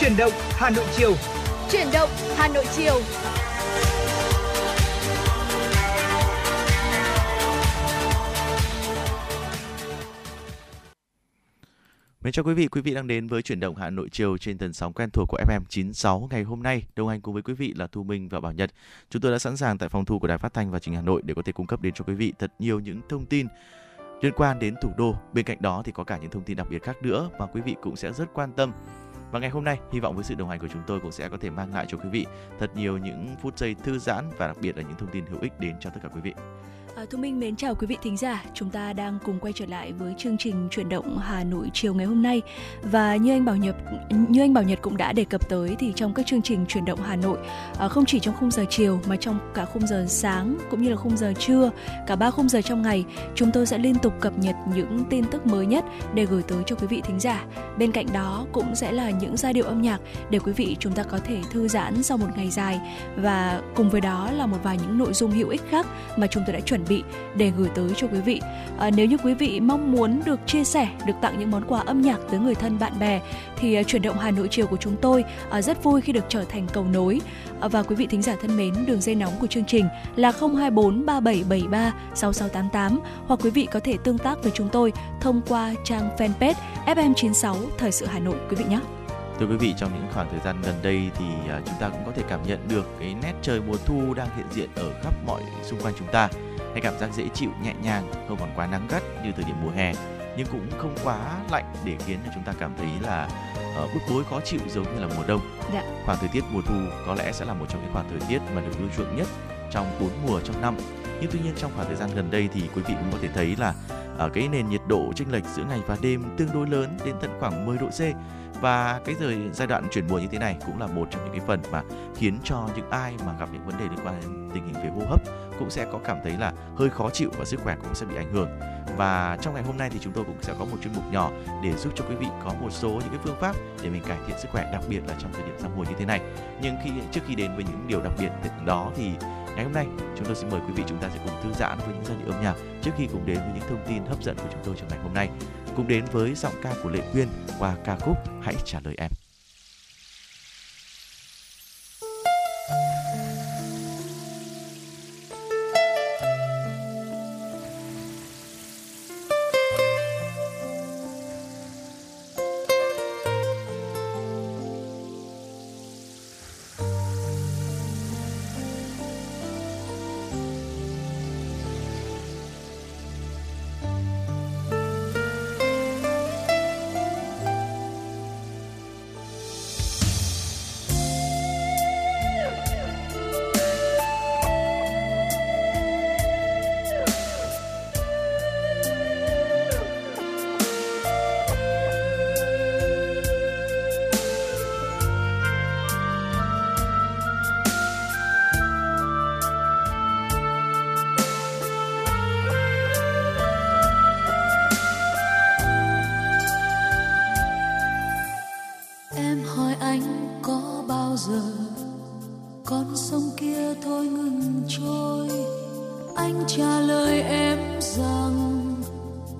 Chuyển động Hà Nội chiều. Chuyển động Hà Nội chiều. Mến chào quý vị, quý vị đang đến với chuyển động Hà Nội chiều trên tần sóng quen thuộc của FM 96 ngày hôm nay. Đồng hành cùng với quý vị là Thu Minh và Bảo Nhật. Chúng tôi đã sẵn sàng tại phòng thu của Đài Phát thanh và Truyền hình Hà Nội để có thể cung cấp đến cho quý vị thật nhiều những thông tin liên quan đến thủ đô. Bên cạnh đó thì có cả những thông tin đặc biệt khác nữa mà quý vị cũng sẽ rất quan tâm. Và ngày hôm nay, hy vọng với sự đồng hành của chúng tôi cũng sẽ có thể mang lại cho quý vị thật nhiều những phút giây thư giãn và đặc biệt là những thông tin hữu ích đến cho tất cả quý vị. À, Thu Minh mến chào quý vị thính giả. Chúng ta đang cùng quay trở lại với chương trình chuyển động Hà Nội chiều ngày hôm nay. Và như anh Bảo Nhật như anh Bảo Nhật cũng đã đề cập tới thì trong các chương trình chuyển động Hà Nội à, không chỉ trong khung giờ chiều mà trong cả khung giờ sáng cũng như là khung giờ trưa, cả ba khung giờ trong ngày, chúng tôi sẽ liên tục cập nhật những tin tức mới nhất để gửi tới cho quý vị thính giả. Bên cạnh đó cũng sẽ là những giai điệu âm nhạc để quý vị chúng ta có thể thư giãn sau một ngày dài và cùng với đó là một vài những nội dung hữu ích khác mà chúng tôi đã chuẩn bị để gửi tới cho quý vị. À, nếu như quý vị mong muốn được chia sẻ, được tặng những món quà âm nhạc tới người thân bạn bè thì uh, chuyển động Hà Nội chiều của chúng tôi uh, rất vui khi được trở thành cầu nối. À, và quý vị thính giả thân mến, đường dây nóng của chương trình là 024 3773 6688 hoặc quý vị có thể tương tác với chúng tôi thông qua trang fanpage FM96 Thời sự Hà Nội quý vị nhé. Thưa quý vị, trong những khoảng thời gian gần đây thì à, chúng ta cũng có thể cảm nhận được cái nét trời mùa thu đang hiện diện ở khắp mọi xung quanh chúng ta hay cảm giác dễ chịu nhẹ nhàng không còn quá nắng gắt như thời điểm mùa hè nhưng cũng không quá lạnh để khiến cho chúng ta cảm thấy là uh, bức bối khó chịu giống như là mùa đông. Dạ. Khoảng thời tiết mùa thu có lẽ sẽ là một trong những khoảng thời tiết mà được ưa chuộng nhất trong bốn mùa trong năm. Nhưng tuy nhiên trong khoảng thời gian gần đây thì quý vị cũng có thể thấy là uh, cái nền nhiệt độ chênh lệch giữa ngày và đêm tương đối lớn đến tận khoảng 10 độ C và cái thời giai đoạn chuyển mùa như thế này cũng là một trong những cái phần mà khiến cho những ai mà gặp những vấn đề liên quan đến tình hình về hô hấp cũng sẽ có cảm thấy là hơi khó chịu và sức khỏe cũng sẽ bị ảnh hưởng. Và trong ngày hôm nay thì chúng tôi cũng sẽ có một chuyên mục nhỏ để giúp cho quý vị có một số những cái phương pháp để mình cải thiện sức khỏe, đặc biệt là trong thời điểm giao mùa như thế này. Nhưng khi, trước khi đến với những điều đặc biệt đó thì ngày hôm nay chúng tôi xin mời quý vị chúng ta sẽ cùng thư giãn với những giai điệu âm nhạc trước khi cùng đến với những thông tin hấp dẫn của chúng tôi trong ngày hôm nay cùng đến với giọng ca của Lệ Quyên qua ca khúc Hãy trả lời em.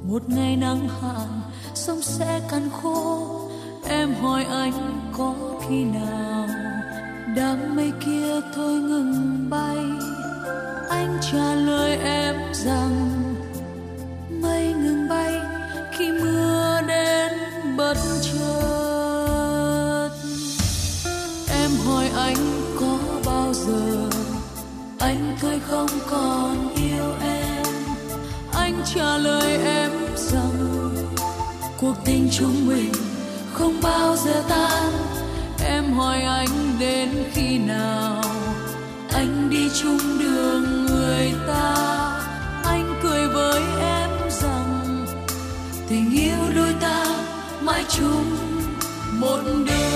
Một ngày nắng hạn, sông sẽ cằn khô. Em hỏi anh có khi nào đám mây kia thôi ngừng bay. Anh trả lời em rằng mây ngừng bay khi mưa đến bất chợt. Em hỏi anh có bao giờ anh thôi không còn yêu em? Anh trả lời em cuộc tình chúng mình không bao giờ tan. Em hỏi anh đến khi nào? Anh đi chung đường người ta. Anh cười với em rằng tình yêu đôi ta mãi chung một đường.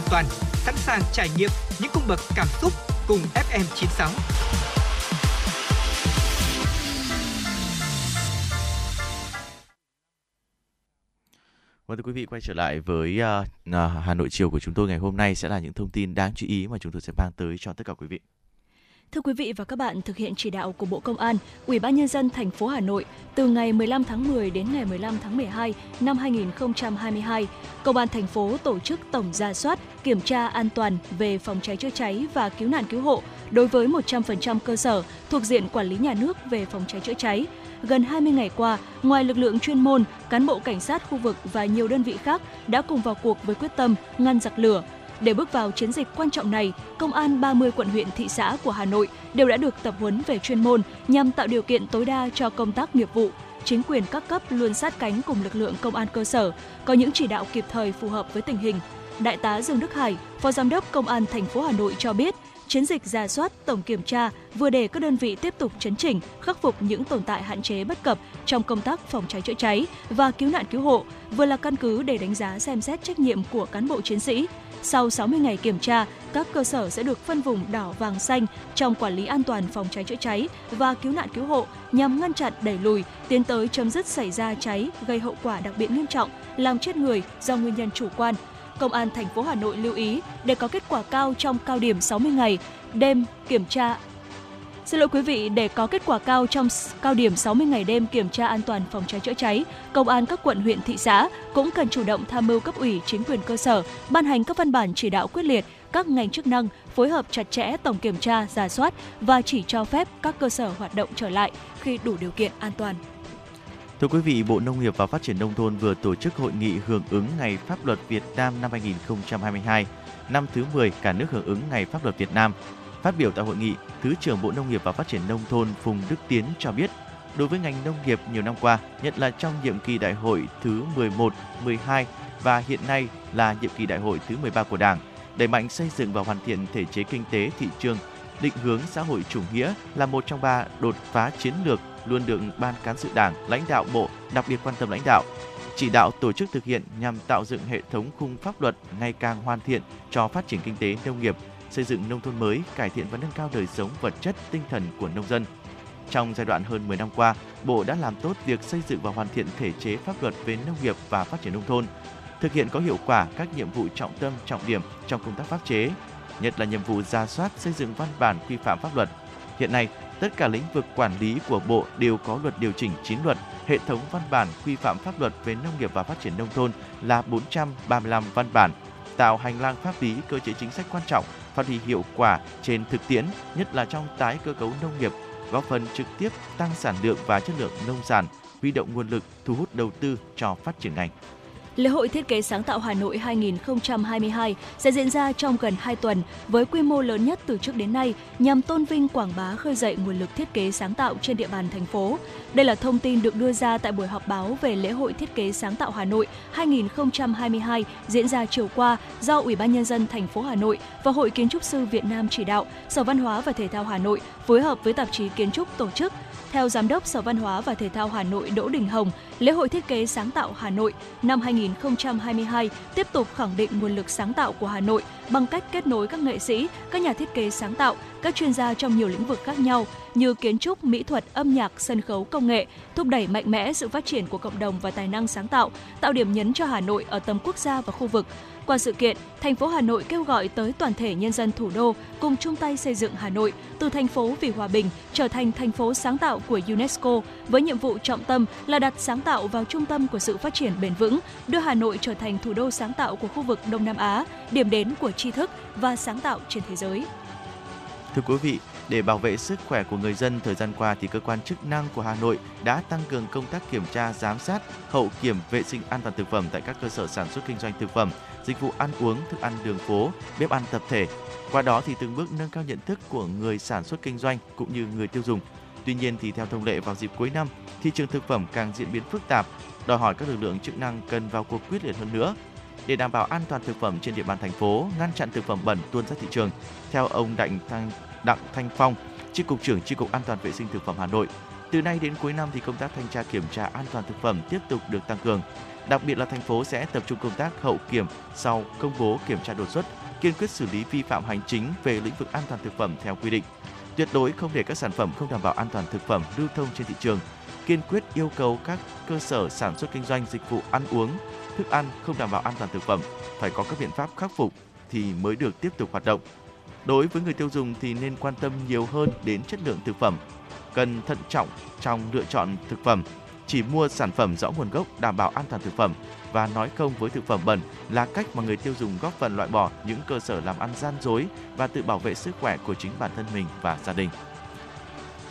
An toàn, sẵn sàng trải nghiệm những cung bậc cảm xúc cùng FM 96. Vâng thưa quý vị quay trở lại với uh, Hà Nội chiều của chúng tôi ngày hôm nay sẽ là những thông tin đáng chú ý mà chúng tôi sẽ mang tới cho tất cả quý vị. Thưa quý vị và các bạn, thực hiện chỉ đạo của Bộ Công an, Ủy ban nhân dân thành phố Hà Nội từ ngày 15 tháng 10 đến ngày 15 tháng 12 năm 2022, Công an thành phố tổ chức tổng ra soát, kiểm tra an toàn về phòng cháy chữa cháy và cứu nạn cứu hộ đối với 100% cơ sở thuộc diện quản lý nhà nước về phòng cháy chữa cháy. Gần 20 ngày qua, ngoài lực lượng chuyên môn, cán bộ cảnh sát khu vực và nhiều đơn vị khác đã cùng vào cuộc với quyết tâm ngăn giặc lửa, để bước vào chiến dịch quan trọng này, công an 30 quận huyện thị xã của Hà Nội đều đã được tập huấn về chuyên môn nhằm tạo điều kiện tối đa cho công tác nghiệp vụ. Chính quyền các cấp luôn sát cánh cùng lực lượng công an cơ sở, có những chỉ đạo kịp thời phù hợp với tình hình. Đại tá Dương Đức Hải, Phó Giám đốc Công an thành phố Hà Nội cho biết, chiến dịch ra soát, tổng kiểm tra vừa để các đơn vị tiếp tục chấn chỉnh, khắc phục những tồn tại hạn chế bất cập trong công tác phòng cháy chữa cháy và cứu nạn cứu hộ, vừa là căn cứ để đánh giá xem xét trách nhiệm của cán bộ chiến sĩ. Sau 60 ngày kiểm tra, các cơ sở sẽ được phân vùng đỏ vàng xanh trong quản lý an toàn phòng cháy chữa cháy và cứu nạn cứu hộ nhằm ngăn chặn đẩy lùi, tiến tới chấm dứt xảy ra cháy gây hậu quả đặc biệt nghiêm trọng, làm chết người do nguyên nhân chủ quan. Công an thành phố Hà Nội lưu ý để có kết quả cao trong cao điểm 60 ngày đêm kiểm tra Xin lỗi quý vị, để có kết quả cao trong cao điểm 60 ngày đêm kiểm tra an toàn phòng cháy chữa cháy, công an các quận huyện thị xã cũng cần chủ động tham mưu cấp ủy chính quyền cơ sở ban hành các văn bản chỉ đạo quyết liệt các ngành chức năng phối hợp chặt chẽ tổng kiểm tra, giả soát và chỉ cho phép các cơ sở hoạt động trở lại khi đủ điều kiện an toàn. Thưa quý vị, Bộ Nông nghiệp và Phát triển Nông thôn vừa tổ chức hội nghị hưởng ứng Ngày Pháp luật Việt Nam năm 2022, năm thứ 10 cả nước hưởng ứng Ngày Pháp luật Việt Nam. Phát biểu tại hội nghị, Thứ trưởng Bộ Nông nghiệp và Phát triển Nông thôn Phùng Đức Tiến cho biết, đối với ngành nông nghiệp nhiều năm qua, nhất là trong nhiệm kỳ đại hội thứ 11, 12 và hiện nay là nhiệm kỳ đại hội thứ 13 của Đảng, đẩy mạnh xây dựng và hoàn thiện thể chế kinh tế thị trường, định hướng xã hội chủ nghĩa là một trong ba đột phá chiến lược luôn được Ban Cán sự Đảng, lãnh đạo Bộ đặc biệt quan tâm lãnh đạo. Chỉ đạo tổ chức thực hiện nhằm tạo dựng hệ thống khung pháp luật ngày càng hoàn thiện cho phát triển kinh tế nông nghiệp, xây dựng nông thôn mới, cải thiện và nâng cao đời sống vật chất, tinh thần của nông dân. Trong giai đoạn hơn 10 năm qua, Bộ đã làm tốt việc xây dựng và hoàn thiện thể chế pháp luật về nông nghiệp và phát triển nông thôn, thực hiện có hiệu quả các nhiệm vụ trọng tâm, trọng điểm trong công tác pháp chế, nhất là nhiệm vụ ra soát xây dựng văn bản quy phạm pháp luật. Hiện nay, tất cả lĩnh vực quản lý của Bộ đều có luật điều chỉnh 9 luật, hệ thống văn bản quy phạm pháp luật về nông nghiệp và phát triển nông thôn là 435 văn bản, tạo hành lang pháp lý, cơ chế chính sách quan trọng, phát huy hiệu quả trên thực tiễn, nhất là trong tái cơ cấu nông nghiệp, góp phần trực tiếp tăng sản lượng và chất lượng nông sản, huy động nguồn lực, thu hút đầu tư cho phát triển ngành. Lễ hội thiết kế sáng tạo Hà Nội 2022 sẽ diễn ra trong gần 2 tuần với quy mô lớn nhất từ trước đến nay nhằm tôn vinh quảng bá khơi dậy nguồn lực thiết kế sáng tạo trên địa bàn thành phố. Đây là thông tin được đưa ra tại buổi họp báo về lễ hội thiết kế sáng tạo Hà Nội 2022 diễn ra chiều qua do Ủy ban nhân dân thành phố Hà Nội và Hội Kiến trúc sư Việt Nam chỉ đạo, Sở Văn hóa và Thể thao Hà Nội phối hợp với tạp chí Kiến trúc tổ chức theo Giám đốc Sở Văn hóa và Thể thao Hà Nội Đỗ Đình Hồng, lễ hội thiết kế sáng tạo Hà Nội năm 2022 tiếp tục khẳng định nguồn lực sáng tạo của Hà Nội bằng cách kết nối các nghệ sĩ, các nhà thiết kế sáng tạo, các chuyên gia trong nhiều lĩnh vực khác nhau như kiến trúc, mỹ thuật, âm nhạc, sân khấu, công nghệ, thúc đẩy mạnh mẽ sự phát triển của cộng đồng và tài năng sáng tạo, tạo điểm nhấn cho Hà Nội ở tầm quốc gia và khu vực, qua sự kiện, thành phố Hà Nội kêu gọi tới toàn thể nhân dân thủ đô cùng chung tay xây dựng Hà Nội từ thành phố vì hòa bình trở thành thành phố sáng tạo của UNESCO với nhiệm vụ trọng tâm là đặt sáng tạo vào trung tâm của sự phát triển bền vững, đưa Hà Nội trở thành thủ đô sáng tạo của khu vực Đông Nam Á, điểm đến của tri thức và sáng tạo trên thế giới. Thưa quý vị, để bảo vệ sức khỏe của người dân, thời gian qua thì cơ quan chức năng của Hà Nội đã tăng cường công tác kiểm tra, giám sát, hậu kiểm vệ sinh an toàn thực phẩm tại các cơ sở sản xuất kinh doanh thực phẩm, dịch vụ ăn uống, thức ăn đường phố, bếp ăn tập thể. Qua đó thì từng bước nâng cao nhận thức của người sản xuất kinh doanh cũng như người tiêu dùng. Tuy nhiên thì theo thông lệ vào dịp cuối năm, thị trường thực phẩm càng diễn biến phức tạp, đòi hỏi các lực lượng chức năng cần vào cuộc quyết liệt hơn nữa để đảm bảo an toàn thực phẩm trên địa bàn thành phố, ngăn chặn thực phẩm bẩn tuôn ra thị trường. Theo ông Đặng Thanh Đặng Thanh Phong, Chi cục trưởng Chi cục An toàn vệ sinh thực phẩm Hà Nội, từ nay đến cuối năm thì công tác thanh tra kiểm tra an toàn thực phẩm tiếp tục được tăng cường. Đặc biệt là thành phố sẽ tập trung công tác hậu kiểm sau công bố kiểm tra đột xuất, kiên quyết xử lý vi phạm hành chính về lĩnh vực an toàn thực phẩm theo quy định. Tuyệt đối không để các sản phẩm không đảm bảo an toàn thực phẩm lưu thông trên thị trường. Kiên quyết yêu cầu các cơ sở sản xuất kinh doanh dịch vụ ăn uống, thức ăn không đảm bảo an toàn thực phẩm phải có các biện pháp khắc phục thì mới được tiếp tục hoạt động. Đối với người tiêu dùng thì nên quan tâm nhiều hơn đến chất lượng thực phẩm, cần thận trọng trong lựa chọn thực phẩm, chỉ mua sản phẩm rõ nguồn gốc đảm bảo an toàn thực phẩm và nói không với thực phẩm bẩn là cách mà người tiêu dùng góp phần loại bỏ những cơ sở làm ăn gian dối và tự bảo vệ sức khỏe của chính bản thân mình và gia đình.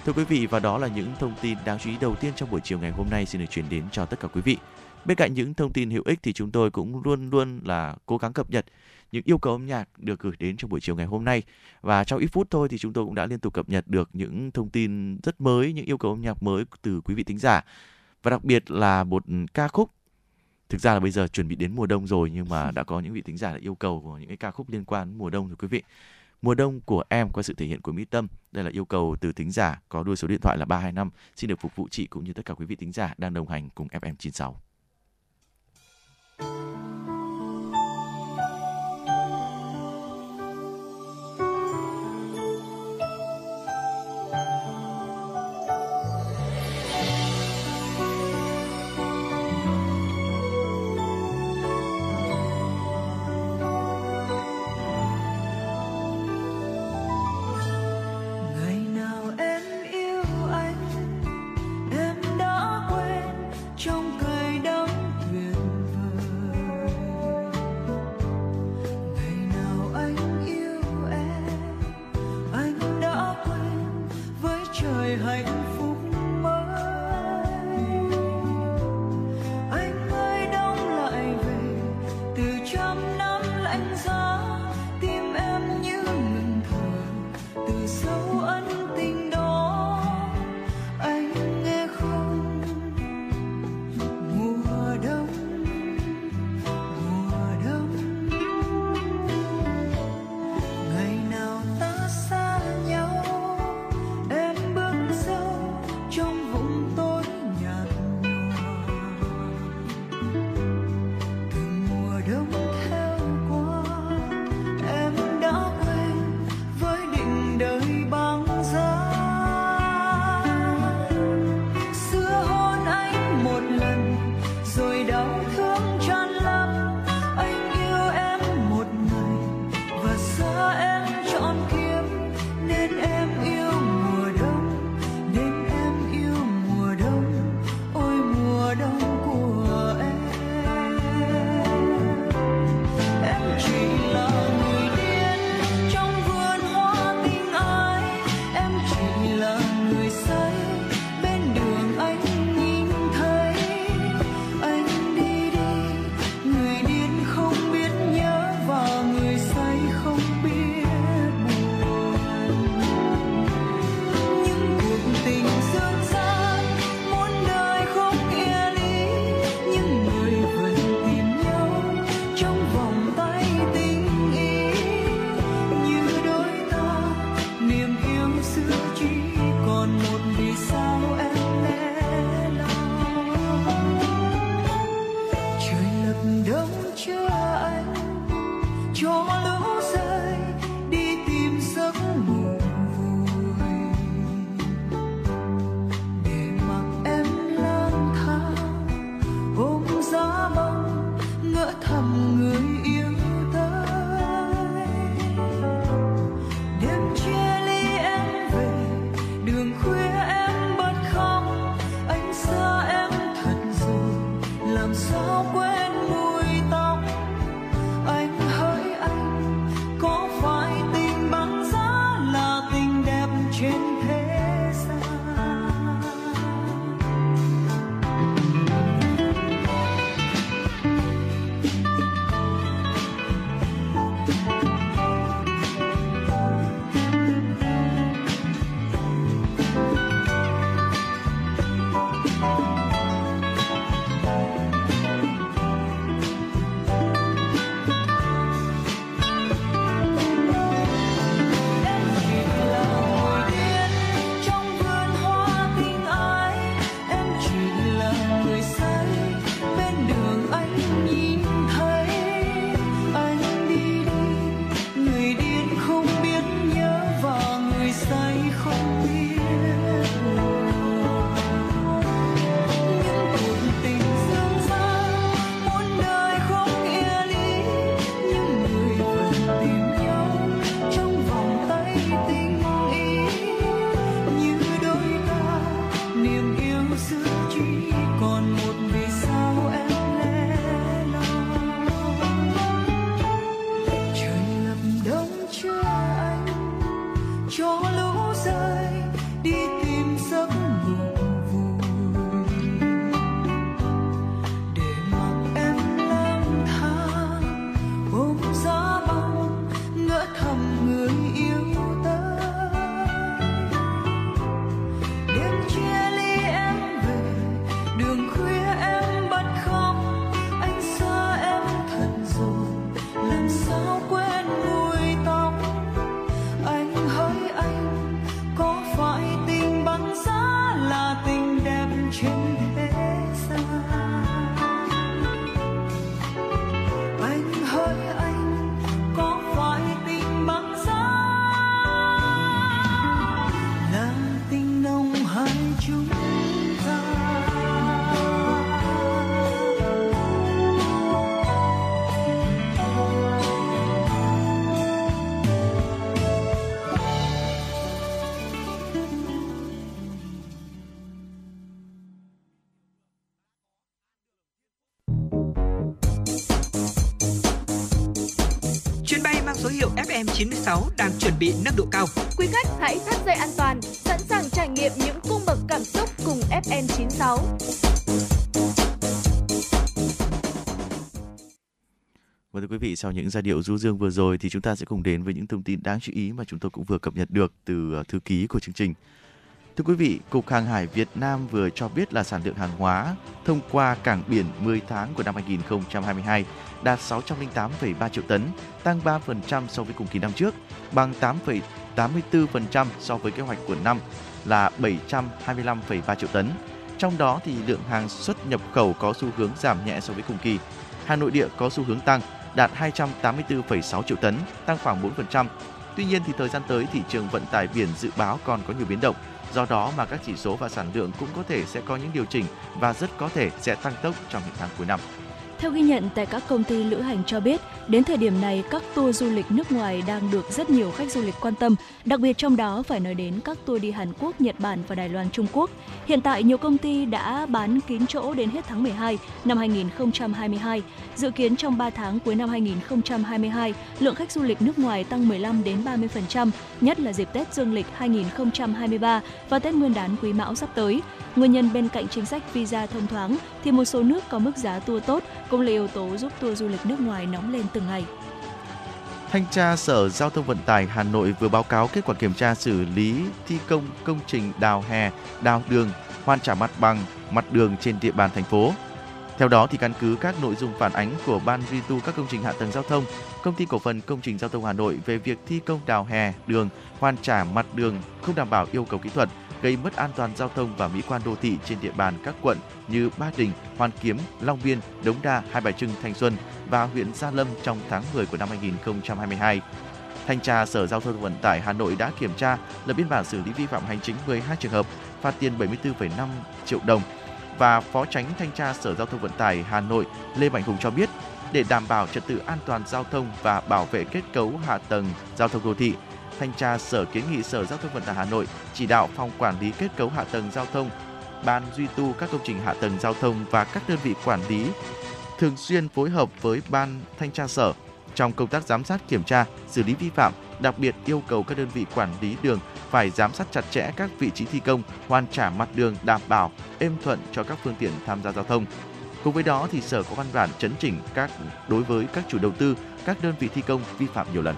Thưa quý vị, và đó là những thông tin đáng chú ý đầu tiên trong buổi chiều ngày hôm nay xin được chuyển đến cho tất cả quý vị. Bên cạnh những thông tin hữu ích thì chúng tôi cũng luôn luôn là cố gắng cập nhật những yêu cầu âm nhạc được gửi đến trong buổi chiều ngày hôm nay. Và trong ít phút thôi thì chúng tôi cũng đã liên tục cập nhật được những thông tin rất mới, những yêu cầu âm nhạc mới từ quý vị thính giả. Và đặc biệt là một ca khúc thực ra là bây giờ chuẩn bị đến mùa đông rồi nhưng mà đã có những vị thính giả yêu cầu của những cái ca khúc liên quan đến mùa đông rồi quý vị. Mùa đông của em qua sự thể hiện của Mỹ Tâm. Đây là yêu cầu từ thính giả có đuôi số điện thoại là 325. Xin được phục vụ chị cũng như tất cả quý vị thính giả đang đồng hành cùng FM96. FM96 đang chuẩn bị nâng độ cao. Quý khách hãy thắt dây an toàn, sẵn sàng trải nghiệm những cung bậc cảm xúc cùng FN96. Và thưa quý vị, sau những giai điệu du dương vừa rồi thì chúng ta sẽ cùng đến với những thông tin đáng chú ý mà chúng tôi cũng vừa cập nhật được từ ờ, thư ký của chương trình. Thưa quý vị, Cục Hàng hải Việt Nam vừa cho biết là sản lượng hàng hóa thông qua cảng biển 10 tháng của năm 2022 đạt 608,3 triệu tấn, tăng 3% so với cùng kỳ năm trước, bằng 8,84% so với kế hoạch của năm là 725,3 triệu tấn. Trong đó thì lượng hàng xuất nhập khẩu có xu hướng giảm nhẹ so với cùng kỳ. Hàng nội địa có xu hướng tăng, đạt 284,6 triệu tấn, tăng khoảng 4%. Tuy nhiên thì thời gian tới thị trường vận tải biển dự báo còn có nhiều biến động. Do đó mà các chỉ số và sản lượng cũng có thể sẽ có những điều chỉnh và rất có thể sẽ tăng tốc trong những tháng cuối năm. Theo ghi nhận tại các công ty lữ hành cho biết, đến thời điểm này các tour du lịch nước ngoài đang được rất nhiều khách du lịch quan tâm, đặc biệt trong đó phải nói đến các tour đi Hàn Quốc, Nhật Bản và Đài Loan Trung Quốc. Hiện tại nhiều công ty đã bán kín chỗ đến hết tháng 12 năm 2022. Dự kiến trong 3 tháng cuối năm 2022, lượng khách du lịch nước ngoài tăng 15 đến 30%, nhất là dịp Tết Dương lịch 2023 và Tết Nguyên đán Quý Mão sắp tới. Nguyên nhân bên cạnh chính sách visa thông thoáng thì một số nước có mức giá tour tốt cũng là yếu tố giúp tour du lịch nước ngoài nóng lên từng ngày. Thanh tra Sở Giao thông Vận tải Hà Nội vừa báo cáo kết quả kiểm tra xử lý thi công công trình đào hè, đào đường, hoàn trả mặt bằng mặt đường trên địa bàn thành phố. Theo đó thì căn cứ các nội dung phản ánh của ban duy tu các công trình hạ tầng giao thông, công ty cổ phần công trình giao thông Hà Nội về việc thi công đào hè, đường, hoàn trả mặt đường không đảm bảo yêu cầu kỹ thuật gây mất an toàn giao thông và mỹ quan đô thị trên địa bàn các quận như Ba Đình, Hoàn Kiếm, Long Biên, Đống Đa, Hai Bà Trưng, Thanh Xuân và huyện Gia Lâm trong tháng 10 của năm 2022. Thanh tra Sở Giao thông Vận tải Hà Nội đã kiểm tra, lập biên bản xử lý vi phạm hành chính 12 trường hợp, phạt tiền 74,5 triệu đồng. Và Phó Tránh Thanh tra Sở Giao thông Vận tải Hà Nội Lê Mạnh Hùng cho biết, để đảm bảo trật tự an toàn giao thông và bảo vệ kết cấu hạ tầng giao thông đô thị, Thanh tra Sở kiến nghị Sở Giao thông Vận tải Hà Nội chỉ đạo phòng quản lý kết cấu hạ tầng giao thông, ban duy tu các công trình hạ tầng giao thông và các đơn vị quản lý thường xuyên phối hợp với ban thanh tra sở trong công tác giám sát kiểm tra, xử lý vi phạm, đặc biệt yêu cầu các đơn vị quản lý đường phải giám sát chặt chẽ các vị trí thi công, hoàn trả mặt đường đảm bảo êm thuận cho các phương tiện tham gia giao thông. Cùng với đó thì sở có văn bản chấn chỉnh các đối với các chủ đầu tư, các đơn vị thi công vi phạm nhiều lần.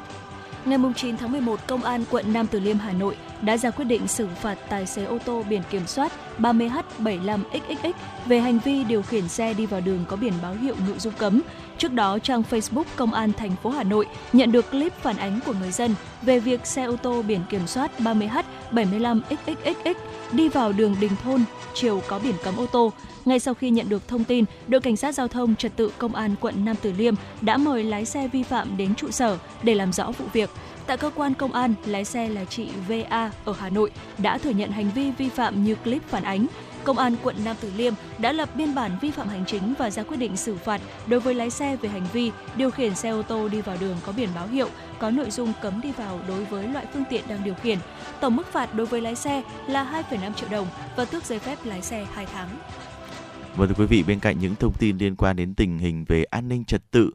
Ngày 9 tháng 11, Công an quận Nam Từ Liêm, Hà Nội đã ra quyết định xử phạt tài xế ô tô biển kiểm soát 30H75XXX về hành vi điều khiển xe đi vào đường có biển báo hiệu nội dung cấm. Trước đó, trang Facebook Công an thành phố Hà Nội nhận được clip phản ánh của người dân về việc xe ô tô biển kiểm soát 30H75XXX đi vào đường Đình Thôn, chiều có biển cấm ô tô. Ngay sau khi nhận được thông tin, đội cảnh sát giao thông trật tự công an quận Nam Từ Liêm đã mời lái xe vi phạm đến trụ sở để làm rõ vụ việc. Tại cơ quan công an, lái xe là chị VA ở Hà Nội đã thừa nhận hành vi vi phạm như clip phản ánh. Công an quận Nam Từ Liêm đã lập biên bản vi phạm hành chính và ra quyết định xử phạt đối với lái xe về hành vi điều khiển xe ô tô đi vào đường có biển báo hiệu có nội dung cấm đi vào đối với loại phương tiện đang điều khiển. Tổng mức phạt đối với lái xe là 2,5 triệu đồng và tước giấy phép lái xe 2 tháng. Vâng thưa quý vị, bên cạnh những thông tin liên quan đến tình hình về an ninh trật tự,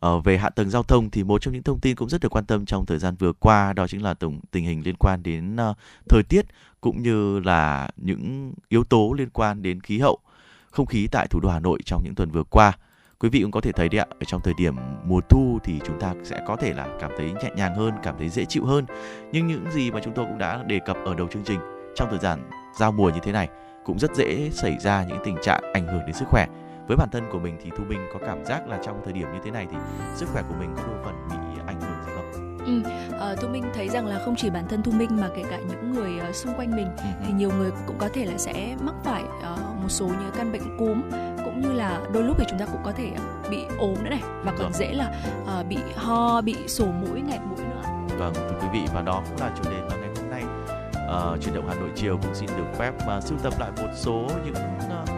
Ờ, về hạ tầng giao thông thì một trong những thông tin cũng rất được quan tâm trong thời gian vừa qua đó chính là tổng tình hình liên quan đến uh, thời tiết cũng như là những yếu tố liên quan đến khí hậu, không khí tại thủ đô Hà Nội trong những tuần vừa qua. Quý vị cũng có thể thấy đấy ạ, ở trong thời điểm mùa thu thì chúng ta sẽ có thể là cảm thấy nhẹ nhàng hơn, cảm thấy dễ chịu hơn. Nhưng những gì mà chúng tôi cũng đã đề cập ở đầu chương trình trong thời gian giao mùa như thế này cũng rất dễ xảy ra những tình trạng ảnh hưởng đến sức khỏe với bản thân của mình thì thu minh có cảm giác là trong thời điểm như thế này thì sức khỏe của mình có đôi phần bị ảnh hưởng gì không Ừ, uh, thu minh thấy rằng là không chỉ bản thân thu minh mà kể cả những người uh, xung quanh mình ừ. thì nhiều người cũng có thể là sẽ mắc phải uh, một số những căn bệnh cúm cũng như là đôi lúc thì chúng ta cũng có thể bị ốm nữa này và còn Được. dễ là uh, bị ho bị sổ mũi nghẹt mũi nữa vâng thưa quý vị và đó cũng là chủ đề mà ngày hôm nay uh, chuyển động Hà Nội chiều cũng xin được phép uh, sưu tập lại một số những uh,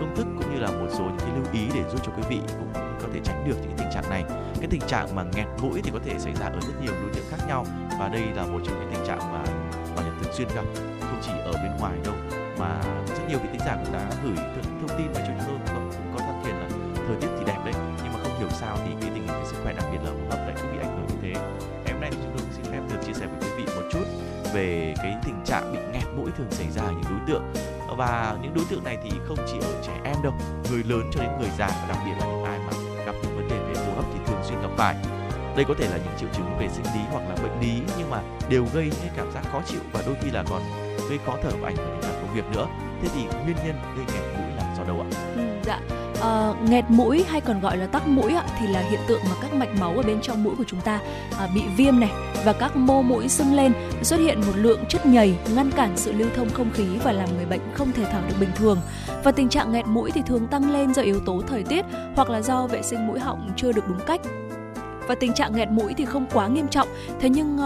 công thức cũng như là một số những cái lưu ý để giúp cho quý vị cũng có thể tránh được những tình trạng này. Cái tình trạng mà nghẹt mũi thì có thể xảy ra ở rất nhiều đối tượng khác nhau và đây là một trong những tình trạng mà mà nhật thường xuyên gặp không chỉ ở bên ngoài đâu mà rất nhiều vị tính giả cũng đã gửi thông tin vào cho chúng tôi cũng, cũng có than phiền là thời tiết thì đẹp đấy nhưng mà không hiểu sao thì cái tình hình cái sức khỏe đặc biệt là hô hấp lại cứ bị ảnh hưởng như thế. Ngày hôm nay thì chúng tôi xin phép được chia sẻ với quý vị một chút về cái tình trạng bị nghẹt mũi thường xảy ra ở những đối tượng và những đối tượng này thì không chỉ ở trẻ em đâu người lớn cho đến người già và đặc biệt là những ai mà gặp những vấn đề về hô hấp thì thường xuyên gặp phải. Đây có thể là những triệu chứng về sinh lý hoặc là bệnh lý nhưng mà đều gây những cảm giác khó chịu và đôi khi là còn gây khó thở và ảnh hưởng đến cả công việc nữa. Thế thì nguyên nhân gây nghẹt mũi là do đâu ạ? Ừ, dạ. À, nghẹt mũi hay còn gọi là tắc mũi ạ, thì là hiện tượng mà các mạch máu ở bên trong mũi của chúng ta à, bị viêm này và các mô mũi sưng lên xuất hiện một lượng chất nhầy ngăn cản sự lưu thông không khí và làm người bệnh không thể thở được bình thường. Và tình trạng nghẹt mũi thì thường tăng lên do yếu tố thời tiết hoặc là do vệ sinh mũi họng chưa được đúng cách và tình trạng nghẹt mũi thì không quá nghiêm trọng. Thế nhưng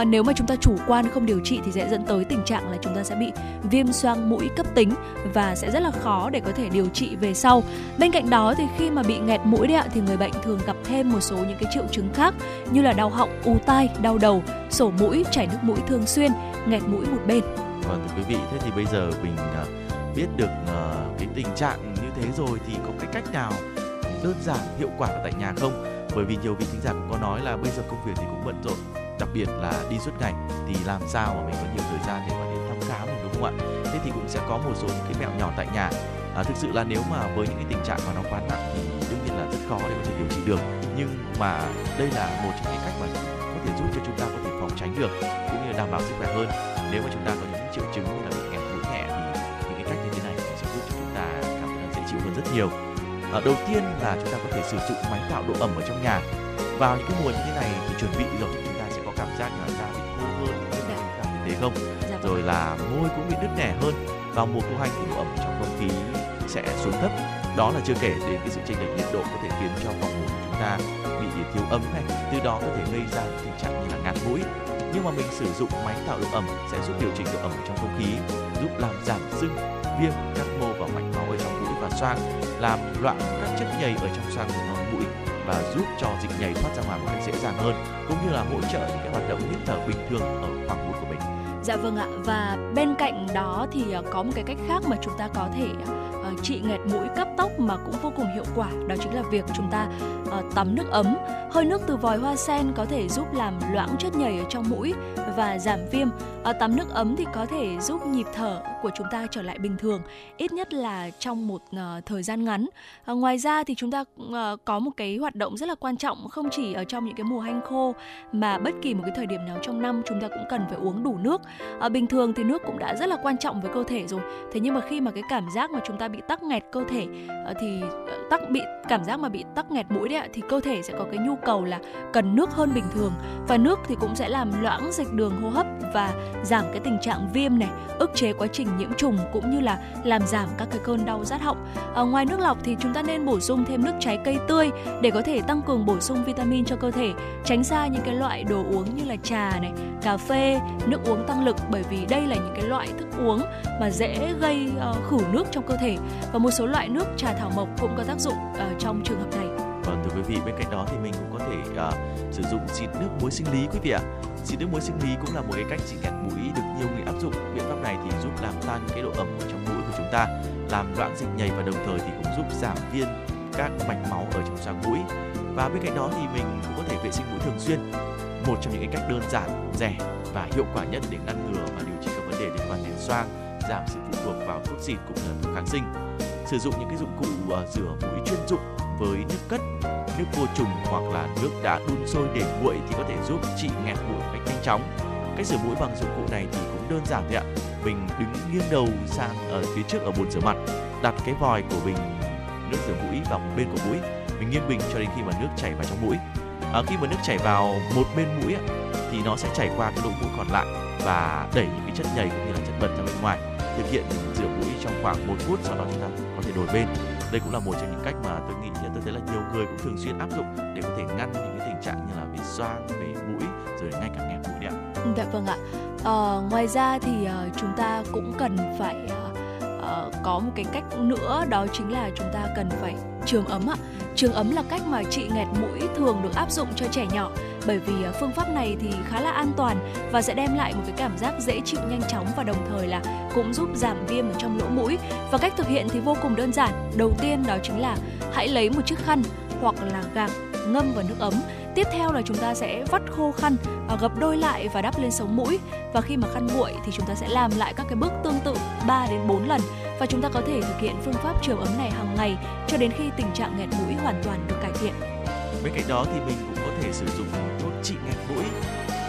uh, nếu mà chúng ta chủ quan không điều trị thì sẽ dẫn tới tình trạng là chúng ta sẽ bị viêm xoang mũi cấp tính và sẽ rất là khó để có thể điều trị về sau. Bên cạnh đó thì khi mà bị nghẹt mũi đấy ạ thì người bệnh thường gặp thêm một số những cái triệu chứng khác như là đau họng u tai đau đầu sổ mũi chảy nước mũi thường xuyên nghẹt mũi một bên. Vâng thưa quý vị thế thì bây giờ mình à, biết được à, cái tình trạng như thế rồi thì có cái cách nào đơn giản hiệu quả ở tại nhà không? Bởi vì nhiều vị thính giả cũng có nói là bây giờ công việc thì cũng bận rộn đặc biệt là đi suốt ngày. Thì làm sao mà mình có nhiều thời gian để mà đến thăm khám mình đúng không ạ? Thế thì cũng sẽ có một số những cái mẹo nhỏ tại nhà. À, thực sự là nếu mà với những cái tình trạng mà nó quá nặng thì đương nhiên là rất khó để có thể điều trị được. Nhưng mà đây là một trong những cách mà có thể giúp cho chúng ta có thể phòng tránh được cũng như là đảm bảo sức khỏe hơn. Nếu mà chúng ta có những triệu chứng như là bị nghẹt mũi nhẹ thì những cái cách như thế này sẽ giúp cho chúng ta cảm thấy dễ chịu hơn rất nhiều à, đầu tiên là chúng ta có thể sử dụng máy tạo độ ẩm ở trong nhà. Vào những cái mùa như thế này thì chuẩn bị rồi chúng ta sẽ có cảm giác là da bị khô hơn dạ. cảm thấy thế không. Dạ rồi là môi cũng bị nứt nẻ hơn. Vào mùa khô hanh thì độ ẩm trong không khí sẽ xuống thấp. Đó là chưa kể đến cái sự chênh lệch nhiệt độ có thể khiến cho phòng ngủ của chúng ta bị thiếu ấm này từ đó có thể gây ra tình trạng như là ngạt mũi. Nhưng mà mình sử dụng máy tạo độ ẩm sẽ giúp điều chỉnh độ ẩm trong không khí giúp làm giảm sưng viêm các mô và mạch và xoang làm loãng các chất nhầy ở trong xoang mũi và giúp cho dịch nhầy thoát ra ngoài một cách dễ dàng hơn, cũng như là hỗ trợ những cái hoạt động hít thở bình thường ở khoang mũi của mình. Dạ vâng ạ, và bên cạnh đó thì ờ, có một cái cách khác mà chúng ta có thể ờ, uh, trị nghẹt mũi cấp tốc mà cũng vô cùng hiệu quả đó chính là việc chúng ta uh, tắm nước ấm. Hơi nước từ vòi hoa sen có thể giúp làm loãng chất nhầy ở trong mũi và giảm viêm. Uh, tắm nước ấm thì có thể giúp nhịp thở của chúng ta trở lại bình thường ít nhất là trong một uh, thời gian ngắn. Uh, ngoài ra thì chúng ta uh, có một cái hoạt động rất là quan trọng không chỉ ở trong những cái mùa hanh khô mà bất kỳ một cái thời điểm nào trong năm chúng ta cũng cần phải uống đủ nước. Uh, bình thường thì nước cũng đã rất là quan trọng với cơ thể rồi thế nhưng mà khi mà cái cảm giác mà chúng ta bị tắc nghẹt cơ thể ờ, thì ờ, tắc bị cảm giác mà bị tắc nghẹt mũi đấy ạ thì cơ thể sẽ có cái nhu cầu là cần nước hơn bình thường. Và nước thì cũng sẽ làm loãng dịch đường hô hấp và giảm cái tình trạng viêm này ức chế quá trình nhiễm trùng cũng như là làm giảm các cái cơn đau rát họng. À, ngoài nước lọc thì chúng ta nên bổ sung thêm nước trái cây tươi để có thể tăng cường bổ sung vitamin cho cơ thể tránh xa những cái loại đồ uống như là trà này cà phê nước uống tăng lực bởi vì đây là những cái loại thức uống mà dễ gây uh, khử nước trong cơ thể và một số loại nước trà thảo mộc cũng có tác dụng uh, trong trường hợp này Vâng thưa quý vị, bên cạnh đó thì mình cũng có thể uh, sử dụng xịt nước muối sinh lý quý vị ạ. Xịt nước muối sinh lý cũng là một cái cách trị nghẹt mũi được nhiều người áp dụng. Biện pháp này thì giúp làm tan cái độ ẩm ở trong mũi của chúng ta, làm loãng dịch nhầy và đồng thời thì cũng giúp giảm viên các mạch máu ở trong xoang mũi. Và bên cạnh đó thì mình cũng có thể vệ sinh mũi thường xuyên. Một trong những cái cách đơn giản, rẻ và hiệu quả nhất để ngăn ngừa và điều trị các vấn đề liên quan đến xoang, giảm sự phụ thuộc vào thuốc xịt cũng như là thuốc kháng sinh. Sử dụng những cái dụng cụ uh, rửa mũi chuyên dụng với nước cất, nước vô trùng hoặc là nước đã đun sôi để nguội thì có thể giúp trị nghẹt mũi một cách nhanh chóng. Cách rửa mũi bằng dụng cụ này thì cũng đơn giản thôi ạ. Mình đứng nghiêng đầu sang ở phía trước ở bồn rửa mặt, đặt cái vòi của bình nước rửa mũi vào một bên của mũi. Mình nghiêng bình cho đến khi mà nước chảy vào trong mũi. À, khi mà nước chảy vào một bên mũi thì nó sẽ chảy qua cái lỗ mũi còn lại và đẩy những cái chất nhầy cũng như là chất bẩn ra bên ngoài. Thực hiện rửa mũi trong khoảng một phút sau đó chúng ta có thể đổi bên. Đây cũng là một trong những cách mà tôi nghĩ tôi thấy là nhiều người cũng thường xuyên áp dụng để có thể ngăn những cái tình trạng như là bị xoang về mũi rồi ngay cả nghẹt mũi đấy ạ. Dạ vâng ạ. À, ngoài ra thì ờ, chúng ta cũng cần phải à, có một cái cách nữa đó chính là chúng ta cần phải trường ấm ạ. Trường ấm là cách mà trị nghẹt mũi thường được áp dụng cho trẻ nhỏ, bởi vì à, phương pháp này thì khá là an toàn và sẽ đem lại một cái cảm giác dễ chịu nhanh chóng và đồng thời là cũng giúp giảm viêm ở trong lỗ mũi. Và cách thực hiện thì vô cùng đơn giản. Đầu tiên đó chính là hãy lấy một chiếc khăn hoặc là gạc ngâm vào nước ấm. Tiếp theo là chúng ta sẽ vắt khô khăn à, gập đôi lại và đắp lên sống mũi. Và khi mà khăn nguội thì chúng ta sẽ làm lại các cái bước tương tự 3 đến 4 lần và chúng ta có thể thực hiện phương pháp trường ấm này hàng ngày cho đến khi tình trạng nghẹt mũi hoàn toàn được cải thiện. Bên cạnh đó thì mình cũng có thể sử dụng thuốc trị nghẹt mũi.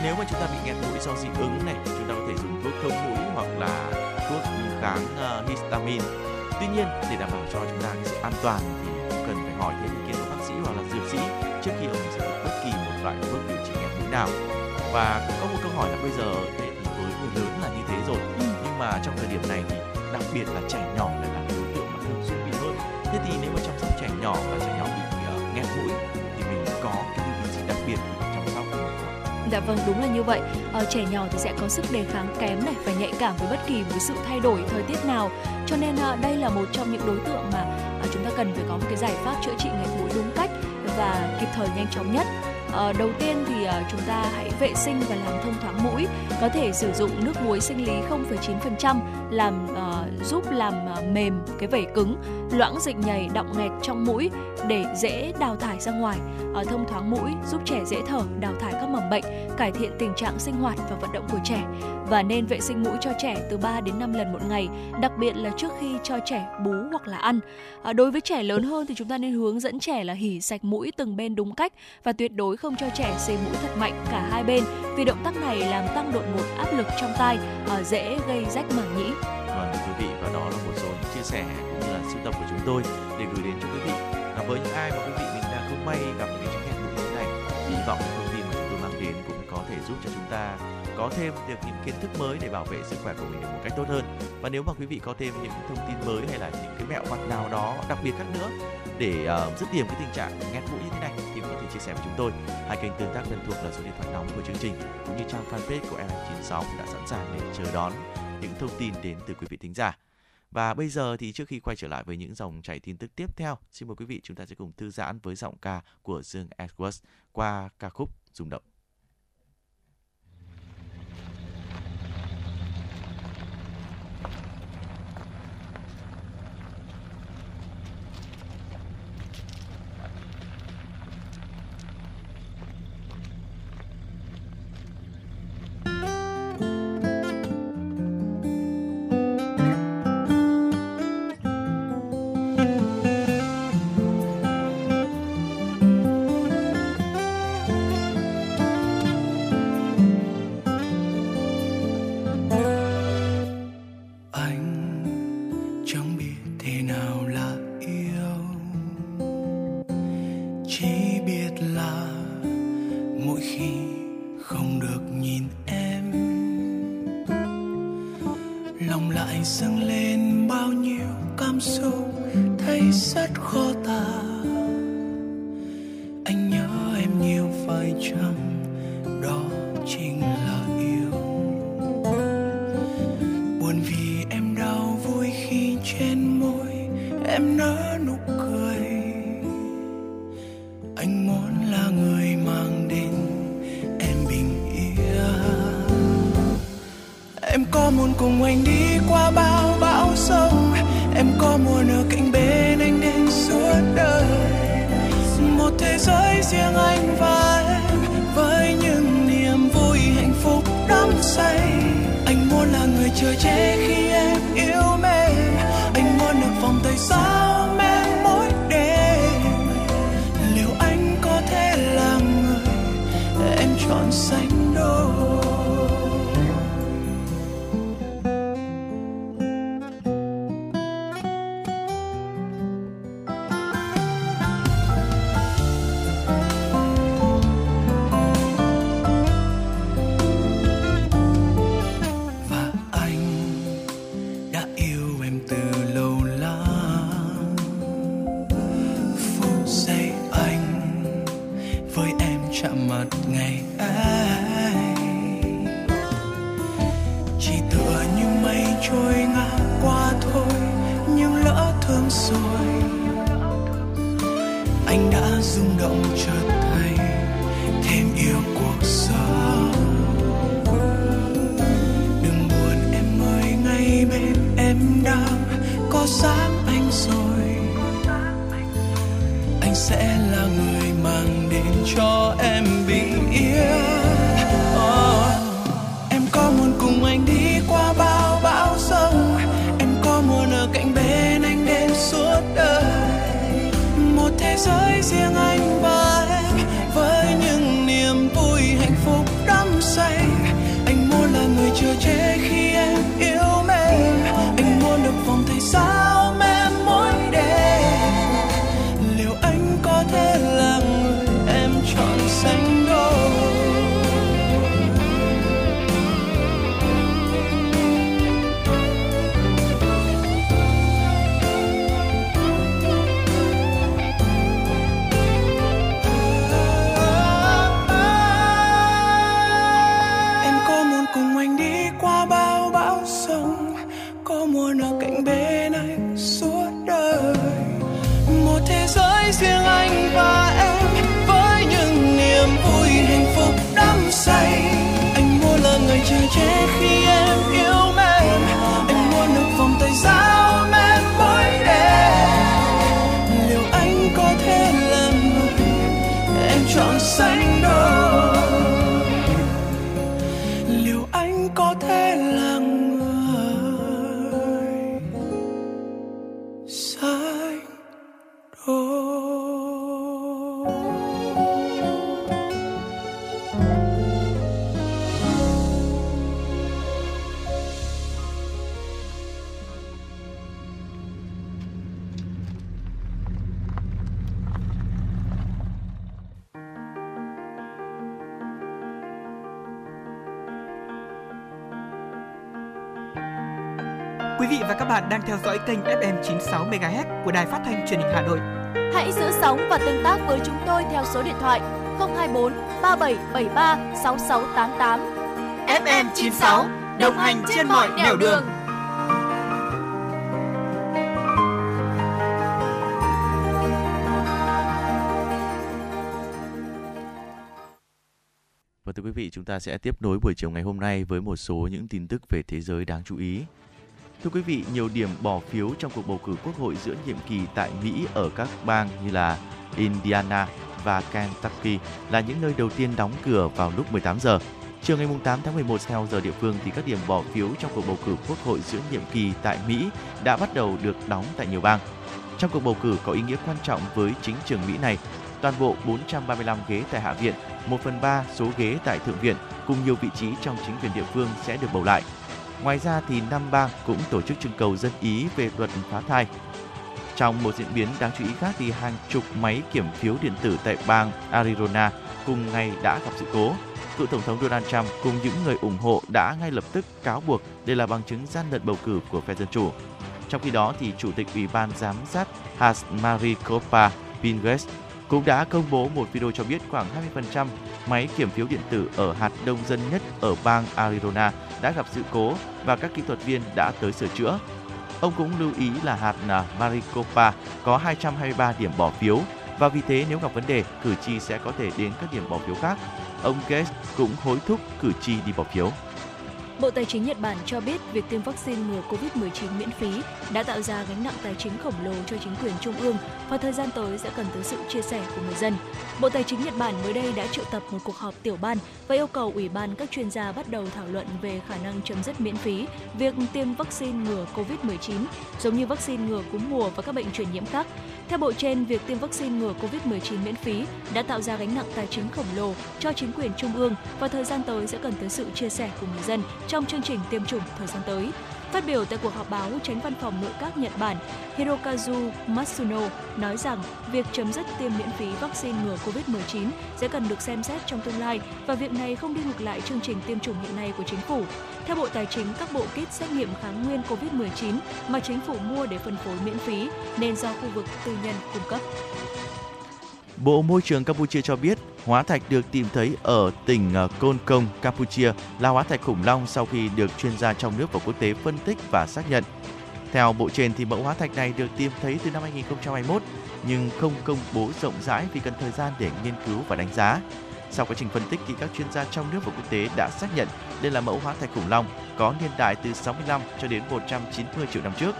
Nếu mà chúng ta bị nghẹt mũi do dị ứng này chúng ta có thể dùng thuốc thông mũi hoặc là thuốc kháng uh, histamine. Tuy nhiên để đảm bảo cho chúng ta sự an toàn thì cũng cần phải hỏi thêm ý kiến của bác sĩ hoặc là dược sĩ trước khi ông sử dụng bất kỳ một loại thuốc điều trị nghẹt mũi nào. Và cũng có một câu hỏi là bây giờ thì với người lớn là như thế rồi. Ừ. nhưng mà trong thời điểm này thì đặc biệt là trẻ nhỏ lại là đối tượng mà thường xuyên bị hơn thế thì nếu mà chăm sóc trẻ nhỏ và trẻ nhỏ bị ờ, uh, nghẹt mũi thì mình có cái lưu ý gì đặc biệt chăm sóc Dạ vâng đúng là như vậy. Ờ, trẻ nhỏ thì sẽ có sức đề kháng kém này và nhạy cảm với bất kỳ một sự thay đổi thời tiết nào. Cho nên ờ, đây là một trong những đối tượng mà à, chúng ta cần phải có một cái giải pháp chữa trị nghẹt mũi đúng cách và kịp thời nhanh chóng nhất. Ờ, đầu tiên thì uh, chúng ta hãy vệ sinh và làm thông thoáng mũi. Có thể sử dụng nước muối sinh lý 0,9% làm uh, giúp làm uh, mềm cái vẩy cứng, loãng dịch nhầy, động nghẹt trong mũi để dễ đào thải ra ngoài. ở thông thoáng mũi giúp trẻ dễ thở, đào thải các mầm bệnh, cải thiện tình trạng sinh hoạt và vận động của trẻ và nên vệ sinh mũi cho trẻ từ 3 đến 5 lần một ngày, đặc biệt là trước khi cho trẻ bú hoặc là ăn. À, đối với trẻ lớn hơn thì chúng ta nên hướng dẫn trẻ là hỉ sạch mũi từng bên đúng cách và tuyệt đối không cho trẻ xê mũi thật mạnh cả hai bên vì động tác này làm tăng đột ngột áp lực trong tai, à, dễ gây rách màng nhĩ. Vâng thưa quý vị và đó là một số những chia sẻ của sưu tập của chúng tôi để gửi đến cho quý vị. Và với những ai mà quý vị mình đang không may gặp những cái chứng nghẹt mũi như thế này, hy vọng thông tin mà chúng tôi mang đến cũng có thể giúp cho chúng ta có thêm được những kiến thức mới để bảo vệ sức khỏe của mình được một cách tốt hơn. Và nếu mà quý vị có thêm những thông tin mới hay là những cái mẹo vặt nào đó đặc biệt khác nữa để uh, dứt điểm cái tình trạng nghẹt mũi như thế này thì có thể chia sẻ với chúng tôi. Hai kênh tương tác quen thuộc là số điện thoại nóng của chương trình cũng như trang fanpage của FM96 đã sẵn sàng để chờ đón những thông tin đến từ quý vị thính giả và bây giờ thì trước khi quay trở lại với những dòng chảy tin tức tiếp theo, xin mời quý vị chúng ta sẽ cùng thư giãn với giọng ca của Dương Edwards qua ca khúc rung động. Bạn đang theo dõi kênh FM 96 MHz của đài phát thanh truyền hình Hà Nội. Hãy giữ sóng và tương tác với chúng tôi theo số điện thoại 024 3773 6688. FM 96 đồng hành trên mọi nẻo đường. Và thưa quý vị, chúng ta sẽ tiếp nối buổi chiều ngày hôm nay với một số những tin tức về thế giới đáng chú ý. Thưa quý vị, nhiều điểm bỏ phiếu trong cuộc bầu cử quốc hội giữa nhiệm kỳ tại Mỹ ở các bang như là Indiana và Kentucky là những nơi đầu tiên đóng cửa vào lúc 18 giờ. Chiều ngày 8 tháng 11 theo giờ địa phương thì các điểm bỏ phiếu trong cuộc bầu cử quốc hội giữa nhiệm kỳ tại Mỹ đã bắt đầu được đóng tại nhiều bang. Trong cuộc bầu cử có ý nghĩa quan trọng với chính trường Mỹ này, toàn bộ 435 ghế tại Hạ viện, 1 phần 3 số ghế tại Thượng viện cùng nhiều vị trí trong chính quyền địa phương sẽ được bầu lại. Ngoài ra thì năm bang cũng tổ chức trưng cầu dân ý về luật phá thai. Trong một diễn biến đáng chú ý khác thì hàng chục máy kiểm phiếu điện tử tại bang Arizona cùng ngày đã gặp sự cố. Cựu Tổng thống Donald Trump cùng những người ủng hộ đã ngay lập tức cáo buộc đây là bằng chứng gian lận bầu cử của phe Dân Chủ. Trong khi đó, thì Chủ tịch Ủy ban Giám sát House Maricopa Pingues cũng đã công bố một video cho biết khoảng 20% máy kiểm phiếu điện tử ở hạt đông dân nhất ở bang Arizona đã gặp sự cố và các kỹ thuật viên đã tới sửa chữa. Ông cũng lưu ý là hạt Maricopa có 223 điểm bỏ phiếu và vì thế nếu gặp vấn đề, cử tri sẽ có thể đến các điểm bỏ phiếu khác. Ông Gates cũng hối thúc cử tri đi bỏ phiếu. Bộ Tài chính Nhật Bản cho biết việc tiêm vaccine ngừa COVID-19 miễn phí đã tạo ra gánh nặng tài chính khổng lồ cho chính quyền trung ương và thời gian tới sẽ cần tới sự chia sẻ của người dân. Bộ Tài chính Nhật Bản mới đây đã triệu tập một cuộc họp tiểu ban và yêu cầu Ủy ban các chuyên gia bắt đầu thảo luận về khả năng chấm dứt miễn phí việc tiêm vaccine ngừa COVID-19, giống như vaccine ngừa cúm mùa và các bệnh truyền nhiễm khác. Theo bộ trên, việc tiêm vaccine ngừa COVID-19 miễn phí đã tạo ra gánh nặng tài chính khổng lồ cho chính quyền trung ương và thời gian tới sẽ cần tới sự chia sẻ của người dân trong chương trình tiêm chủng thời gian tới. Phát biểu tại cuộc họp báo, tránh văn phòng nội các Nhật Bản Hirokazu Matsuno nói rằng việc chấm dứt tiêm miễn phí vaccine ngừa COVID-19 sẽ cần được xem xét trong tương lai và việc này không đi ngược lại chương trình tiêm chủng hiện nay của chính phủ. Theo Bộ Tài chính, các bộ kit xét nghiệm kháng nguyên COVID-19 mà chính phủ mua để phân phối miễn phí nên do khu vực tư nhân cung cấp. Bộ Môi trường Campuchia cho biết hóa thạch được tìm thấy ở tỉnh ờ, Côn Công, Campuchia là hóa thạch khủng long sau khi được chuyên gia trong nước và quốc tế phân tích và xác nhận. Theo bộ trên thì mẫu hóa thạch này được tìm thấy từ năm 2021 nhưng không công bố rộng rãi vì cần thời gian để nghiên cứu và đánh giá. Sau quá trình phân tích thì các chuyên gia trong nước và quốc tế đã xác nhận đây là mẫu hóa thạch khủng long có niên đại từ 65 cho đến 190 triệu năm trước.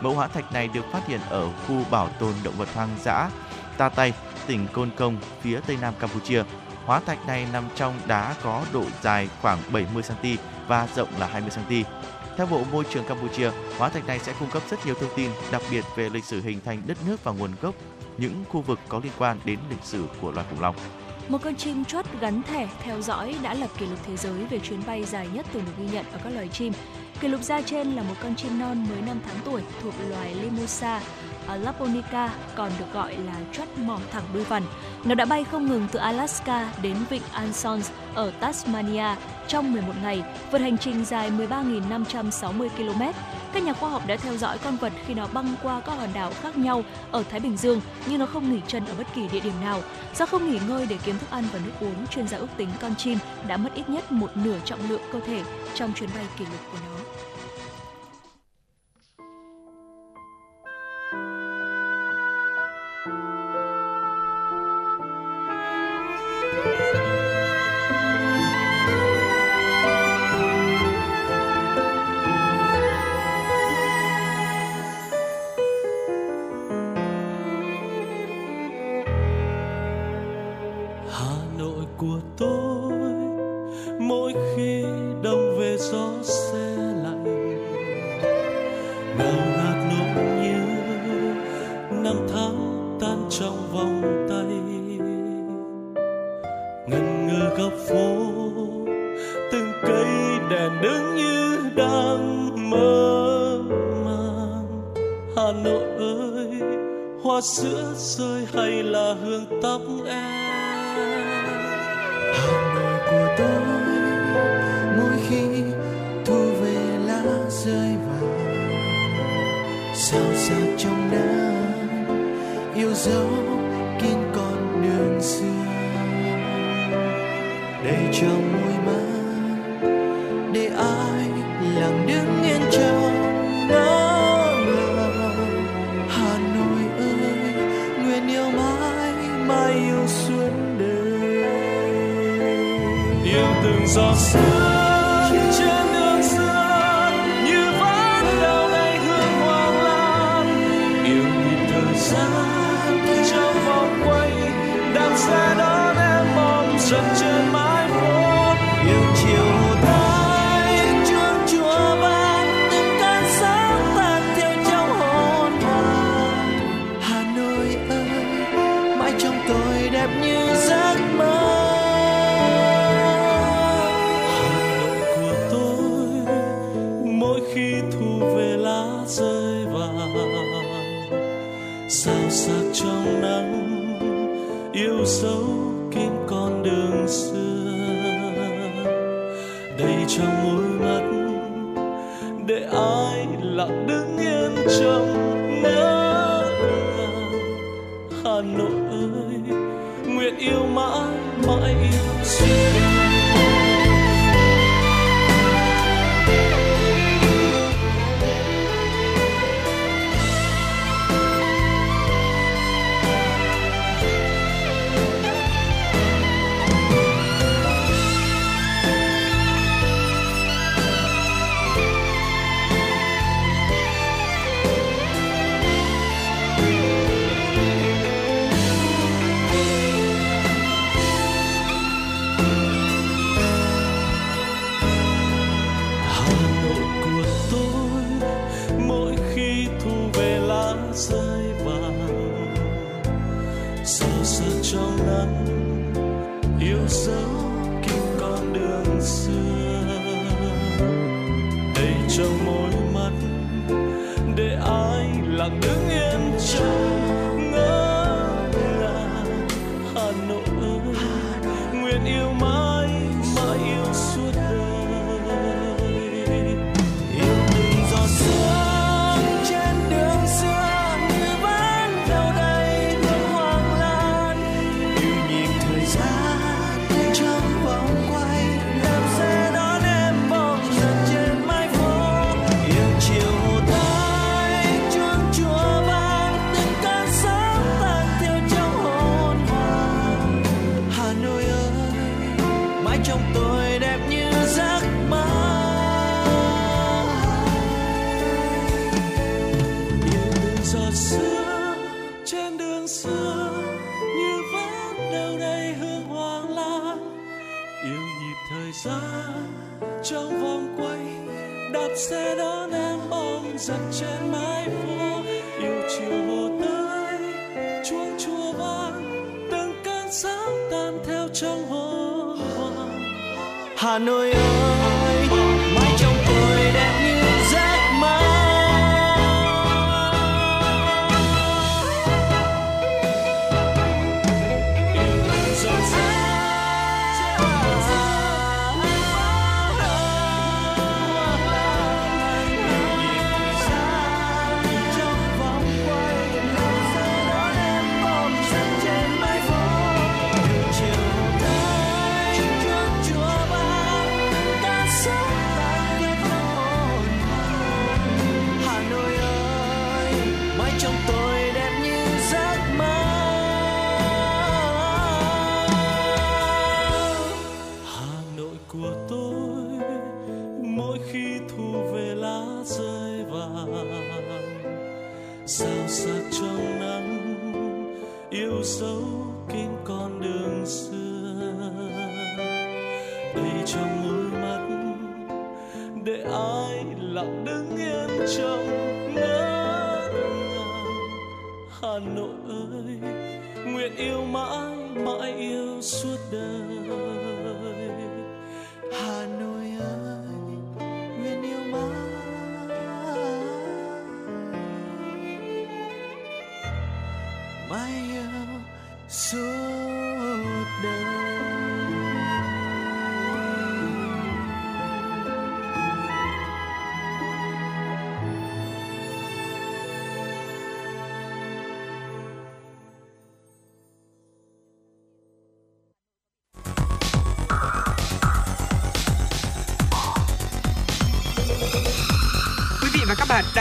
Mẫu hóa thạch này được phát hiện ở khu bảo tồn động vật hoang dã Ta Tây, tỉnh Côn Công, phía tây nam Campuchia. Hóa thạch này nằm trong đá có độ dài khoảng 70 cm và rộng là 20 cm. Theo Bộ Môi trường Campuchia, hóa thạch này sẽ cung cấp rất nhiều thông tin, đặc biệt về lịch sử hình thành đất nước và nguồn gốc những khu vực có liên quan đến lịch sử của loài khủng long. Một con chim chuốt gắn thẻ theo dõi đã lập kỷ lục thế giới về chuyến bay dài nhất từng được ghi nhận ở các loài chim. Kỷ lục ra trên là một con chim non mới 5 tháng tuổi thuộc loài Limosa Laponica còn được gọi là chốt mỏ thẳng đuôi vằn. Nó đã bay không ngừng từ Alaska đến vịnh Ansons ở Tasmania trong 11 ngày, vượt hành trình dài 13.560 km. Các nhà khoa học đã theo dõi con vật khi nó băng qua các hòn đảo khác nhau ở Thái Bình Dương, nhưng nó không nghỉ chân ở bất kỳ địa điểm nào. Do không nghỉ ngơi để kiếm thức ăn và nước uống, chuyên gia ước tính con chim đã mất ít nhất một nửa trọng lượng cơ thể trong chuyến bay kỷ lục của nó.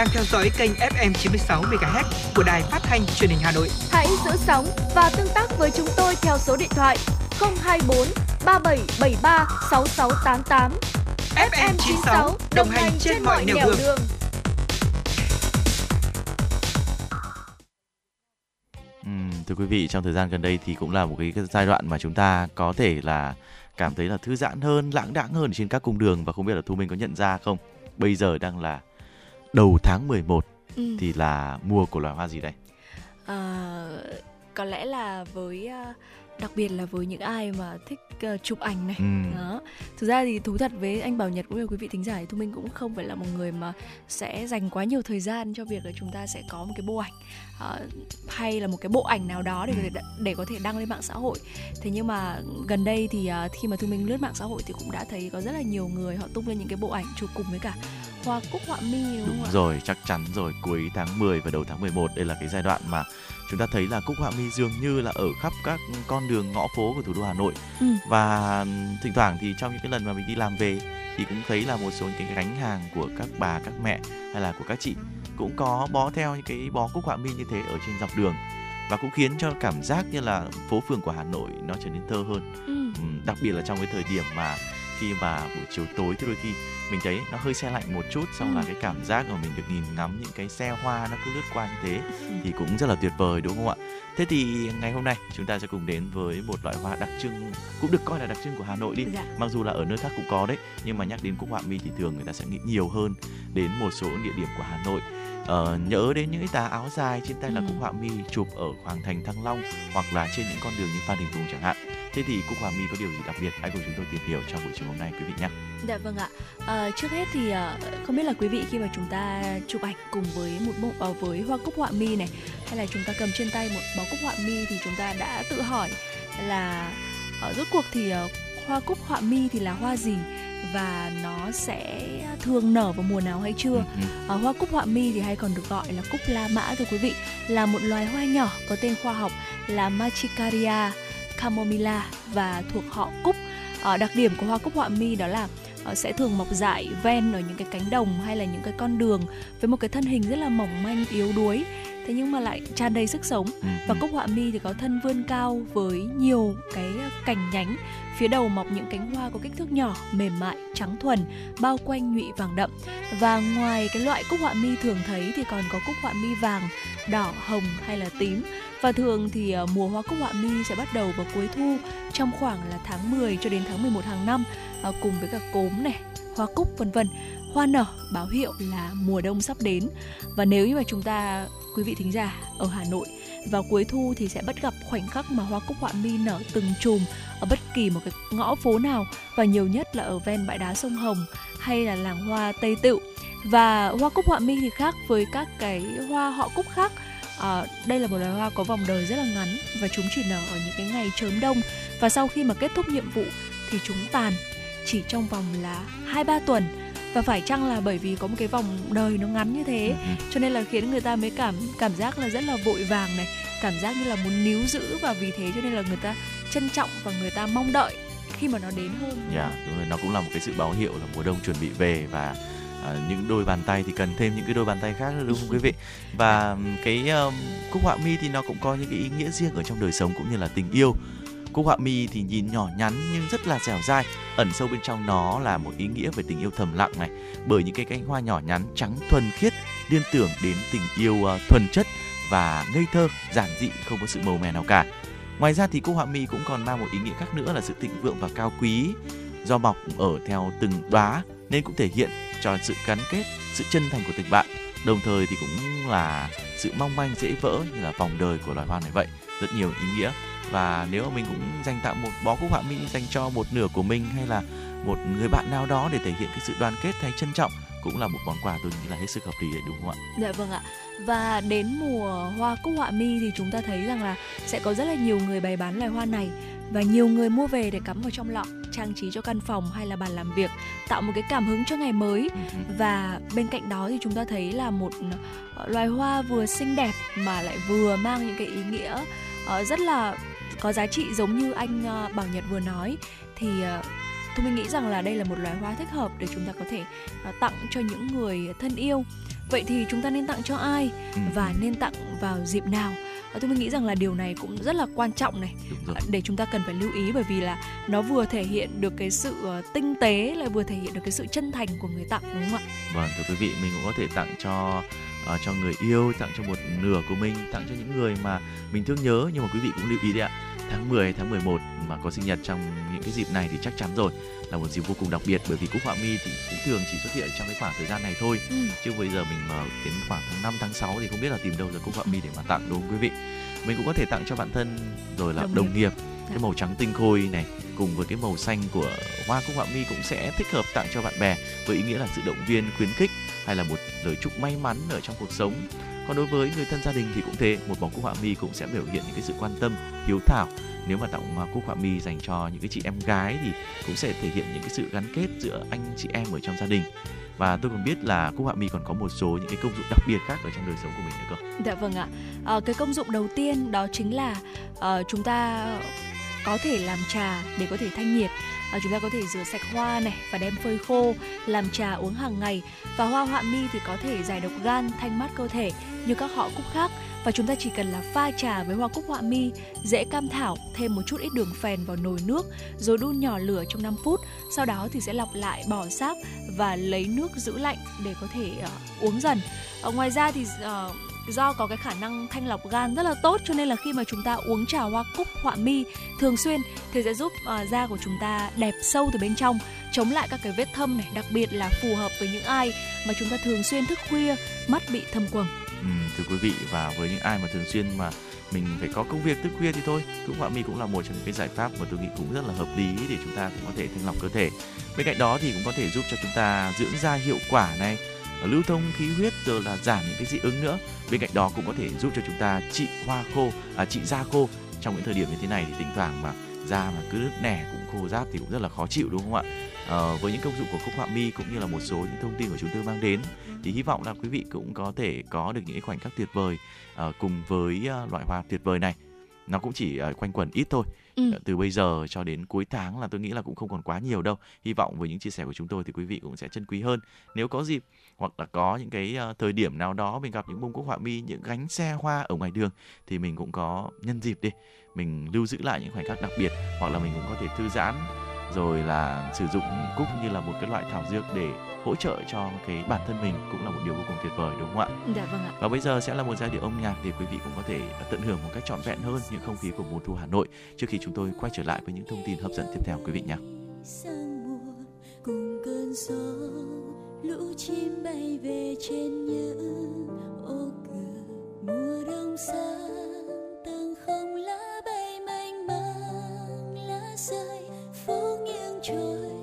Đang theo dõi kênh FM 96 MHz của đài phát thanh truyền hình Hà Nội. Hãy giữ sóng và tương tác với chúng tôi theo số điện thoại 024 3773 6688. FM 96 đồng hành trên mọi nẻo đường. đường. thưa quý vị, trong thời gian gần đây thì cũng là một cái giai đoạn mà chúng ta có thể là cảm thấy là thư giãn hơn, lãng đãng hơn trên các cung đường và không biết là Thu Minh có nhận ra không? Bây giờ đang là đầu tháng 11 ừ. thì là mùa của loài hoa gì đây? À, có lẽ là với uh, đặc biệt là với những ai mà thích uh, chụp ảnh này ừ. đó thực ra thì thú thật với anh bảo nhật cũng như quý vị thính giả thì thu minh cũng không phải là một người mà sẽ dành quá nhiều thời gian cho việc là chúng ta sẽ có một cái bộ ảnh uh, hay là một cái bộ ảnh nào đó để ừ. để có thể đăng lên mạng xã hội thế nhưng mà gần đây thì uh, khi mà thu minh lướt mạng xã hội thì cũng đã thấy có rất là nhiều người họ tung lên những cái bộ ảnh chụp cùng với cả hoa cúc họa mi đúng, đúng không ạ? rồi chắc chắn rồi cuối tháng 10 và đầu tháng 11 đây là cái giai đoạn mà chúng ta thấy là cúc họa mi dường như là ở khắp các con đường ngõ phố của thủ đô Hà Nội ừ. và thỉnh thoảng thì trong những cái lần mà mình đi làm về thì cũng thấy là một số những cái gánh hàng của các bà các mẹ hay là của các chị cũng có bó theo những cái bó cúc họa mi như thế ở trên dọc đường và cũng khiến cho cảm giác như là phố phường của Hà Nội nó trở nên thơ hơn ừ. đặc biệt là trong cái thời điểm mà khi mà buổi chiều tối thì đôi khi mình thấy nó hơi xe lạnh một chút xong ừ. là cái cảm giác mà mình được nhìn ngắm những cái xe hoa nó cứ lướt qua như thế ừ. thì cũng rất là tuyệt vời đúng không ạ thế thì ngày hôm nay chúng ta sẽ cùng đến với một loại hoa đặc trưng cũng được coi là đặc trưng của hà nội đi dạ. mặc dù là ở nơi khác cũng có đấy nhưng mà nhắc đến cúc họa mi thì thường người ta sẽ nghĩ nhiều hơn đến một số địa điểm của hà nội uh, nhớ đến những cái tà áo dài trên tay ừ. là cúc họa mi chụp ở hoàng thành thăng long hoặc là trên những con đường như phan đình phùng chẳng hạn thế thì cúc họa mi có điều gì đặc biệt? Hãy cùng chúng tôi tìm hiểu trong buổi chiều hôm nay quý vị nhé. Dạ vâng ạ. À, trước hết thì uh, không biết là quý vị khi mà chúng ta chụp ảnh cùng với một bộ uh, với hoa cúc họa mi này hay là chúng ta cầm trên tay một bó cúc họa mi thì chúng ta đã tự hỏi là uh, rốt cuộc thì uh, hoa cúc họa mi thì là hoa gì? Và nó sẽ thường nở vào mùa nào hay chưa. Ừ, ừ. À, hoa cúc họa mi thì hay còn được gọi là cúc La Mã thưa quý vị, là một loài hoa nhỏ có tên khoa học là Machicaria camomilla và thuộc họ cúc. À, đặc điểm của hoa cúc họa mi đó là uh, sẽ thường mọc dại ven ở những cái cánh đồng hay là những cái con đường với một cái thân hình rất là mỏng manh yếu đuối. Thế nhưng mà lại tràn đầy sức sống. Ừ, và ừ. cúc họa mi thì có thân vươn cao với nhiều cái cành nhánh. Phía đầu mọc những cánh hoa có kích thước nhỏ mềm mại trắng thuần bao quanh nhụy vàng đậm. Và ngoài cái loại cúc họa mi thường thấy thì còn có cúc họa mi vàng đỏ hồng hay là tím và thường thì ờ, mùa hoa cúc họa mi sẽ bắt đầu vào cuối thu, trong khoảng là tháng 10 cho đến tháng 11 hàng năm ờ, cùng với cả cốm này, hoa cúc, vân vân. Hoa nở báo hiệu là mùa đông sắp đến. Và nếu như mà chúng ta, quý vị thính giả ở Hà Nội, vào cuối thu thì sẽ bắt gặp khoảnh khắc mà hoa cúc họa mi nở từng chùm ở bất kỳ một cái ngõ phố nào, và nhiều nhất là ở ven bãi đá sông Hồng hay là làng hoa Tây Tựu. Và hoa cúc họa mi thì khác với các cái hoa họ cúc khác à, đây là một loài hoa có vòng đời rất là ngắn và chúng chỉ nở ở những cái ngày chớm đông và sau khi mà kết thúc nhiệm vụ thì chúng tàn chỉ trong vòng là hai ba tuần và phải chăng là bởi vì có một cái vòng đời nó ngắn như thế ừ, ừ. cho nên là khiến người ta mới cảm cảm giác là rất là vội vàng này cảm giác như là muốn níu giữ và vì thế cho nên là người ta trân trọng và người ta mong đợi khi mà nó đến hơn. Dạ, yeah, đúng rồi, nó cũng là một cái sự báo hiệu là mùa đông chuẩn bị về và à, những đôi bàn tay thì cần thêm những cái đôi bàn tay khác nữa đúng không quý vị? Và cái um, cúc họa mi thì nó cũng có những cái ý nghĩa riêng ở trong đời sống cũng như là tình yêu. Cúc họa mi thì nhìn nhỏ nhắn nhưng rất là dẻo dai ẩn sâu bên trong nó là một ý nghĩa về tình yêu thầm lặng này. Bởi những cái cánh hoa nhỏ nhắn trắng thuần khiết liên tưởng đến tình yêu uh, thuần chất và ngây thơ giản dị không có sự màu mè nào cả. Ngoài ra thì cúc họa mi cũng còn mang một ý nghĩa khác nữa là sự thịnh vượng và cao quý do mọc ở theo từng đóa nên cũng thể hiện cho sự gắn kết, sự chân thành của tình bạn. Đồng thời thì cũng là sự mong manh dễ vỡ như là vòng đời của loài hoa này vậy. Rất nhiều ý nghĩa và nếu mà mình cũng dành tặng một bó cúc họa mi dành cho một nửa của mình hay là một người bạn nào đó để thể hiện cái sự đoàn kết hay trân trọng cũng là một món quà tôi nghĩ là hết sức hợp lý đấy đúng không ạ? Dạ vâng ạ. Và đến mùa hoa cúc họa mi thì chúng ta thấy rằng là sẽ có rất là nhiều người bày bán loài hoa này và nhiều người mua về để cắm vào trong lọ trang trí cho căn phòng hay là bàn làm việc tạo một cái cảm hứng cho ngày mới ừ, ừ. và bên cạnh đó thì chúng ta thấy là một ờ, loài hoa vừa xinh đẹp mà lại vừa mang những cái ý nghĩa uh, rất là có giá trị giống như anh uh, Bảo Nhật vừa nói thì tôi mình nghĩ rằng là đây là một loài hoa thích hợp để chúng ta có thể tặng cho những người thân yêu vậy thì chúng ta nên tặng cho ai Ừ. và nên tặng vào dịp nào Và tôi nghĩ rằng là điều này cũng rất là quan trọng này rồi để chúng ta cần phải lưu ý bởi vì là nó vừa thể hiện được cái sự ờ, tinh tế lại vừa thể hiện được cái sự chân thành của người tặng đúng không ạ? Vâng, thưa quý vị, mình cũng có thể tặng cho ờ, cho người yêu, tặng cho một nửa của mình, tặng cho những người mà mình thương nhớ nhưng mà quý vị cũng lưu ý đấy ạ. Tháng 10, tháng 11 mà có sinh nhật trong những cái dịp này thì chắc chắn rồi là một dịp vô cùng đặc biệt bởi vì cúc họa mi thì cũng thường chỉ xuất hiện trong cái khoảng thời gian này thôi. Ừ. Chứ bây giờ mình mà đến khoảng tháng 5, tháng 6 thì không biết là tìm đâu ra cúc họa mi để mà tặng đúng không quý vị? Mình cũng có thể tặng cho bạn thân rồi là Đồng đồng, nghiệp. nghiệp cái màu trắng tinh khôi này cùng với cái màu xanh của hoa cúc họa mi cũng sẽ thích hợp tặng cho bạn bè với ý nghĩa là sự động viên khuyến khích hay là một lời chúc may mắn ở trong cuộc sống. Còn đối với người thân gia đình thì cũng thế một bó cúc họa mi cũng sẽ biểu hiện những cái sự quan tâm hiếu thảo. Nếu mà tặng hoa cúc họa mi dành cho những cái chị em gái thì cũng sẽ thể hiện những cái sự gắn kết giữa anh chị em ở trong gia đình. Và tôi còn biết là cúc họa mi còn có một số những cái công dụng đặc biệt khác ở trong đời sống của mình nữa cơ. Dạ vâng ạ. À, cái công dụng đầu tiên đó chính là uh, chúng ta có thể làm trà để có thể thanh nhiệt. à, chúng ta có thể rửa sạch hoa này và đem phơi khô, làm trà uống hàng ngày. Và hoa họa mi thì có thể giải độc gan, thanh mát cơ thể như các họ cúc khác. Và chúng ta chỉ cần là pha trà với hoa cúc họa mi, dễ cam thảo, thêm một chút ít đường phèn vào nồi nước, rồi đun nhỏ lửa trong 5 phút. Sau đó thì sẽ lọc lại, bỏ sáp và lấy nước giữ lạnh để có thể uh, uống dần. Ờ, ngoài ra thì uh, do có cái khả năng thanh lọc gan rất là tốt cho nên là khi mà chúng ta uống trà hoa cúc họa mi thường xuyên thì sẽ giúp uh, da của chúng ta đẹp sâu từ bên trong chống lại các cái vết thâm này đặc biệt là phù hợp với những ai mà chúng ta thường xuyên thức khuya mắt bị thâm quầng. Ừ, thưa quý vị và với những ai mà thường xuyên mà mình phải có công việc thức khuya thì thôi cúc họa mi cũng là một trong những cái giải pháp mà tôi nghĩ cũng rất là hợp lý để chúng ta cũng có thể thanh lọc cơ thể. Bên cạnh đó thì cũng có thể giúp cho chúng ta dưỡng da hiệu quả này lưu thông khí huyết rồi là giảm những cái dị ứng nữa. Bên cạnh đó cũng có thể giúp cho chúng ta trị hoa khô à, trị da khô trong những thời điểm như thế này thì thỉnh thoảng mà da mà cứ nứt nẻ cũng khô ráp thì cũng rất là khó chịu đúng không ạ? Ờ, với những công dụng của cúc họa mi cũng như là một số những thông tin của chúng tôi mang đến thì hy vọng là quý vị cũng có thể có được những khoảnh khắc tuyệt vời ờ, cùng với ờ, loại hoa tuyệt vời này. Nó cũng chỉ ờ, quanh quẩn ít thôi. Ừ. Từ bây giờ cho đến cuối tháng là tôi nghĩ là cũng không còn quá nhiều đâu. Hy vọng với những chia sẻ của chúng tôi thì quý vị cũng sẽ trân quý hơn. Nếu có dịp hoặc là có những cái ờ, thời điểm nào đó mình gặp những bông cúc họa mi những gánh xe hoa ở ngoài đường thì mình cũng có nhân dịp đi mình lưu giữ lại những khoảnh khắc đặc biệt hoặc là mình cũng có thể thư giãn rồi là sử dụng cúc như là một cái loại thảo dược để hỗ trợ cho cái bản thân mình cũng là một điều vô cùng tuyệt vời đúng không ạ dạ vâng ạ và bây giờ sẽ là một giai điệu âm nhạc để quý vị cũng có thể tận hưởng một cách trọn vẹn hơn những không khí của mùa thu Hà Nội trước khi chúng tôi quay trở lại với những thông tin hấp dẫn tiếp theo quý vị nhé. sang mùa cùng cơn gió lũ chim bay về trên những ô cửa. Mùa đông xa từng không lá bay mênh mang lá rơi, phố nghiêng trôi.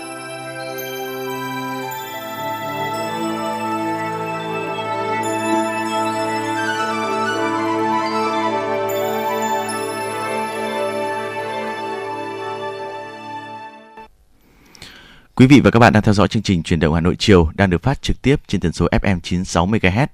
Quý vị và các bạn đang theo dõi chương trình Truyền động Hà Nội chiều đang được phát trực tiếp trên tần số FM 96 MHz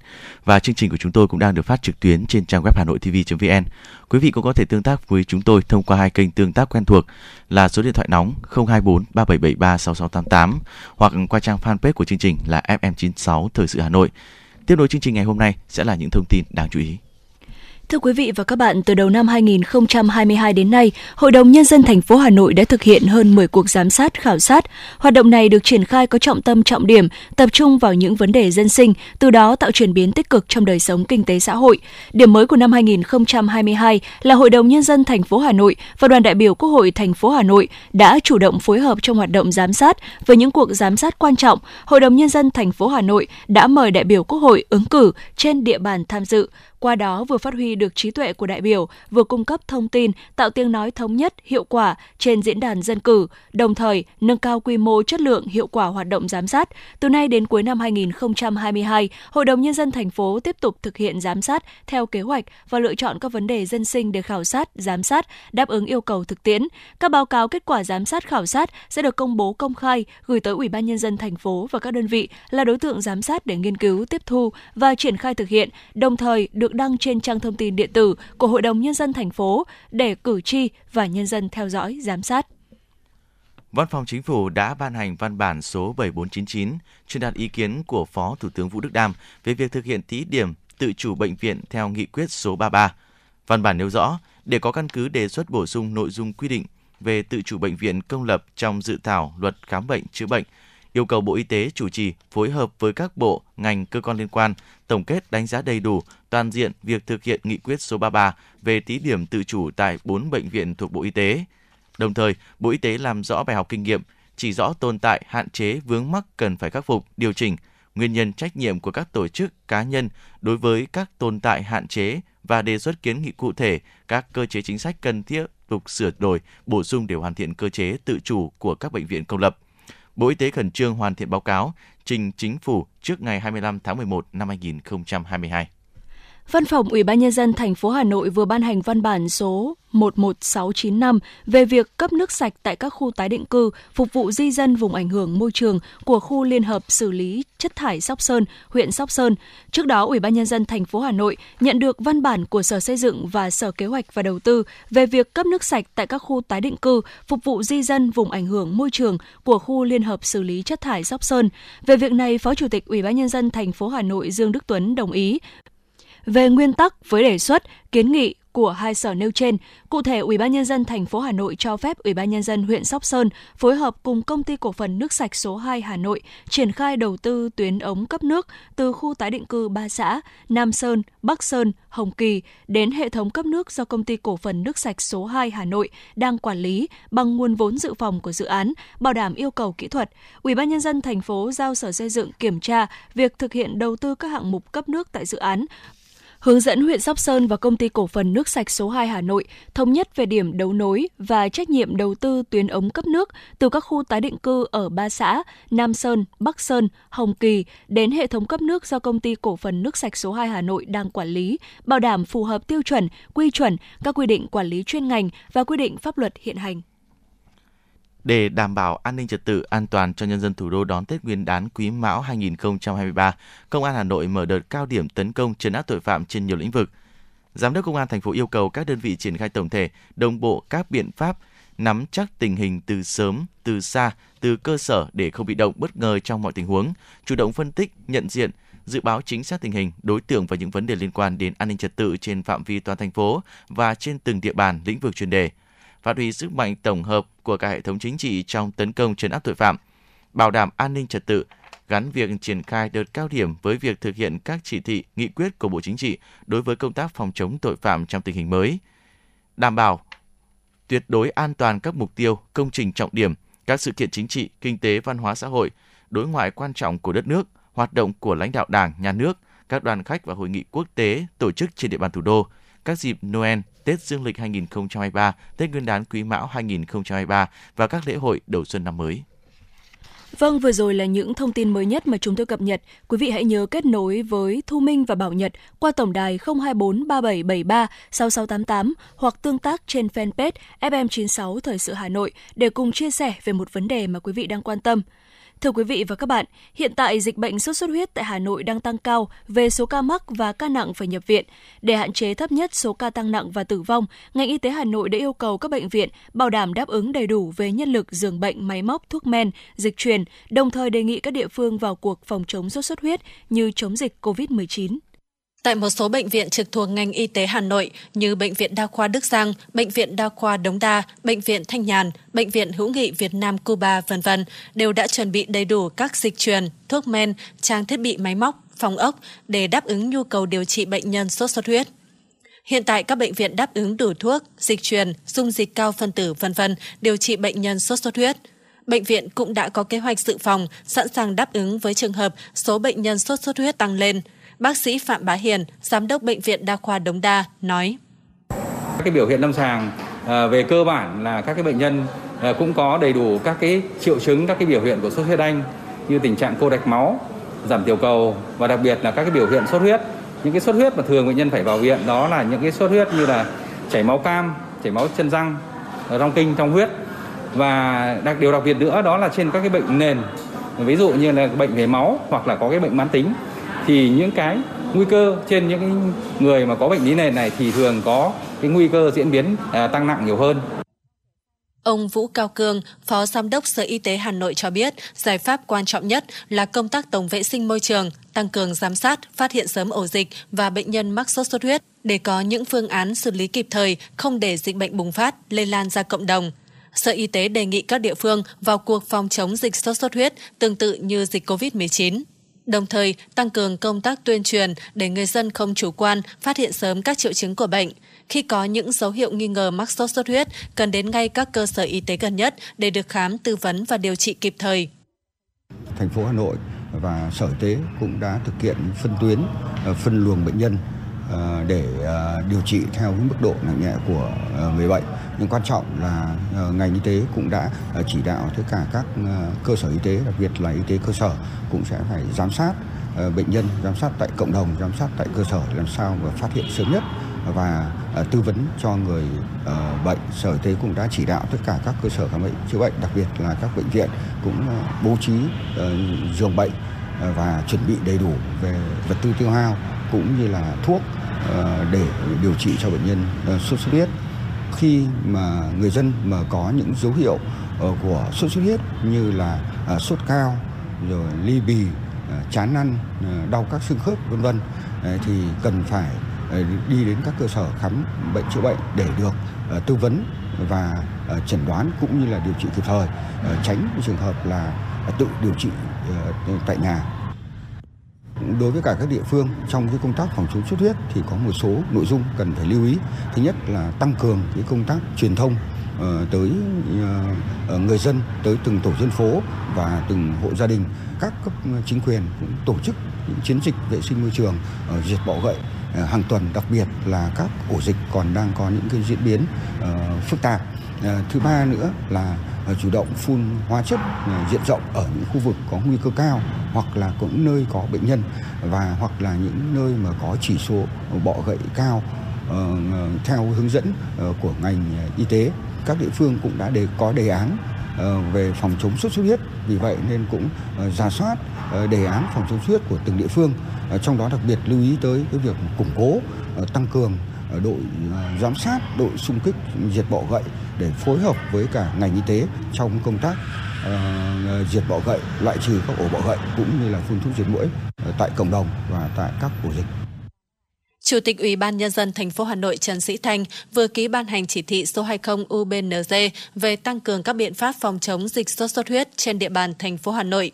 và chương trình của chúng tôi cũng đang được phát trực tuyến trên trang web hanoitv.vn. Quý vị cũng có thể tương tác với chúng tôi thông qua hai kênh tương tác quen thuộc là số điện thoại nóng 024 3773 6688 hoặc qua trang fanpage của chương trình là FM96 Thời sự Hà Nội. Tiếp nối chương trình ngày hôm nay sẽ là những thông tin đáng chú ý. Thưa quý vị và các bạn, từ đầu năm 2022 đến nay, Hội đồng Nhân dân thành phố Hà Nội đã thực hiện hơn 10 cuộc giám sát, khảo sát. Hoạt động này được triển khai có trọng tâm trọng điểm, tập trung vào những vấn đề dân sinh, từ đó tạo chuyển biến tích cực trong đời sống kinh tế xã hội. Điểm mới của năm 2022 là Hội đồng Nhân dân thành phố Hà Nội và đoàn đại biểu Quốc hội thành phố Hà Nội đã chủ động phối hợp trong hoạt động giám sát. Với những cuộc giám sát quan trọng, Hội đồng Nhân dân thành phố Hà Nội đã mời đại biểu Quốc hội ứng cử trên địa bàn tham dự qua đó vừa phát huy được trí tuệ của đại biểu, vừa cung cấp thông tin, tạo tiếng nói thống nhất, hiệu quả trên diễn đàn dân cử, đồng thời nâng cao quy mô chất lượng hiệu quả hoạt động giám sát. Từ nay đến cuối năm 2022, Hội đồng Nhân dân thành phố tiếp tục thực hiện giám sát theo kế hoạch và lựa chọn các vấn đề dân sinh để khảo sát, giám sát, đáp ứng yêu cầu thực tiễn. Các báo cáo kết quả giám sát khảo sát sẽ được công bố công khai, gửi tới Ủy ban Nhân dân thành phố và các đơn vị là đối tượng giám sát để nghiên cứu, tiếp thu và triển khai thực hiện, đồng thời được được đăng trên trang thông tin điện tử của Hội đồng Nhân dân thành phố để cử tri và nhân dân theo dõi, giám sát. Văn phòng Chính phủ đã ban hành văn bản số 7499 truyền đạt ý kiến của Phó Thủ tướng Vũ Đức Đam về việc thực hiện thí điểm tự chủ bệnh viện theo nghị quyết số 33. Văn bản nêu rõ, để có căn cứ đề xuất bổ sung nội dung quy định về tự chủ bệnh viện công lập trong dự thảo luật khám bệnh chữa bệnh, yêu cầu Bộ Y tế chủ trì phối hợp với các bộ, ngành, cơ quan liên quan tổng kết đánh giá đầy đủ toàn diện việc thực hiện nghị quyết số 33 về thí điểm tự chủ tại 4 bệnh viện thuộc Bộ Y tế. Đồng thời, Bộ Y tế làm rõ bài học kinh nghiệm, chỉ rõ tồn tại, hạn chế, vướng mắc cần phải khắc phục, điều chỉnh, nguyên nhân trách nhiệm của các tổ chức, cá nhân đối với các tồn tại hạn chế và đề xuất kiến nghị cụ thể các cơ chế chính sách cần thiết, tục sửa đổi, bổ sung để hoàn thiện cơ chế tự chủ của các bệnh viện công lập. Bộ Y tế khẩn trương hoàn thiện báo cáo trình chính phủ trước ngày 25 tháng 11 năm 2022. Văn phòng Ủy ban nhân dân thành phố Hà Nội vừa ban hành văn bản số 11695 về việc cấp nước sạch tại các khu tái định cư phục vụ di dân vùng ảnh hưởng môi trường của khu liên hợp xử lý chất thải Sóc Sơn, huyện Sóc Sơn. Trước đó, Ủy ban nhân dân thành phố Hà Nội nhận được văn bản của Sở Xây dựng và Sở Kế hoạch và Đầu tư về việc cấp nước sạch tại các khu tái định cư phục vụ di dân vùng ảnh hưởng môi trường của khu liên hợp xử lý chất thải Sóc Sơn. Về việc này, Phó Chủ tịch Ủy ban nhân dân thành phố Hà Nội Dương Đức Tuấn đồng ý về nguyên tắc với đề xuất, kiến nghị của hai sở nêu trên. Cụ thể, Ủy ban nhân dân thành phố Hà Nội cho phép Ủy ban nhân dân huyện Sóc Sơn phối hợp cùng công ty cổ phần nước sạch số 2 Hà Nội triển khai đầu tư tuyến ống cấp nước từ khu tái định cư ba xã Nam Sơn, Bắc Sơn, Hồng Kỳ đến hệ thống cấp nước do công ty cổ phần nước sạch số 2 Hà Nội đang quản lý bằng nguồn vốn dự phòng của dự án, bảo đảm yêu cầu kỹ thuật. Ủy ban nhân dân thành phố giao Sở Xây dựng kiểm tra việc thực hiện đầu tư các hạng mục cấp nước tại dự án, hướng dẫn huyện Sóc Sơn và công ty cổ phần nước sạch số 2 Hà Nội thống nhất về điểm đấu nối và trách nhiệm đầu tư tuyến ống cấp nước từ các khu tái định cư ở ba xã Nam Sơn, Bắc Sơn, Hồng Kỳ đến hệ thống cấp nước do công ty cổ phần nước sạch số 2 Hà Nội đang quản lý, bảo đảm phù hợp tiêu chuẩn, quy chuẩn, các quy định quản lý chuyên ngành và quy định pháp luật hiện hành. Để đảm bảo an ninh trật tự an toàn cho nhân dân thủ đô đón Tết Nguyên đán Quý Mão 2023, Công an Hà Nội mở đợt cao điểm tấn công trấn áp tội phạm trên nhiều lĩnh vực. Giám đốc Công an thành phố yêu cầu các đơn vị triển khai tổng thể, đồng bộ các biện pháp nắm chắc tình hình từ sớm, từ xa, từ cơ sở để không bị động bất ngờ trong mọi tình huống, chủ động phân tích, nhận diện, dự báo chính xác tình hình, đối tượng và những vấn đề liên quan đến an ninh trật tự trên phạm vi toàn thành phố và trên từng địa bàn lĩnh vực chuyên đề phát huy sức mạnh tổng hợp của cả hệ thống chính trị trong tấn công chấn áp tội phạm, bảo đảm an ninh trật tự, gắn việc triển khai đợt cao điểm với việc thực hiện các chỉ thị, nghị quyết của Bộ Chính trị đối với công tác phòng chống tội phạm trong tình hình mới, đảm bảo tuyệt đối an toàn các mục tiêu, công trình trọng điểm, các sự kiện chính trị, kinh tế, văn hóa xã hội, đối ngoại quan trọng của đất nước, hoạt động của lãnh đạo Đảng, Nhà nước, các đoàn khách và hội nghị quốc tế tổ chức trên địa bàn thủ đô, các dịp Noel, Tết Dương lịch 2023, Tết Nguyên đán Quý Mão 2023 và các lễ hội đầu xuân năm mới. Vâng, vừa rồi là những thông tin mới nhất mà chúng tôi cập nhật. Quý vị hãy nhớ kết nối với Thu Minh và Bảo Nhật qua tổng đài 024 3773 6688 hoặc tương tác trên fanpage FM96 Thời sự Hà Nội để cùng chia sẻ về một vấn đề mà quý vị đang quan tâm. Thưa quý vị và các bạn, hiện tại dịch bệnh sốt xuất huyết tại Hà Nội đang tăng cao về số ca mắc và ca nặng phải nhập viện. Để hạn chế thấp nhất số ca tăng nặng và tử vong, ngành y tế Hà Nội đã yêu cầu các bệnh viện bảo đảm đáp ứng đầy đủ về nhân lực, giường bệnh, máy móc, thuốc men, dịch truyền, đồng thời đề nghị các địa phương vào cuộc phòng chống sốt xuất huyết như chống dịch COVID-19. Tại một số bệnh viện trực thuộc ngành y tế Hà Nội như Bệnh viện Đa khoa Đức Giang, Bệnh viện Đa khoa Đống Đa, Bệnh viện Thanh Nhàn, Bệnh viện Hữu nghị Việt Nam Cuba, vân vân đều đã chuẩn bị đầy đủ các dịch truyền, thuốc men, trang thiết bị máy móc, phòng ốc để đáp ứng nhu cầu điều trị bệnh nhân sốt xuất huyết. Hiện tại các bệnh viện đáp ứng đủ thuốc, dịch truyền, dung dịch cao phân tử vân vân điều trị bệnh nhân sốt xuất huyết. Bệnh viện cũng đã có kế hoạch dự phòng, sẵn sàng đáp ứng với trường hợp số bệnh nhân sốt xuất huyết tăng lên – Bác sĩ Phạm Bá Hiền, Giám đốc Bệnh viện Đa khoa Đống Đa nói. Các cái biểu hiện lâm sàng à, về cơ bản là các cái bệnh nhân à, cũng có đầy đủ các cái triệu chứng, các cái biểu hiện của sốt huyết đanh như tình trạng cô đạch máu, giảm tiểu cầu và đặc biệt là các cái biểu hiện sốt huyết. Những cái sốt huyết mà thường bệnh nhân phải vào viện đó là những cái sốt huyết như là chảy máu cam, chảy máu chân răng, rong kinh trong huyết và đặc điều đặc biệt nữa đó là trên các cái bệnh nền ví dụ như là bệnh về máu hoặc là có cái bệnh mãn tính thì những cái nguy cơ trên những người mà có bệnh lý nền này thì thường có cái nguy cơ diễn biến à, tăng nặng nhiều hơn. Ông Vũ Cao Cương, Phó Giám đốc Sở Y tế Hà Nội cho biết, giải pháp quan trọng nhất là công tác tổng vệ sinh môi trường, tăng cường giám sát, phát hiện sớm ổ dịch và bệnh nhân mắc sốt xuất huyết để có những phương án xử lý kịp thời, không để dịch bệnh bùng phát, lây lan ra cộng đồng. Sở Y tế đề nghị các địa phương vào cuộc phòng chống dịch sốt xuất huyết tương tự như dịch COVID-19 đồng thời tăng cường công tác tuyên truyền để người dân không chủ quan, phát hiện sớm các triệu chứng của bệnh. Khi có những dấu hiệu nghi ngờ mắc sốt xuất huyết, cần đến ngay các cơ sở y tế gần nhất để được khám, tư vấn và điều trị kịp thời. Thành phố Hà Nội và Sở Y tế cũng đã thực hiện phân tuyến, ờ, phân luồng bệnh nhân Ờ, để ờ, điều trị theo mức độ nặng nhẹ của ờ, người bệnh nhưng quan trọng là ngành y tế cũng đã chỉ đạo tất cả các cơ sở y tế đặc biệt là y tế cơ sở cũng sẽ phải giám sát bệnh nhân, giám sát tại cộng đồng, giám sát tại cơ sở làm sao mà phát hiện sớm nhất và tư vấn cho người bệnh. Sở Y tế cũng đã chỉ đạo tất cả các cơ sở khám bệnh chữa bệnh, đặc biệt là các bệnh viện cũng bố trí giường bệnh và chuẩn bị đầy đủ về vật tư tiêu hao cũng như là thuốc ờ, để điều trị cho bệnh nhân ờ, sốt xuất huyết. Khi mà người dân mà có những dấu hiệu ờ, của sốt xuất huyết như là sốt cao, rồi ly bì chán ăn đau các xương khớp, vân vân thì cần phải đi đến các cơ sở khám bệnh chữa bệnh để được tư vấn và chẩn đoán cũng như là điều trị kịp thời tránh trường hợp là tự điều trị tại nhà đối với cả các địa phương trong cái công tác phòng chống xuất huyết thì có một số nội dung cần phải lưu ý. Thứ nhất là tăng cường cái công tác truyền thông ờ, tới ờ, ờ, người dân, tới từng tổ dân phố và từng hộ gia đình. Các cấp chính quyền cũng tổ chức những chiến dịch vệ sinh môi trường diệt bọ gậy hàng tuần, đặc biệt là các ổ dịch còn đang có những cái diễn biến phức tạp. Thứ ba nữa là chủ động phun hóa chất à, diện rộng ở những khu vực có nguy cơ cao hoặc là cũng nơi có bệnh nhân và hoặc là những nơi mà có chỉ số bọ gậy cao ờ, ờ, theo hướng dẫn ờ, của ngành à, y tế. Các địa phương cũng đã đề, có đề án về phòng chống sốt xuất huyết. Vì vậy nên cũng giả soát đề án phòng chống xuất huyết của từng địa phương. Trong đó đặc biệt lưu ý tới cái việc củng cố tăng cường đội giám sát, đội xung kích diệt bọ gậy để phối hợp với cả ngành y tế trong công tác uh, diệt bọ gậy loại trừ các ổ bọ gậy cũng như là phun thuốc diệt mũi ờ, tại cộng đồng và tại các ổ dịch Chủ tịch Ủy ban Nhân dân thành phố Hà Nội Trần Sĩ Thanh vừa ký ban hành chỉ thị số 20 UBNZ về tăng cường các biện pháp phòng chống dịch sốt xuất huyết trên địa bàn thành phố Hà Nội.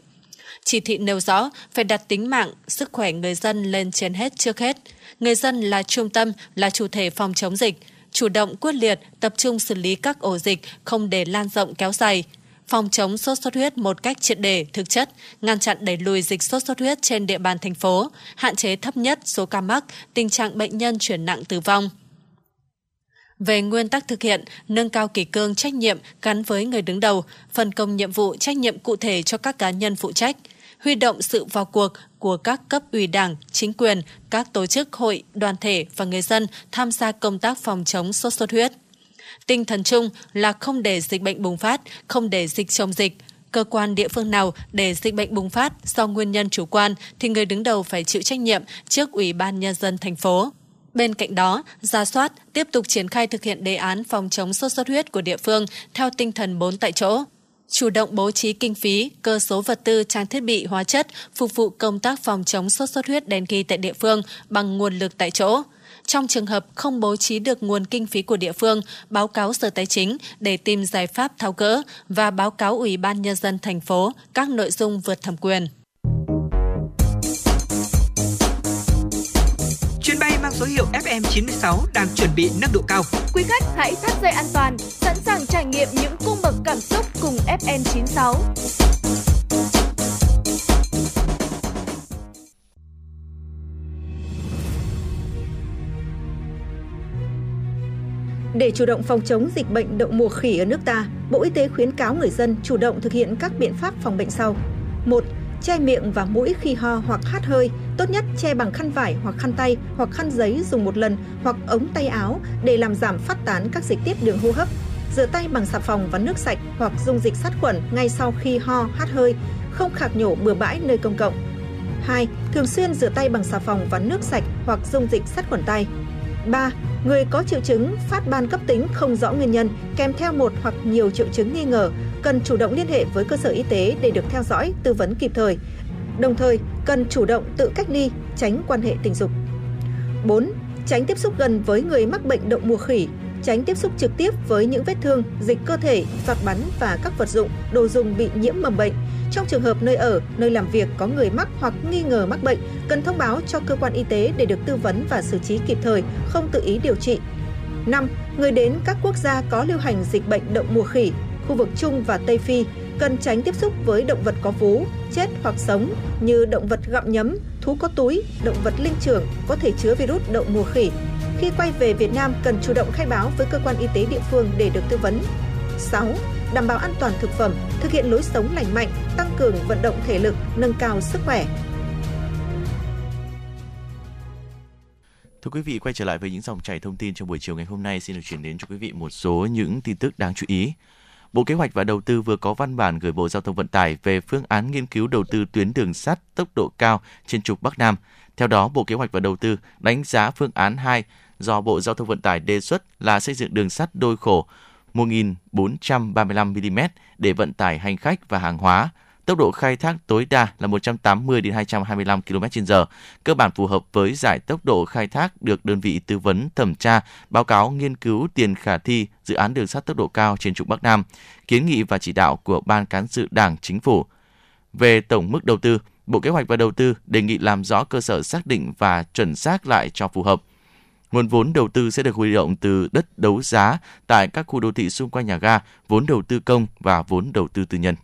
Chỉ thị nêu rõ phải đặt tính mạng, sức khỏe người dân lên trên hết trước hết. Người dân là trung tâm, là chủ thể phòng chống dịch. Chủ động quyết liệt, tập trung xử lý các ổ dịch, không để lan rộng kéo dài. Phòng chống sốt xuất huyết một cách triệt đề, thực chất, ngăn chặn đẩy lùi dịch sốt xuất huyết trên địa bàn thành phố, hạn chế thấp nhất số ca mắc, tình trạng bệnh nhân chuyển nặng tử vong. Về nguyên tắc thực hiện, nâng cao kỷ cương trách nhiệm gắn với người đứng đầu, phân công nhiệm vụ trách nhiệm cụ thể cho các cá nhân phụ trách, huy động sự vào cuộc của các cấp ủy đảng, chính quyền, các tổ chức hội, đoàn thể và người dân tham gia công tác phòng chống sốt xuất huyết. Tinh thần chung là không để dịch bệnh bùng phát, không để dịch chồng dịch. Cơ quan địa phương nào để dịch bệnh bùng phát do nguyên nhân chủ quan thì người đứng đầu phải chịu trách nhiệm trước Ủy ban Nhân dân thành phố. Bên cạnh đó, ra soát, tiếp tục triển khai thực hiện đề án phòng chống sốt xuất huyết của địa phương theo tinh thần 4 tại chỗ. Chủ động bố trí kinh phí, cơ số vật tư, trang thiết bị, hóa chất phục vụ công tác phòng chống sốt xuất huyết đen ghi tại địa phương bằng nguồn lực tại chỗ. Trong trường hợp không bố trí được nguồn kinh phí của địa phương, báo cáo Sở Tài chính để tìm giải pháp tháo gỡ và báo cáo Ủy ban Nhân dân thành phố các nội dung vượt thẩm quyền. Mang số hiệu FM96 đang chuẩn bị nâng độ cao. Quý khách hãy thắt dây an toàn, sẵn sàng trải nghiệm những cung bậc cảm xúc cùng FN96. Để chủ động phòng chống dịch bệnh đậu mùa khỉ ở nước ta, Bộ Y tế khuyến cáo người dân chủ động thực hiện các biện pháp phòng bệnh sau. 1. Che miệng và mũi khi ho hoặc hắt hơi, tốt nhất che bằng khăn vải hoặc khăn tay hoặc khăn giấy dùng một lần hoặc ống tay áo để làm giảm phát tán các dịch tiết đường hô hấp. Rửa tay bằng xà phòng và nước sạch hoặc dung dịch sát khuẩn ngay sau khi ho, hắt hơi, không khạc nhổ bừa bãi nơi công cộng. 2. Thường xuyên rửa tay bằng xà phòng và nước sạch hoặc dung dịch sát khuẩn tay. 3. Người có triệu chứng phát ban cấp tính không rõ nguyên nhân kèm theo một hoặc nhiều triệu chứng nghi ngờ cần chủ động liên hệ với cơ sở y tế để được theo dõi, tư vấn kịp thời. Đồng thời, cần chủ động tự cách ly, tránh quan hệ tình dục. 4. Tránh tiếp xúc gần với người mắc bệnh đậu mùa khỉ, tránh tiếp xúc trực tiếp với những vết thương, dịch cơ thể, giọt bắn và các vật dụng, đồ dùng bị nhiễm mầm bệnh. Trong trường hợp nơi ở, nơi làm việc có người mắc hoặc nghi ngờ mắc bệnh, cần thông báo cho cơ quan y tế để được tư vấn và xử trí kịp thời, không tự ý điều trị. 5. Người đến các quốc gia có lưu hành dịch bệnh đậu mùa khỉ, khu vực Trung và Tây Phi cần tránh tiếp xúc với động vật có vú, chết hoặc sống như động vật gặm nhấm, thú có túi, động vật linh trưởng có thể chứa virus đậu mùa khỉ. Khi quay về Việt Nam cần chủ động khai báo với cơ quan y tế địa phương để được tư vấn. 6. Đảm bảo an toàn thực phẩm, thực hiện lối sống lành mạnh, tăng cường vận động thể lực, nâng cao sức khỏe. Thưa quý vị, quay trở lại với những dòng chảy thông tin trong buổi chiều ngày hôm nay xin được chuyển đến cho quý vị một số những tin tức đáng chú ý. Bộ Kế hoạch và Đầu tư vừa có văn bản gửi Bộ Giao thông Vận tải về phương án nghiên cứu đầu tư tuyến đường sắt tốc độ cao trên trục Bắc Nam. Theo đó, Bộ Kế hoạch và Đầu tư đánh giá phương án 2 do Bộ Giao thông Vận tải đề xuất là xây dựng đường sắt đôi khổ 1.435 mm để vận tải hành khách và hàng hóa tốc độ khai thác tối đa là 180 đến 225 km/h, cơ bản phù hợp với giải tốc độ khai thác được đơn vị tư vấn thẩm tra báo cáo nghiên cứu tiền khả thi dự án đường sắt tốc độ cao trên trục Bắc Nam, kiến nghị và chỉ đạo của Ban cán sự Đảng Chính phủ. Về tổng mức đầu tư, Bộ Kế hoạch và Đầu tư đề nghị làm rõ cơ sở xác định và chuẩn xác lại cho phù hợp. Nguồn vốn đầu tư sẽ được huy động từ đất đấu giá tại các khu đô thị xung quanh nhà ga, vốn đầu tư công và vốn đầu tư tư nhân.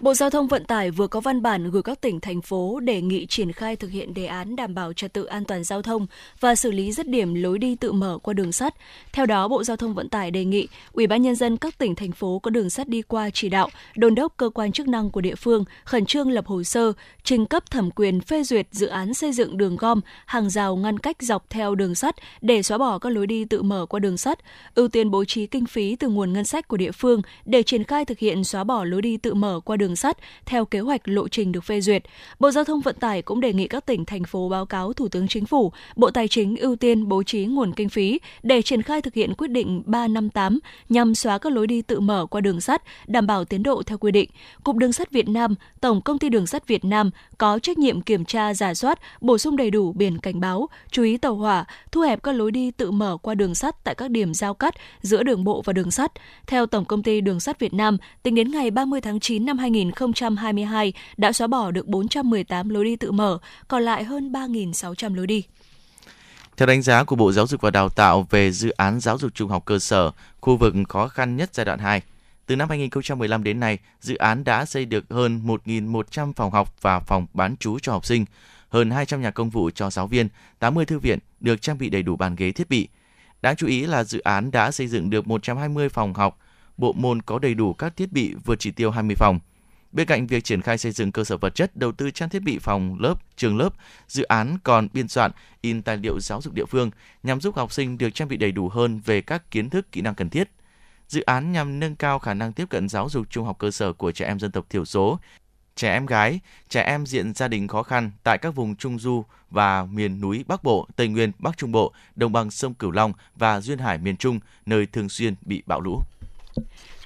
Bộ Giao thông Vận tải vừa có văn bản gửi các tỉnh, thành phố đề nghị triển khai thực hiện đề án đảm bảo trật tự an toàn giao thông và xử lý dứt điểm lối đi tự mở qua đường sắt. Theo đó, Bộ Giao thông Vận tải đề nghị Ủy ban nhân dân các tỉnh, thành phố có đường sắt đi qua chỉ đạo, đôn đốc cơ quan chức năng của địa phương khẩn trương lập hồ sơ, trình cấp thẩm quyền phê duyệt dự án xây dựng đường gom, hàng rào ngăn cách dọc theo đường sắt để xóa bỏ các lối đi tự mở qua đường sắt, ưu tiên bố trí kinh phí từ nguồn ngân sách của địa phương để triển khai thực hiện xóa bỏ lối đi tự mở qua đường đường sắt theo kế hoạch lộ trình được phê duyệt. Bộ Giao thông Vận tải cũng đề nghị các tỉnh, thành phố báo cáo Thủ tướng Chính phủ, Bộ Tài chính ưu tiên bố trí nguồn kinh phí để triển khai thực hiện quyết định 358 nhằm xóa các lối đi tự mở qua đường sắt, đảm bảo tiến độ theo quy định. Cục Đường sắt Việt Nam, Tổng Công ty Đường sắt Việt Nam có trách nhiệm kiểm tra, giả soát, bổ sung đầy đủ biển cảnh báo, chú ý tàu hỏa, thu hẹp các lối đi tự mở qua đường sắt tại các điểm giao cắt giữa đường bộ và đường sắt. Theo Tổng Công ty Đường sắt Việt Nam, tính đến ngày 30 tháng 9 năm 2022 đã xóa bỏ được 418 lối đi tự mở, còn lại hơn 3.600 lối đi. Theo đánh giá của Bộ Giáo dục và Đào tạo về dự án giáo dục trung học cơ sở, khu vực khó khăn nhất giai đoạn 2, từ năm 2015 đến nay, dự án đã xây được hơn 1.100 phòng học và phòng bán trú cho học sinh, hơn 200 nhà công vụ cho giáo viên, 80 thư viện được trang bị đầy đủ bàn ghế thiết bị. Đáng chú ý là dự án đã xây dựng được 120 phòng học, bộ môn có đầy đủ các thiết bị vượt chỉ tiêu 20 phòng. Bên cạnh việc triển khai xây dựng cơ sở vật chất, đầu tư trang thiết bị phòng lớp, trường lớp, dự án còn biên soạn, in tài liệu giáo dục địa phương nhằm giúp học sinh được trang bị đầy đủ hơn về các kiến thức, kỹ năng cần thiết. Dự án nhằm nâng cao khả năng tiếp cận giáo dục trung học cơ sở của trẻ em dân tộc thiểu số, trẻ em gái, trẻ em diện gia đình khó khăn tại các vùng Trung Du và miền núi Bắc Bộ, Tây Nguyên, Bắc Trung Bộ, đồng bằng sông Cửu Long và Duyên Hải miền Trung, nơi thường xuyên bị bão lũ.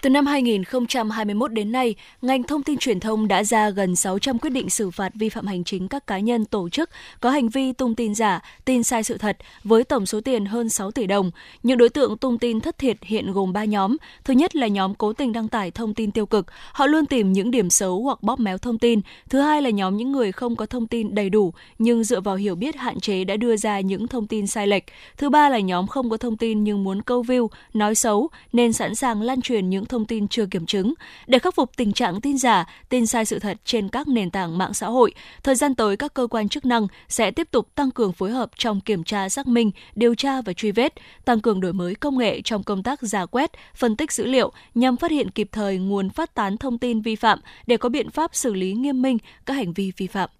Từ năm 2021 đến nay, ngành thông tin truyền thông đã ra gần 600 quyết định xử phạt vi phạm hành chính các cá nhân tổ chức có hành vi tung tin giả, tin sai sự thật với tổng số tiền hơn 6 tỷ đồng. Những đối tượng tung tin thất thiệt hiện gồm 3 nhóm. Thứ nhất là nhóm cố tình đăng tải thông tin tiêu cực, họ luôn tìm những điểm xấu hoặc bóp méo thông tin. Thứ hai là nhóm những người không có thông tin đầy đủ nhưng dựa vào hiểu biết hạn chế đã đưa ra những thông tin sai lệch. Thứ ba là nhóm không có thông tin nhưng muốn câu view, nói xấu nên sẵn sàng lan truyền những thông tin chưa kiểm chứng. Để khắc phục tình trạng tin giả, tin sai sự thật trên các nền tảng mạng xã hội, thời gian tới các cơ quan chức năng sẽ tiếp tục tăng cường phối hợp trong kiểm tra xác minh, điều tra và truy vết, tăng cường đổi mới công nghệ trong công tác giả quét, phân tích dữ liệu nhằm phát hiện kịp thời nguồn phát tán thông tin vi phạm để có biện pháp xử lý nghiêm minh các hành vi vi phạm.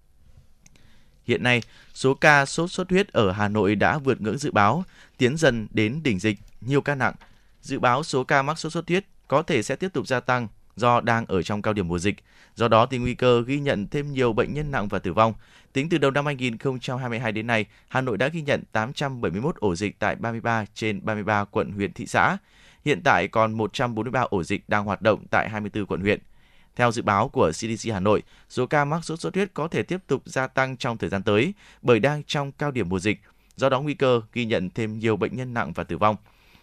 Hiện nay, số ca sốt xuất huyết ở Hà Nội đã vượt ngưỡng dự báo, tiến dần đến đỉnh dịch, nhiều ca nặng. Dự báo số ca mắc sốt xuất huyết có thể sẽ tiếp tục gia tăng do đang ở trong cao điểm mùa dịch. Do đó thì nguy cơ ghi nhận thêm nhiều bệnh nhân nặng và tử vong. Tính từ đầu năm 2022 đến nay, Hà Nội đã ghi nhận 871 ổ dịch tại 33 trên 33 quận huyện thị xã. Hiện tại còn 143 ổ dịch đang hoạt động tại 24 quận huyện. Theo dự báo của CDC Hà Nội, số ca mắc sốt xuất huyết có thể tiếp tục gia tăng trong thời gian tới bởi đang trong cao điểm mùa dịch. Do đó nguy cơ ghi nhận thêm nhiều bệnh nhân nặng và tử vong.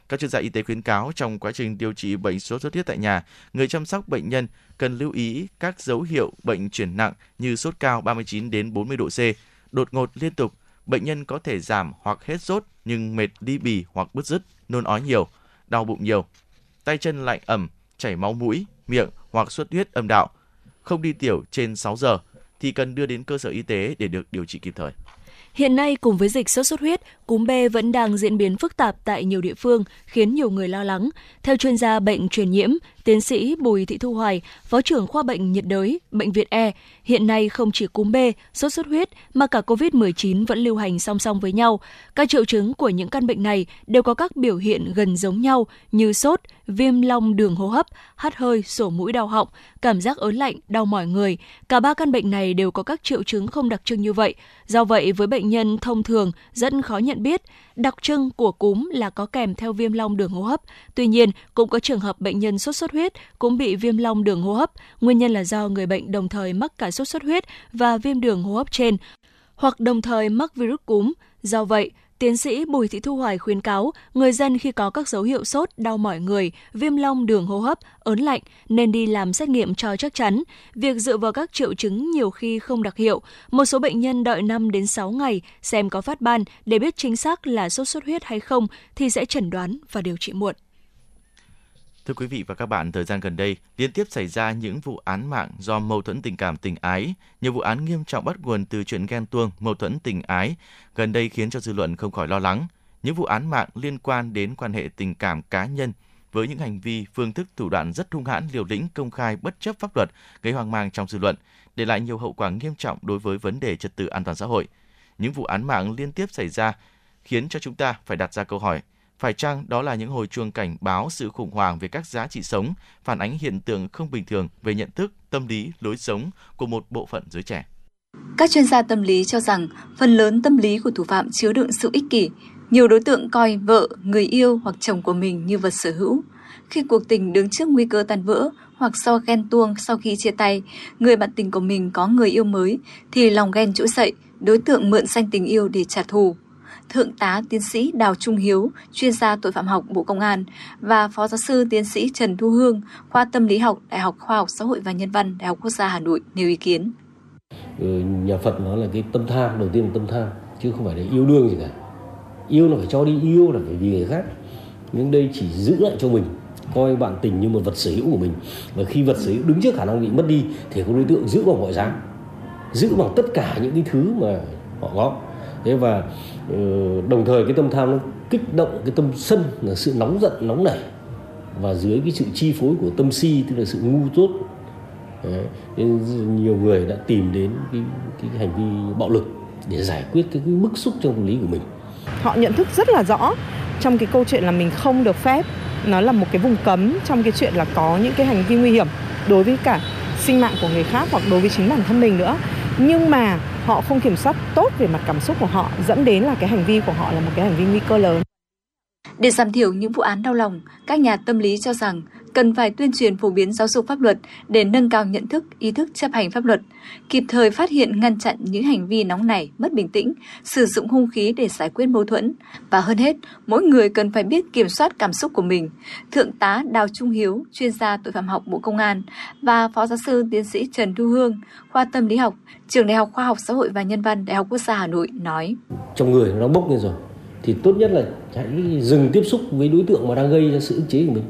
Các chuyên gia y tế khuyến cáo trong quá trình điều trị bệnh sốt xuất huyết tại nhà, người chăm sóc bệnh nhân cần lưu ý các dấu hiệu bệnh chuyển nặng như sốt cao 39 đến 40 độ C, đột ngột liên tục, bệnh nhân có thể giảm hoặc hết sốt nhưng mệt đi bì hoặc bứt rứt, nôn ói nhiều, đau bụng nhiều, tay chân lạnh ẩm, chảy máu mũi, miệng hoặc xuất huyết âm đạo, không đi tiểu trên 6 giờ thì cần đưa đến cơ sở y tế để được điều trị kịp thời. Hiện nay cùng với dịch sốt xuất huyết, cúm B vẫn đang diễn biến phức tạp tại nhiều địa phương, khiến nhiều người lo lắng. Theo chuyên gia bệnh truyền nhiễm, tiến sĩ Bùi Thị Thu Hoài, Phó trưởng khoa bệnh nhiệt đới, Bệnh viện E, hiện nay không chỉ cúm B, sốt xuất huyết mà cả COVID-19 vẫn lưu hành song song với nhau. Các triệu chứng của những căn bệnh này đều có các biểu hiện gần giống nhau như sốt, viêm long đường hô hấp, hắt hơi, sổ mũi đau họng, cảm giác ớn lạnh, đau mỏi người. Cả ba căn bệnh này đều có các triệu chứng không đặc trưng như vậy. Do vậy, với bệnh nhân thông thường rất khó nhận biết. Đặc trưng của cúm là có kèm theo viêm long đường hô hấp. Tuy nhiên, cũng có trường hợp bệnh nhân sốt xuất huyết cũng bị viêm long đường hô hấp. Nguyên nhân là do người bệnh đồng thời mắc cả sốt xuất huyết và viêm đường hô hấp trên, hoặc đồng thời mắc virus cúm. Do vậy, Tiến sĩ Bùi Thị Thu Hoài khuyến cáo người dân khi có các dấu hiệu sốt, đau mỏi người, viêm long đường hô hấp, ớn lạnh nên đi làm xét nghiệm cho chắc chắn. Việc dựa vào các triệu chứng nhiều khi không đặc hiệu. Một số bệnh nhân đợi 5 đến 6 ngày xem có phát ban để biết chính xác là sốt xuất huyết hay không thì sẽ chẩn đoán và điều trị muộn. Thưa quý vị và các bạn, thời gian gần đây liên tiếp xảy ra những vụ án mạng do mâu thuẫn tình cảm tình ái. Nhiều vụ án nghiêm trọng bắt nguồn từ chuyện ghen tuông, mâu thuẫn tình ái, gần đây khiến cho dư luận không khỏi lo lắng. Những vụ án mạng liên quan đến quan hệ tình cảm cá nhân với những hành vi, phương thức, thủ đoạn rất hung hãn, liều lĩnh, công khai, bất chấp pháp luật, gây hoang mang trong dư luận, để lại nhiều hậu quả nghiêm trọng đối với vấn đề trật tự an toàn xã hội. Những vụ án mạng liên tiếp xảy ra khiến cho chúng ta phải đặt ra câu hỏi – phải chăng đó là những hồi chuông cảnh báo sự khủng hoảng về các giá trị sống, phản ánh hiện tượng không bình thường về nhận thức, tâm lý, lối sống của một bộ phận giới trẻ? Các chuyên gia tâm lý cho rằng phần lớn tâm lý của thủ phạm chứa đựng sự ích kỷ. Nhiều đối tượng coi vợ, người yêu hoặc chồng của mình như vật sở hữu. Khi cuộc tình đứng trước nguy cơ tan vỡ hoặc do ghen tuông sau khi chia tay, người bạn tình của mình có người yêu mới thì lòng ghen trỗi dậy, đối tượng mượn danh tình yêu để trả thù, Thượng tá tiến sĩ Đào Trung Hiếu, chuyên gia tội phạm học Bộ Công an và Phó giáo sư tiến sĩ Trần Thu Hương, khoa tâm lý học Đại học Khoa học Xã hội và Nhân văn Đại học Quốc gia Hà Nội nêu ý kiến. Ừ, nhà Phật nói là cái tâm tham, đầu tiên là tâm tham, chứ không phải là yêu đương gì cả. Yêu là phải cho đi yêu là phải vì người khác. Nhưng đây chỉ giữ lại cho mình, coi bạn tình như một vật sở hữu của mình. Và khi vật sở hữu đứng trước khả năng bị mất đi thì có đối tượng giữ bằng mọi giá. Giữ bằng tất cả những cái thứ mà họ có. Thế và Ờ, đồng thời cái tâm tham nó kích động cái tâm sân là sự nóng giận nóng nảy. Và dưới cái sự chi phối của tâm si tức là sự ngu dốt Đấy. nên nhiều người đã tìm đến cái, cái hành vi bạo lực để giải quyết cái, cái bức xúc trong tâm lý của mình. Họ nhận thức rất là rõ trong cái câu chuyện là mình không được phép. Nó là một cái vùng cấm trong cái chuyện là có những cái hành vi nguy hiểm đối với cả sinh mạng của người khác hoặc đối với chính bản thân mình nữa. Nhưng mà họ không kiểm soát tốt về mặt cảm xúc của họ dẫn đến là cái hành vi của họ là một cái hành vi nguy cơ lớn. Để giảm thiểu những vụ án đau lòng, các nhà tâm lý cho rằng cần phải tuyên truyền phổ biến giáo dục pháp luật để nâng cao nhận thức, ý thức chấp hành pháp luật, kịp thời phát hiện ngăn chặn những hành vi nóng nảy, mất bình tĩnh, sử dụng hung khí để giải quyết mâu thuẫn. Và hơn hết, mỗi người cần phải biết kiểm soát cảm xúc của mình. Thượng tá Đào Trung Hiếu, chuyên gia tội phạm học Bộ Công an và Phó giáo sư tiến sĩ Trần Thu Hương, khoa tâm lý học, trường Đại học Khoa học Xã hội và Nhân văn Đại học Quốc gia Hà Nội nói. Trong người nó bốc lên rồi, thì tốt nhất là hãy dừng tiếp xúc với đối tượng mà đang gây ra sự ức chế của mình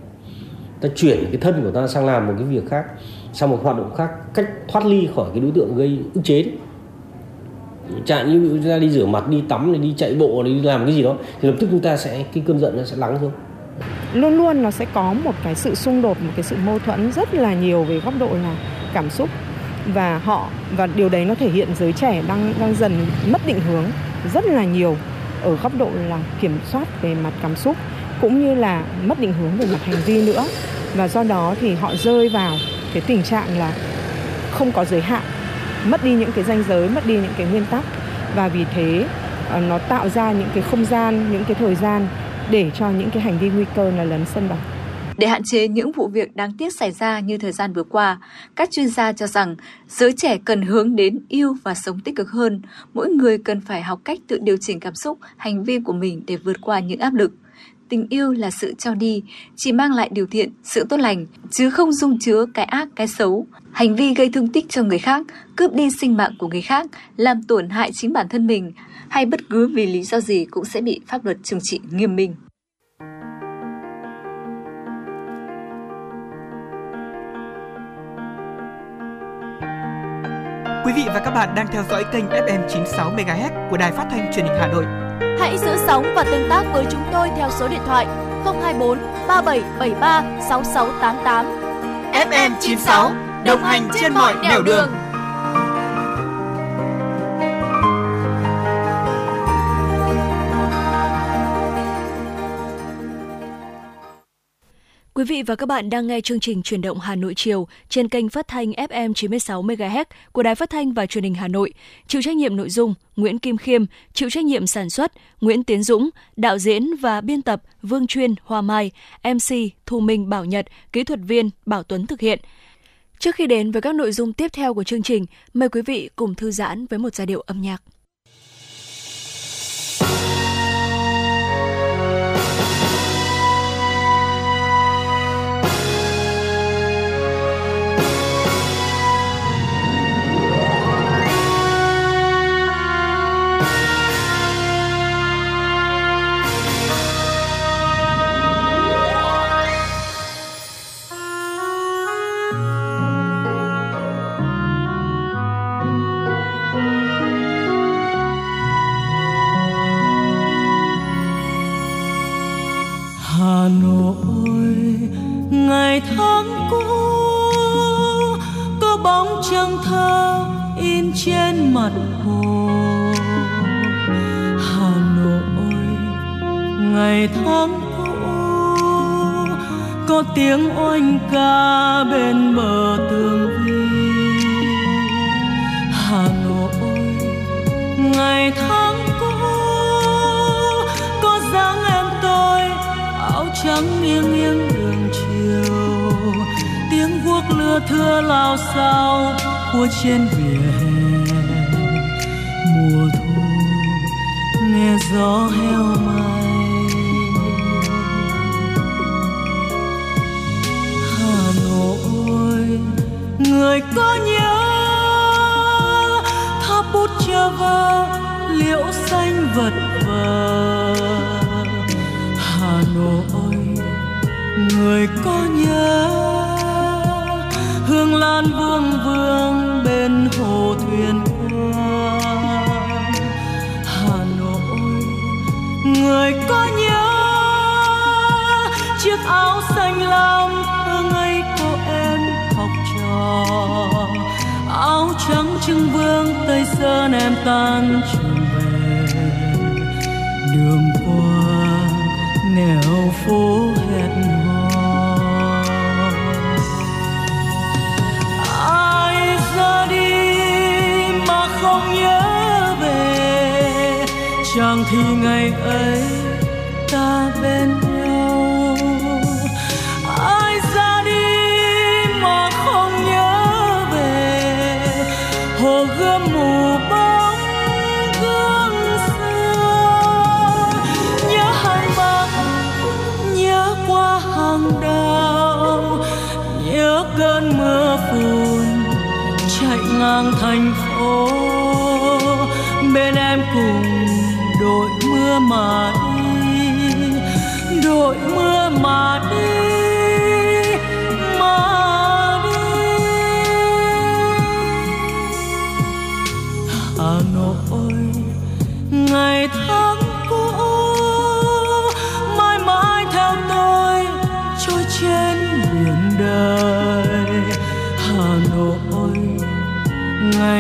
ta chuyển cái thân của ta sang làm một cái việc khác, sang một hoạt động khác, cách thoát ly khỏi cái đối tượng gây ức chế đấy chẳng như chúng ta đi rửa mặt, đi tắm đi chạy bộ đi làm cái gì đó, thì lập tức chúng ta sẽ, cái cơn giận nó sẽ lắng xuống. Luôn luôn nó sẽ có một cái sự xung đột, một cái sự mâu thuẫn rất là nhiều về góc độ là cảm xúc. Và họ, và điều đấy nó thể hiện giới trẻ đang đang dần mất định hướng rất là nhiều ở góc độ là kiểm soát về mặt cảm xúc cũng như là mất định hướng về mặt hành vi nữa. Và do đó thì họ rơi vào cái tình trạng là không có giới hạn mất đi những cái ranh giới mất đi những cái nguyên tắc. Và vì thế ờ, nó tạo ra những cái không gian những cái thời gian để cho những cái hành vi nguy cơ là lấn sân vào. Để hạn chế những vụ việc đáng tiếc xảy ra như thời gian vừa qua, các chuyên gia cho rằng giới trẻ cần hướng đến yêu và sống tích cực hơn. Mỗi người cần phải học cách tự điều chỉnh cảm xúc, hành vi của mình để vượt qua những áp lực tình yêu là sự cho đi, chỉ mang lại điều thiện, sự tốt lành, chứ không dung chứa cái ác, cái xấu. Hành vi gây thương tích cho người khác, cướp đi sinh mạng của người khác, làm tổn hại chính bản thân mình, hay bất cứ vì lý do gì cũng sẽ bị pháp luật trừng trị nghiêm minh. Quý vị và các bạn đang theo dõi kênh FM 96 MHz của Đài Phát thanh Truyền hình Hà Nội. Hãy giữ sóng và tương tác với chúng tôi theo số điện thoại 024 3773 6688. FM 96 đồng hành trên mọi nẻo đường. đường. Quý vị và các bạn đang nghe chương trình Truyền động Hà Nội chiều trên kênh phát thanh FM 96 MHz của Đài Phát thanh và Truyền hình Hà Nội. Chịu trách nhiệm nội dung Nguyễn Kim Khiêm, chịu trách nhiệm sản xuất Nguyễn Tiến Dũng, đạo diễn và biên tập Vương Chuyên Hoa Mai, MC Thu Minh Bảo Nhật, kỹ thuật viên Bảo Tuấn thực hiện. Trước khi đến với các nội dung tiếp theo của chương trình, mời quý vị cùng thư giãn với một giai điệu âm nhạc. Tiếng oanh ca bên bờ tường vi. Hà nội, ngày tháng cũ, có dáng em tôi, áo trắng nghiêng nghiêng đường chiều. Tiếng guốc lưa thưa lao sao của trên vỉa hè. Mùa thu, nghe gió heo may người có nhớ, tháp bút cho vơ liễu xanh vật vờ. Hà nội, người có nhớ, hương lan vương vương bên hồ thuyền qua Hà Nội, người có nhớ, chiếc áo xanh lam trắng trưng vương, tây sơn em tan trường về. Đường qua nẻo phố hẹn hò. Ai ra đi mà không nhớ về chẳng thì ngày ấy ta bên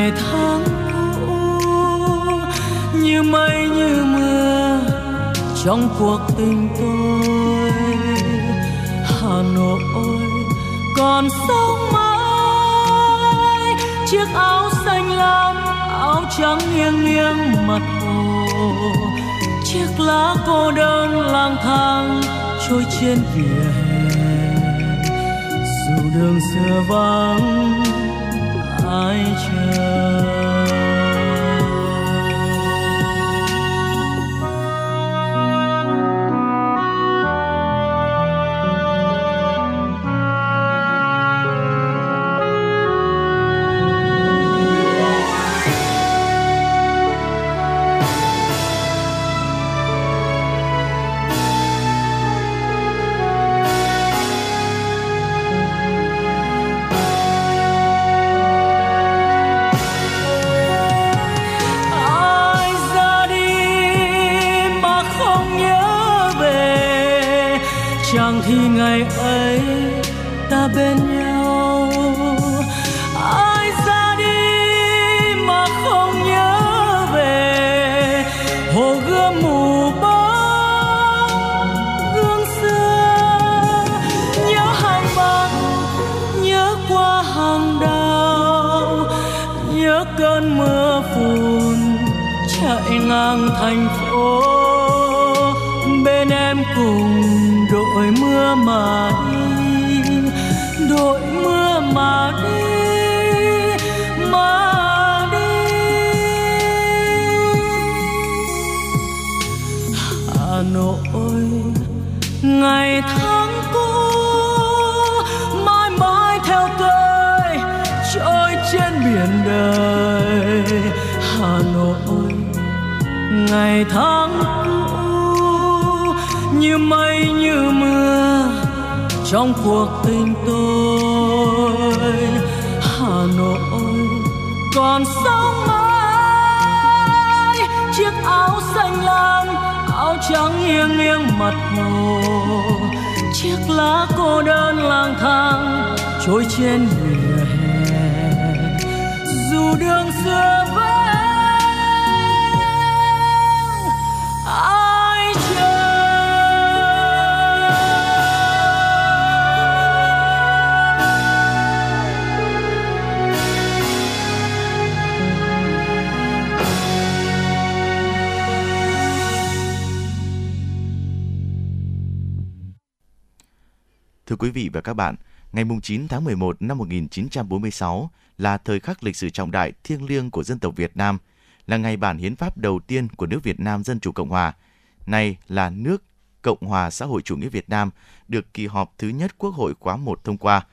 ngày tháng cũ như mây như mưa trong cuộc tình tôi. Hà nội còn sống mãi, chiếc áo xanh lam, áo trắng nghiêng nghiêng mặt hồ. Chiếc lá cô đơn lang thang trôi trên vỉa hè. Dù đường xưa vắng ai chờ? 9 tháng 11 năm 1946 là thời khắc lịch sử trọng đại thiêng liêng của dân tộc Việt Nam, là ngày bản hiến pháp đầu tiên của nước Việt Nam Dân Chủ Cộng Hòa. nay là nước Cộng hòa xã hội chủ nghĩa Việt Nam được kỳ họp thứ nhất Quốc hội khóa 1 thông qua.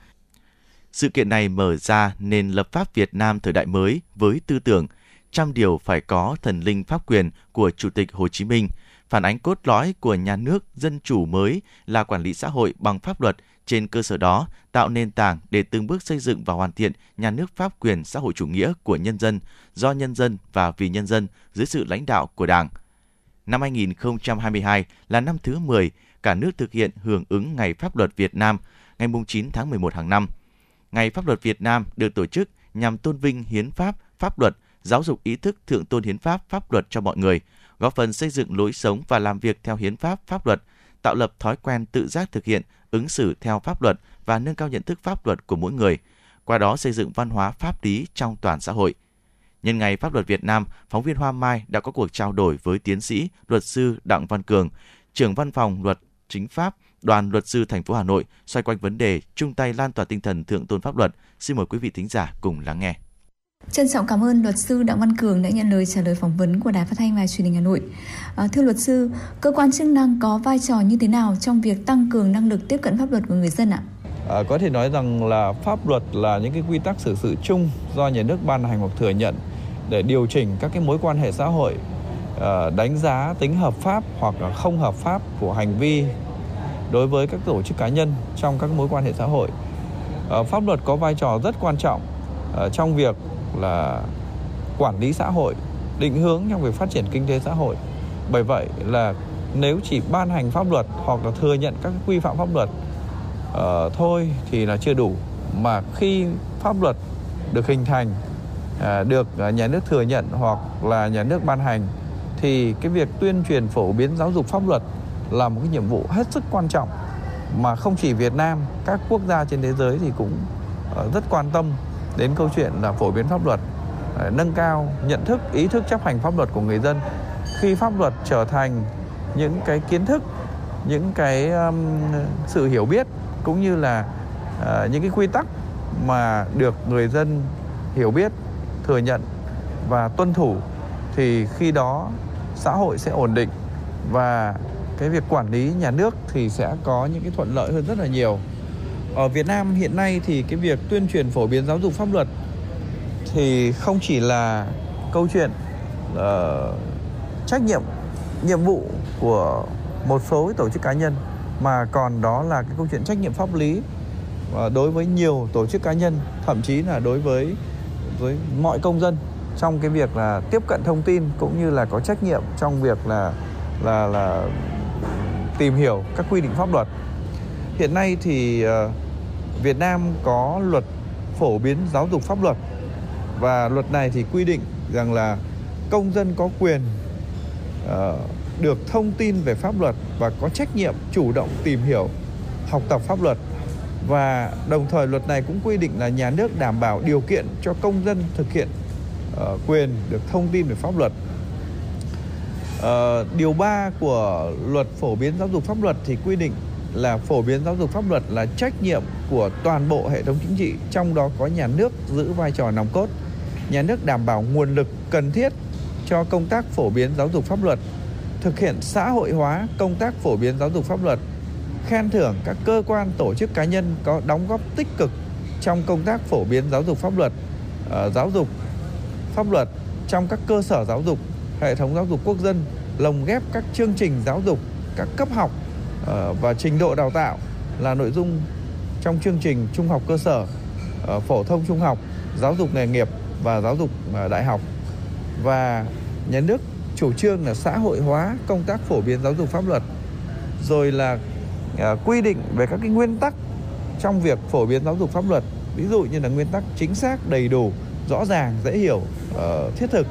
Sự kiện này mở ra nền lập pháp Việt Nam thời đại mới với tư tưởng trăm điều phải có thần linh pháp quyền của Chủ tịch Hồ Chí Minh, phản ánh cốt lõi của nhà nước dân chủ mới là quản lý xã hội bằng pháp luật, trên cơ sở đó tạo nền tảng để từng bước xây dựng và hoàn thiện nhà nước pháp quyền xã hội chủ nghĩa của nhân dân, do nhân dân và vì nhân dân dưới sự lãnh đạo của Đảng. Năm 2022 là năm thứ 10 cả nước thực hiện hưởng ứng Ngày Pháp luật Việt Nam, ngày 9 tháng 11 hàng năm. Ngày Pháp luật Việt Nam được tổ chức nhằm tôn vinh hiến pháp, pháp luật, giáo dục ý thức thượng tôn hiến pháp, pháp luật cho mọi người, góp phần xây dựng lối sống và làm việc theo hiến pháp, pháp luật, tạo lập thói quen tự giác thực hiện, ứng xử theo pháp luật và nâng cao nhận thức pháp luật của mỗi người, qua đó xây dựng văn hóa pháp lý trong toàn xã hội. Nhân ngày Pháp luật Việt Nam, phóng viên Hoa Mai đã có cuộc trao đổi với tiến sĩ, luật sư Đặng Văn Cường, trưởng văn phòng luật chính pháp, đoàn luật sư thành phố Hà Nội xoay quanh vấn đề chung tay lan tỏa tinh thần thượng tôn pháp luật. Xin mời quý vị thính giả cùng lắng nghe. Trân trọng cảm ơn luật sư Đặng Văn Cường đã nhận lời trả lời phỏng vấn của Đài Phát thanh và Truyền hình Hà Nội. À, thưa luật sư, cơ quan chức năng có vai trò như thế nào trong việc tăng cường năng lực tiếp cận pháp luật của người dân ạ? À, có thể nói rằng là pháp luật là những cái quy tắc xử sự chung do nhà nước ban hành hoặc thừa nhận để điều chỉnh các cái mối quan hệ xã hội, à, đánh giá tính hợp pháp hoặc là không hợp pháp của hành vi đối với các tổ chức cá nhân trong các mối quan hệ xã hội. À, pháp luật có vai trò rất quan trọng à, trong việc là quản lý xã hội, định hướng trong việc phát triển kinh tế xã hội. Bởi vậy là nếu chỉ ban hành pháp luật hoặc là thừa nhận các quy phạm pháp luật uh, thôi thì là chưa đủ mà khi pháp luật được hình thành uh, được à, nhà nước thừa nhận hoặc là nhà nước ban hành thì cái việc tuyên truyền phổ biến giáo dục pháp luật là một cái nhiệm vụ hết sức quan trọng mà không chỉ Việt Nam các quốc gia trên thế giới thì cũng uh, rất quan tâm đến câu chuyện là phổ biến pháp luật à, nâng cao nhận thức ý thức chấp hành pháp luật của người dân. Khi pháp luật trở thành những cái kiến thức những cái um, sự hiểu biết cũng như là uh, những cái quy tắc mà được người dân hiểu biết thừa nhận và tuân thủ thì khi đó xã hội sẽ ổn định và cái việc quản lý nhà nước thì sẽ có những cái thuận lợi hơn rất là nhiều ở Việt Nam hiện nay thì cái việc tuyên truyền phổ biến giáo dục pháp luật thì không chỉ là câu chuyện uh, trách nhiệm nhiệm vụ của một số tổ chức cá nhân mà còn đó là cái câu chuyện trách nhiệm pháp lý và đối với nhiều tổ chức cá nhân thậm chí là đối với với mọi công dân trong cái việc là tiếp cận thông tin cũng như là có trách nhiệm trong việc là là là tìm hiểu các quy định pháp luật. Hiện nay thì uh, Việt Nam có luật phổ biến giáo dục pháp luật và luật này thì quy định rằng là công dân có quyền uh, được thông tin về pháp luật và có trách nhiệm chủ động tìm hiểu học tập pháp luật và đồng thời luật này cũng quy định là nhà nước đảm bảo điều kiện cho công dân thực hiện uh, quyền được thông tin về pháp luật. Uh, điều 3 của luật phổ biến giáo dục pháp luật thì quy định là phổ biến giáo dục pháp luật là trách nhiệm của toàn bộ hệ thống chính trị, trong đó có nhà nước giữ vai trò nòng cốt. Nhà nước đảm bảo nguồn lực cần thiết cho công tác phổ biến giáo dục pháp luật, thực hiện xã hội hóa công tác phổ biến giáo dục pháp luật, khen thưởng các cơ quan tổ chức cá nhân có đóng góp tích cực trong công tác phổ biến giáo dục pháp luật, ờ, giáo dục pháp luật trong các cơ sở giáo dục, hệ thống giáo dục quốc dân, lồng ghép các chương trình giáo dục, các cấp học Ờ, và trình độ đào tạo là nội dung trong chương trình trung học cơ sở, ờ, phổ thông trung học, giáo dục nghề nghiệp và giáo dục ờ, đại học. Và nhà nước chủ trương là xã hội hóa công tác phổ biến giáo dục pháp luật rồi là quy định về các cái nguyên tắc trong việc phổ biến giáo dục pháp luật. Ví dụ như là nguyên tắc chính xác đầy đủ rõ ràng dễ hiểu thiết thực.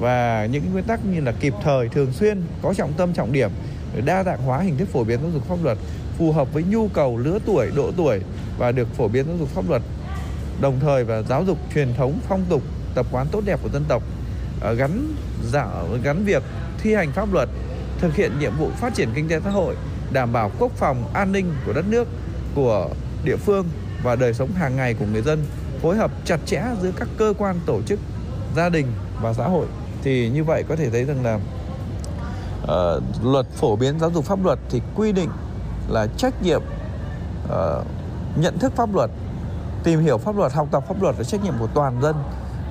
Và những nguyên tắc như là kịp thời thường xuyên có trọng tâm trọng điểm đa dạng hóa hình thức phổ biến giáo dục pháp luật, phù hợp với nhu cầu lứa tuổi, độ tuổi và được phổ biến giáo dục pháp luật. Đồng thời và giáo dục truyền thống, phong tục, tập quán tốt đẹp của dân tộc ờ, gắn dạo gắn việc thi hành pháp luật, thực hiện nhiệm vụ phát triển kinh tế xã hội, đảm bảo quốc phòng an ninh của đất nước, của địa phương và đời sống hàng ngày của người dân, phối hợp chặt chẽ giữa các cơ quan tổ chức, gia đình và xã hội. Thì như vậy có thể thấy rằng là uh, luật phổ biến giáo dục pháp luật thì quy định là trách nhiệm uh, nhận thức pháp luật tìm hiểu pháp luật học tập pháp luật là trách nhiệm của toàn dân.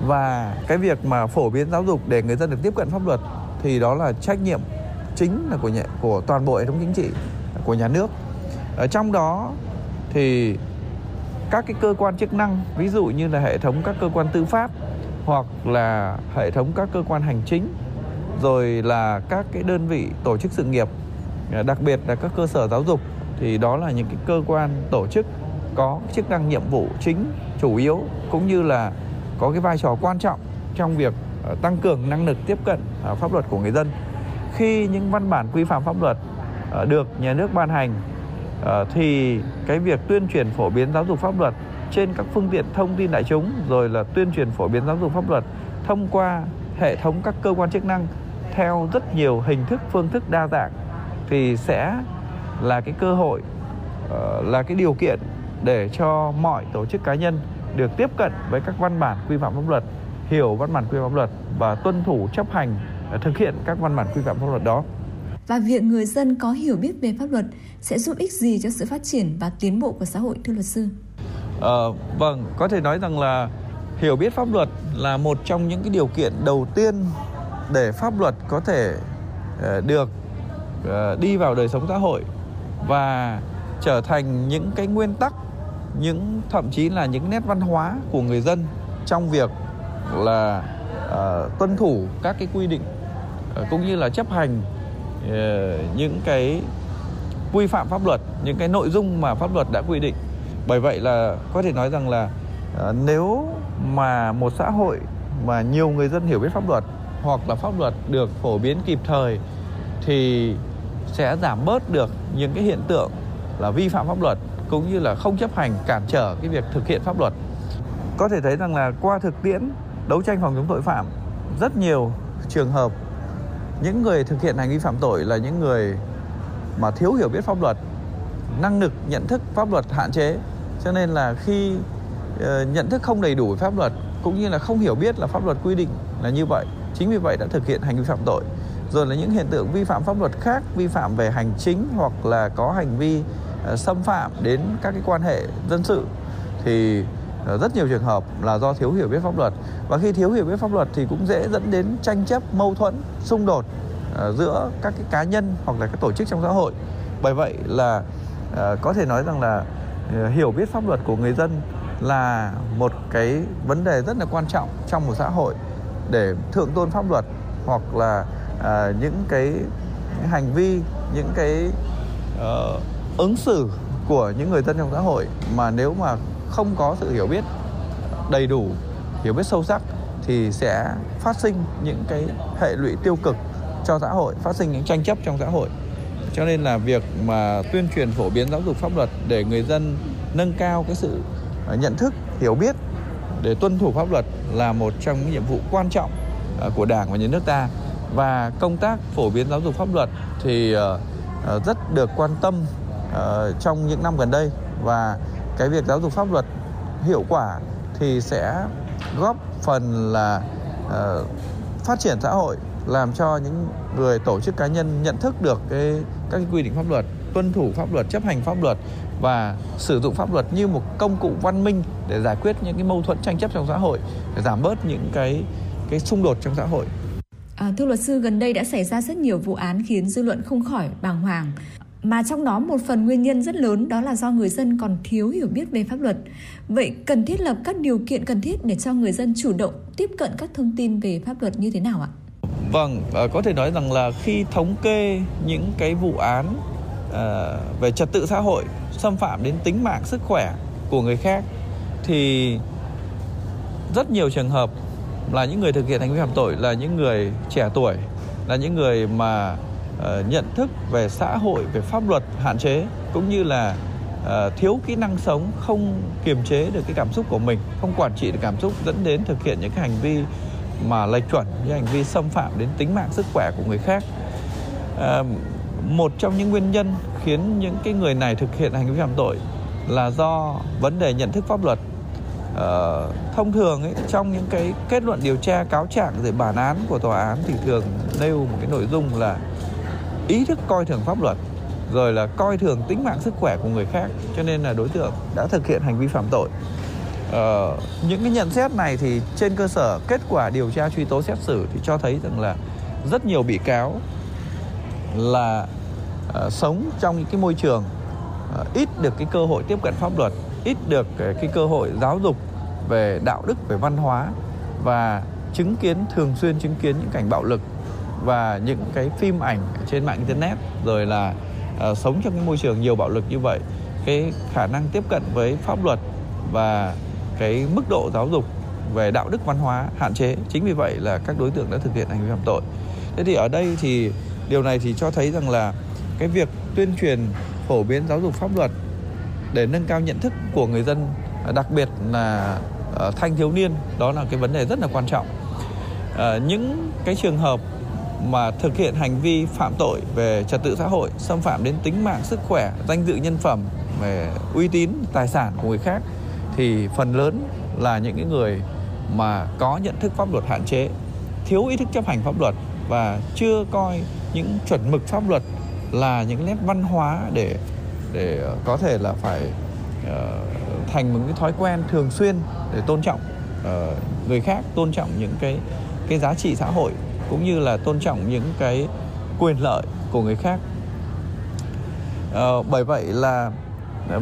Và cái việc mà phổ biến giáo dục để người dân được tiếp cận pháp luật thì đó là trách nhiệm chính là của nhà, của toàn bộ hệ thống chính trị của nhà nước. Ở trong đó thì các cái cơ quan chức năng ví dụ như là hệ thống các cơ quan tư pháp hoặc là hệ thống các cơ quan hành chính rồi là các cái đơn vị tổ chức sự nghiệp à, đặc biệt là các cơ sở giáo dục, thì đó là những cái cơ quan tổ chức có chức năng nhiệm vụ chính chủ yếu, cũng như là có cái vai trò quan trọng trong việc à, tăng cường năng lực tiếp cận à, pháp luật của người dân. Khi những văn bản quy phạm pháp luật được nhà nước ban hành thì cái việc tuyên truyền phổ biến giáo dục pháp luật trên các phương tiện thông tin đại chúng, rồi là tuyên truyền phổ biến giáo dục pháp luật thông qua hệ thống các cơ quan chức năng theo rất nhiều hình thức phương thức đa dạng thì sẽ là cái cơ hội là cái điều kiện để cho mọi tổ chức cá nhân được tiếp cận với các văn bản quy phạm pháp luật hiểu văn bản quy phạm pháp luật và tuân thủ chấp hành thực hiện các văn bản quy phạm pháp luật đó và việc người dân có hiểu biết về pháp luật sẽ giúp ích gì cho sự phát triển và tiến bộ của xã hội thưa luật sư? À, vâng, có thể nói rằng là hiểu biết pháp luật là một trong những cái điều kiện đầu tiên để pháp luật có thể ờ, được ờ, đi vào đời sống xã hội và trở thành những cái nguyên tắc, những thậm chí là những nét văn hóa của người dân trong việc là uh, tuân thủ các cái quy định uh, cũng như là chấp hành uh, những cái quy phạm pháp luật, những cái nội dung mà pháp luật đã quy định. Bởi vậy là có thể nói rằng là uh, nếu mà một xã hội mà nhiều người dân hiểu biết pháp luật hoặc là pháp luật được phổ biến kịp thời thì sẽ giảm bớt được những cái hiện tượng là vi phạm pháp luật cũng như là không chấp hành cản trở cái việc thực hiện pháp luật. Có thể thấy rằng là qua thực tiễn đấu tranh phòng chống tội phạm, rất nhiều trường hợp những người thực hiện hành vi phạm tội là những người mà thiếu hiểu biết pháp luật, năng lực nhận thức pháp luật hạn chế cho nên là khi ờ, nhận thức không đầy đủ pháp luật cũng như là không hiểu biết là pháp luật quy định là như vậy chính vì vậy đã thực hiện hành vi phạm tội. Rồi là những hiện tượng vi phạm pháp luật khác vi phạm về hành chính hoặc là có hành vi uh, xâm phạm đến các cái quan hệ dân sự thì uh, rất nhiều trường hợp là do thiếu hiểu biết pháp luật. Và khi thiếu hiểu biết pháp luật thì cũng dễ dẫn đến tranh chấp mâu thuẫn xung đột uh, giữa các cái cá nhân hoặc là các tổ chức trong xã hội. Bởi vậy là có thể nói rằng là hiểu biết pháp luật của người dân là một cái vấn đề rất là quan trọng trong một xã hội để thượng tôn pháp luật hoặc là à, những cái hành vi những cái uh, ứng xử của những người dân trong xã hội mà nếu mà không có sự hiểu biết đầy đủ hiểu biết sâu sắc thì sẽ phát sinh những cái hệ lụy tiêu cực cho xã hội phát sinh những tranh chấp trong xã hội. Cho nên là việc mà tuyên truyền phổ biến giáo dục pháp luật để người dân nâng cao cái sự ờ, nhận thức hiểu biết để tuân thủ pháp luật là một trong những nhiệm vụ quan trọng à, của đảng và nhà nước ta. Và công tác phổ biến giáo dục pháp luật thì ờ, ờ, rất được quan tâm ờ, trong những năm gần đây. Và cái việc giáo dục pháp luật hiệu quả thì sẽ góp phần là phát triển xã hội, làm cho những người tổ chức cá nhân nhận thức được cái, các cái quy định pháp luật tuân thủ pháp luật chấp hành pháp luật và sử dụng pháp luật như một công cụ văn minh để giải quyết những cái mâu thuẫn tranh chấp trong xã hội để giảm bớt những cái cái xung đột trong xã hội À, thưa luật sư, gần đây đã xảy ra rất nhiều vụ án khiến dư luận không khỏi bàng hoàng mà trong đó một phần nguyên nhân rất lớn đó là do người dân còn thiếu hiểu biết về pháp luật. Vậy cần thiết lập các điều kiện cần thiết để cho người dân chủ động tiếp cận các thông tin về pháp luật như thế nào ạ? Vâng, ờ, có thể nói rằng là khi thống kê những cái vụ án uh, về trật tự xã hội xâm phạm đến tính mạng sức khỏe của người khác thì rất nhiều trường hợp là những người thực hiện hành vi phạm tội là những người trẻ tuổi là những người mà uh, nhận thức về xã hội về pháp luật hạn chế cũng như là uh, thiếu kỹ năng sống không kiềm chế được cái cảm xúc của mình không quản trị được cảm xúc dẫn đến thực hiện những cái hành vi mà lệch chuẩn những hành vi xâm phạm đến tính mạng sức khỏe của người khác. Uh, một trong những nguyên nhân khiến những cái người này thực hiện hành vi phạm tội là do vấn đề nhận thức pháp luật. Ờ, thông thường ấy, trong những cái kết luận điều tra cáo trạng rồi bản án của tòa án thì thường nêu một cái nội dung là ý thức coi thường pháp luật rồi là coi thường tính mạng sức khỏe của người khác cho nên là đối tượng đã thực hiện hành vi phạm tội. Ờ, những cái nhận xét này thì trên cơ sở kết quả điều tra truy tố xét xử thì cho thấy rằng là rất nhiều bị cáo là uh, sống trong những cái môi trường uh, ít được cái cơ hội tiếp cận pháp luật ít được cái, cái cơ hội giáo dục về đạo đức về văn hóa và chứng kiến thường xuyên chứng kiến những cảnh bạo lực và những cái phim ảnh trên mạng internet rồi là uh, sống trong cái môi trường nhiều bạo lực như vậy. Cái khả năng tiếp cận với pháp luật và cái mức độ giáo dục về đạo đức văn hóa hạn chế. Chính vì vậy là các đối tượng đã thực hiện hành vi phạm tội. Thế thì ở đây thì điều này thì cho thấy rằng là cái việc tuyên truyền phổ biến giáo dục pháp luật để nâng cao nhận thức của người dân à, đặc biệt là à, thanh thiếu niên, đó là cái vấn đề rất là quan trọng. À, những cái trường hợp mà thực hiện hành vi phạm tội về trật tự xã hội, xâm phạm đến tính mạng, sức khỏe, danh dự nhân phẩm, về uy tín, tài sản của người khác thì phần lớn là những cái người mà có nhận thức pháp luật hạn chế, thiếu ý thức chấp hành pháp luật và chưa coi những chuẩn mực pháp luật là những nét văn hóa để để ờ, có thể là phải uh, thành một cái thói quen thường xuyên để tôn trọng uh, người khác tôn trọng những cái cái giá trị xã hội cũng như là tôn trọng những cái quyền lợi của người khác. Uh, bởi vậy là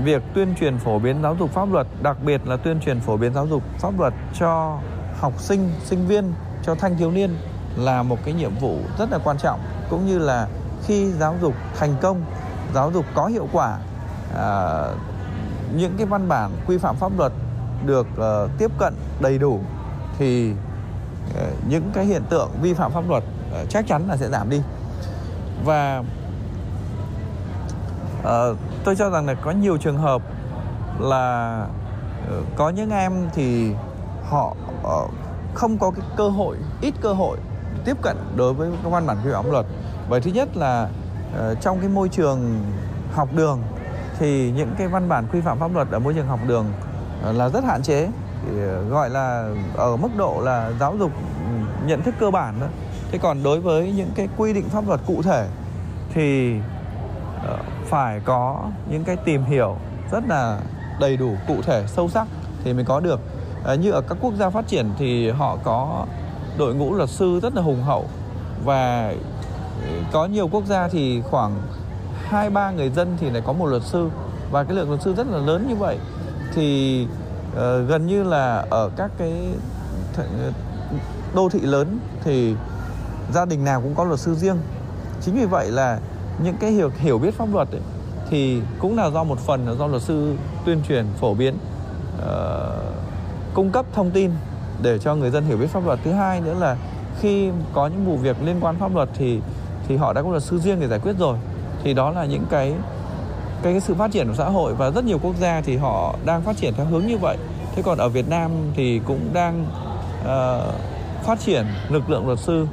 việc tuyên truyền phổ biến giáo dục pháp luật đặc biệt là tuyên truyền phổ biến giáo dục pháp luật cho học sinh sinh viên cho thanh thiếu niên là một cái nhiệm vụ rất là quan trọng cũng như là khi giáo dục thành công giáo dục có hiệu quả à, những cái văn bản quy phạm pháp luật được uh, tiếp cận đầy đủ thì uh, những cái hiện tượng vi phạm pháp luật uh, chắc chắn là sẽ giảm đi. Và uh, tôi cho rằng là có nhiều trường hợp là uh, có những em thì họ uh, không có cái cơ hội ít cơ hội tiếp cận đối với các văn bản quy phạm pháp luật. Vậy thứ nhất là ờ, trong cái môi trường học đường thì những cái văn bản quy phạm pháp luật ở môi trường học đường ờ, là rất hạn chế. Ờ, gọi là ở mức độ là giáo dục ừ, nhận thức cơ bản đó. Thế còn đối với những cái quy định pháp luật cụ thể thì phải có những cái tìm hiểu rất là đầy đủ, cụ thể, sâu sắc thì mới có được. Như ở các quốc gia phát triển thì họ có đội ngũ luật sư rất là hùng hậu. Và ừ, có nhiều quốc gia thì khoảng hai ba người dân thì lại có một luật sư. Và cái lượng luật sư rất là lớn như vậy. Thì uh, gần như là ở các cái ừ, đô thị lớn thì gia đình nào cũng có luật sư riêng. Chính vì vậy là những cái hiểu hiểu biết pháp luật ấy, thì cũng là do một phần là do luật sư tuyên truyền phổ biến uh, cung cấp thông tin để cho người dân hiểu biết pháp luật. Thứ hai nữa là khi có những vụ việc liên quan pháp luật thì thì họ đã có luật sư riêng để giải quyết rồi. Thì đó là những cái cái, cái sự phát triển của xã hội và rất nhiều quốc gia thì họ đang phát triển theo hướng như vậy. Thế còn ở Việt Nam thì cũng đang uh, phát triển lực lượng luật sư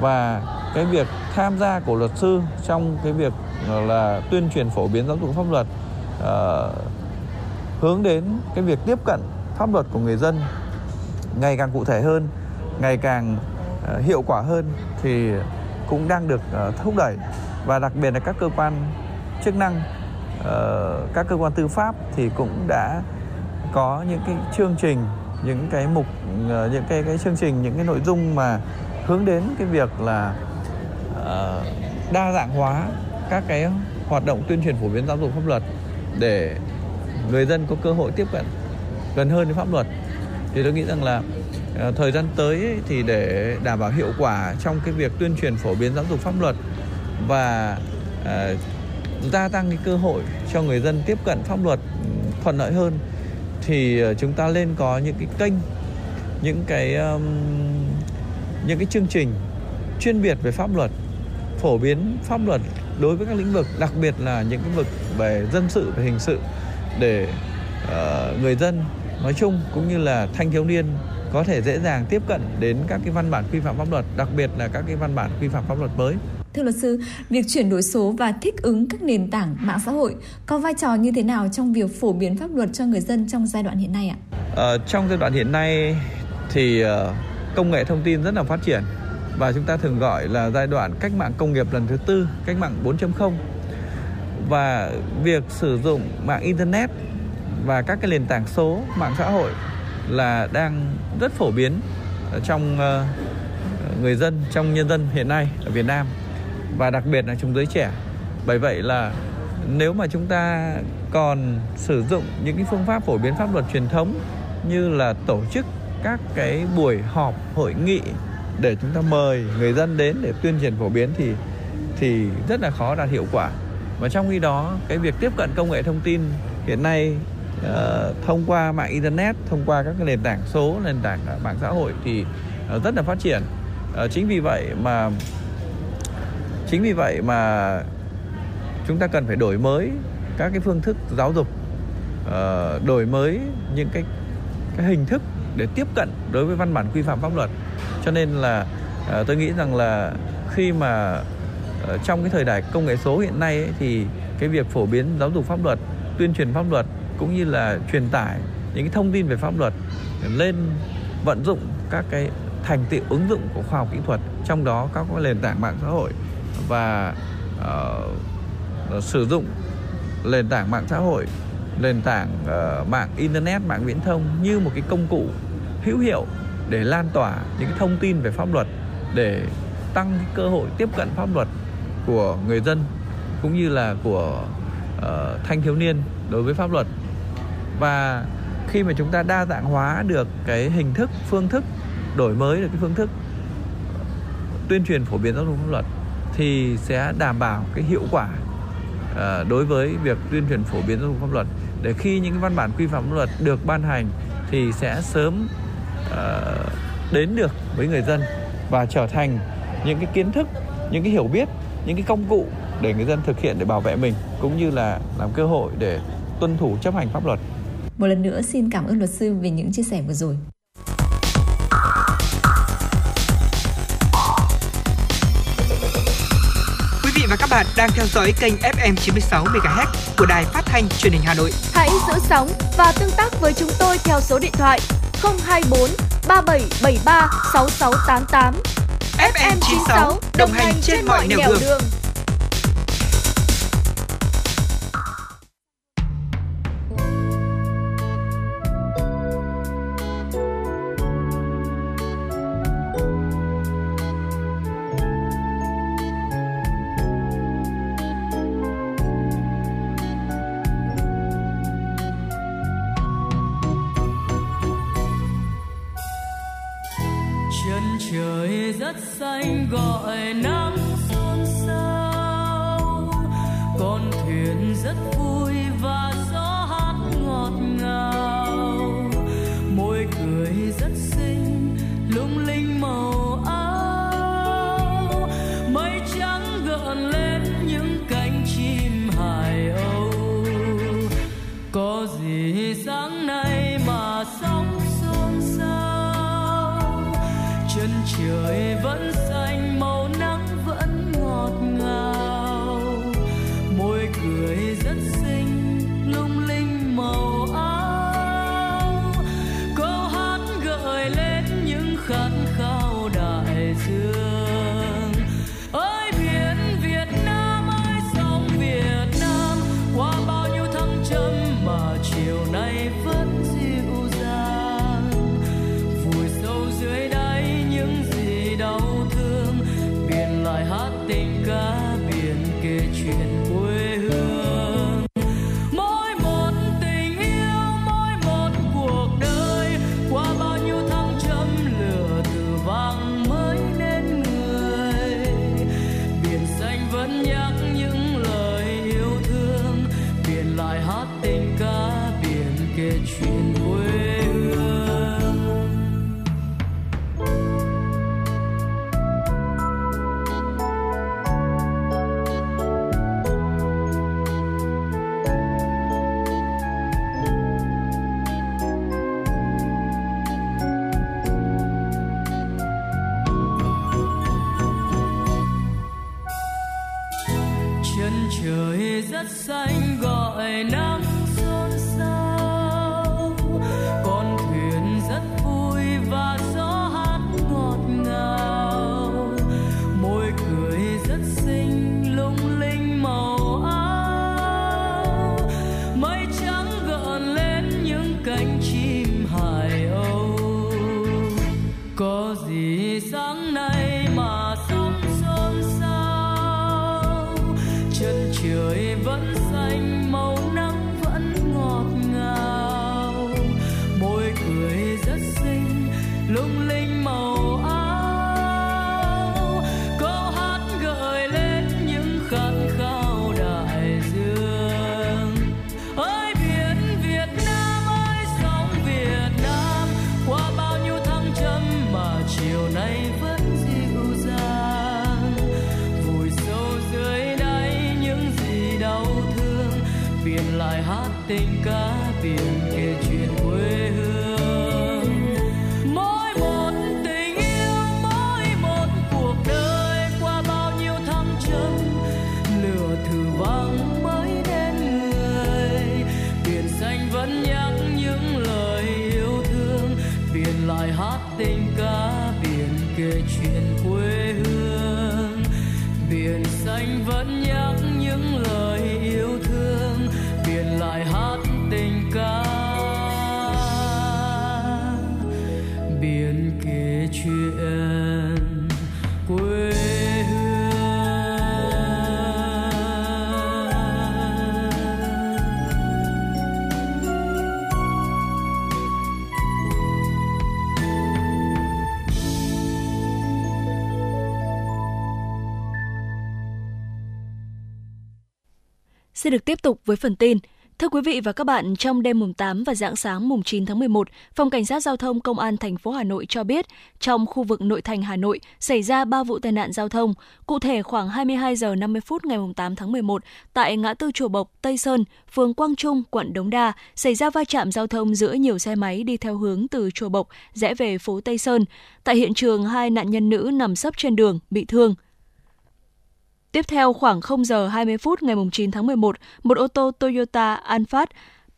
và cái việc tham gia của luật sư trong cái việc ờ, là tuyên truyền phổ biến giáo dục pháp luật uh, hướng đến cái việc tiếp cận pháp luật của người dân ngày càng cụ thể hơn, ngày càng ờ, hiệu quả hơn thì cũng đang được ờ, thúc đẩy. Và đặc biệt là các cơ quan chức năng ờ, các cơ quan tư pháp thì cũng đã có những cái chương trình, những cái mục những cái cái chương trình, những cái nội dung mà hướng đến cái việc là đa dạng hóa các cái hoạt động tuyên truyền phổ biến giáo dục pháp luật để người dân có cơ hội tiếp cận gần hơn với pháp luật thì tôi nghĩ rằng là ờ, thời gian tới ấy, thì để đảm bảo hiệu quả trong cái việc tuyên truyền phổ biến giáo dục pháp luật và uh, gia tăng cái cơ hội cho người dân tiếp cận pháp luật thuận lợi hơn thì ờ, chúng ta nên có những cái kênh những cái um, những cái chương trình chuyên biệt về pháp luật phổ biến pháp luật đối với các lĩnh vực đặc biệt là những lĩnh vực về dân sự và hình sự để uh, người dân nói chung cũng như là thanh thiếu niên có thể dễ dàng tiếp cận đến các cái văn bản quy phạm pháp luật đặc biệt là các cái văn bản quy phạm pháp luật mới Thưa luật sư, việc chuyển đổi số và thích ứng các nền tảng mạng xã hội có vai trò như thế nào trong việc phổ biến pháp luật cho người dân trong giai đoạn hiện nay ạ? Ờ, trong giai đoạn hiện nay thì uh, công nghệ thông tin rất là phát triển và chúng ta thường gọi là giai đoạn cách mạng công nghiệp lần thứ tư, cách mạng 4.0. Và việc sử dụng mạng internet và các cái nền tảng số mạng xã hội là đang rất phổ biến trong ờ, người dân, trong nhân dân hiện nay ở Việt Nam và đặc biệt là trong giới trẻ. Bởi vậy là nếu mà chúng ta còn sử dụng những cái phương pháp phổ biến pháp luật truyền thống như là tổ chức các cái buổi họp, hội nghị để chúng ta mời người dân đến để tuyên truyền phổ biến thì thì rất là khó đạt hiệu quả và trong khi đó, cái việc tiếp cận công nghệ thông tin hiện nay uh, thông qua mạng internet thông qua các cái nền tảng số nền tảng ờ, mạng xã hội thì uh, rất là phát triển. Uh, chính vì vậy mà chính vì vậy mà chúng ta cần phải đổi mới các cái phương thức giáo dục. Uh, đổi mới những cái cái hình thức để tiếp cận đối với văn bản quy phạm pháp luật. Cho nên là uh, tôi nghĩ rằng là khi mà uh, trong cái thời đại công nghệ số hiện nay ấy, thì cái việc phổ biến giáo dục pháp luật tuyên truyền pháp luật cũng như là truyền tải những cái thông tin về pháp luật lên vận dụng các cái thành tựu ứng dụng của khoa học kỹ thuật trong đó các cái nền tảng mạng xã hội và uh, sử dụng nền tảng mạng xã hội nền tảng uh, mạng internet mạng viễn thông như một cái công cụ hữu hiệu để lan tỏa những cái thông tin về pháp luật để tăng cái cơ hội tiếp cận pháp luật của người dân cũng như là của uh, thanh thiếu niên đối với pháp luật và khi mà chúng ta đa dạng hóa được cái hình thức phương thức đổi mới được cái phương thức tuyên truyền phổ biến giáo dục pháp luật thì sẽ đảm bảo cái hiệu quả uh, đối với việc tuyên truyền phổ biến giáo dục pháp luật để khi những cái văn bản quy phạm pháp luật được ban hành thì sẽ sớm uh, đến được với người dân và trở thành những cái kiến thức những cái hiểu biết những cái công cụ để người dân thực hiện để bảo vệ mình cũng như là làm cơ hội để tuân thủ chấp hành pháp luật. Một lần nữa xin cảm ơn luật sư về những chia sẻ vừa rồi. Quý vị và các bạn đang theo dõi kênh FM 96 MHz của đài phát thanh truyền hình Hà Nội. Hãy giữ sóng và tương tác với chúng tôi theo số điện thoại 024 3773 6688. FM 96 đồng hành trên mọi nẻo đường. đường. Xin được tiếp tục với phần tin. Thưa quý vị và các bạn, trong đêm mùng 8 và dạng sáng mùng 9 tháng 11, Phòng Cảnh sát Giao thông Công an thành phố Hà Nội cho biết, trong khu vực nội thành Hà Nội xảy ra 3 vụ tai nạn giao thông. Cụ thể khoảng 22 giờ 50 phút ngày mùng 8 tháng 11, tại ngã tư Chùa Bộc, Tây Sơn, phường Quang Trung, quận Đống Đa, xảy ra va chạm giao thông giữa nhiều xe máy đi theo hướng từ Chùa Bộc rẽ về phố Tây Sơn. Tại hiện trường, hai nạn nhân nữ nằm sấp trên đường, bị thương. Tiếp theo khoảng 0 giờ 20 phút ngày 9 tháng 11, một ô tô Toyota Alphard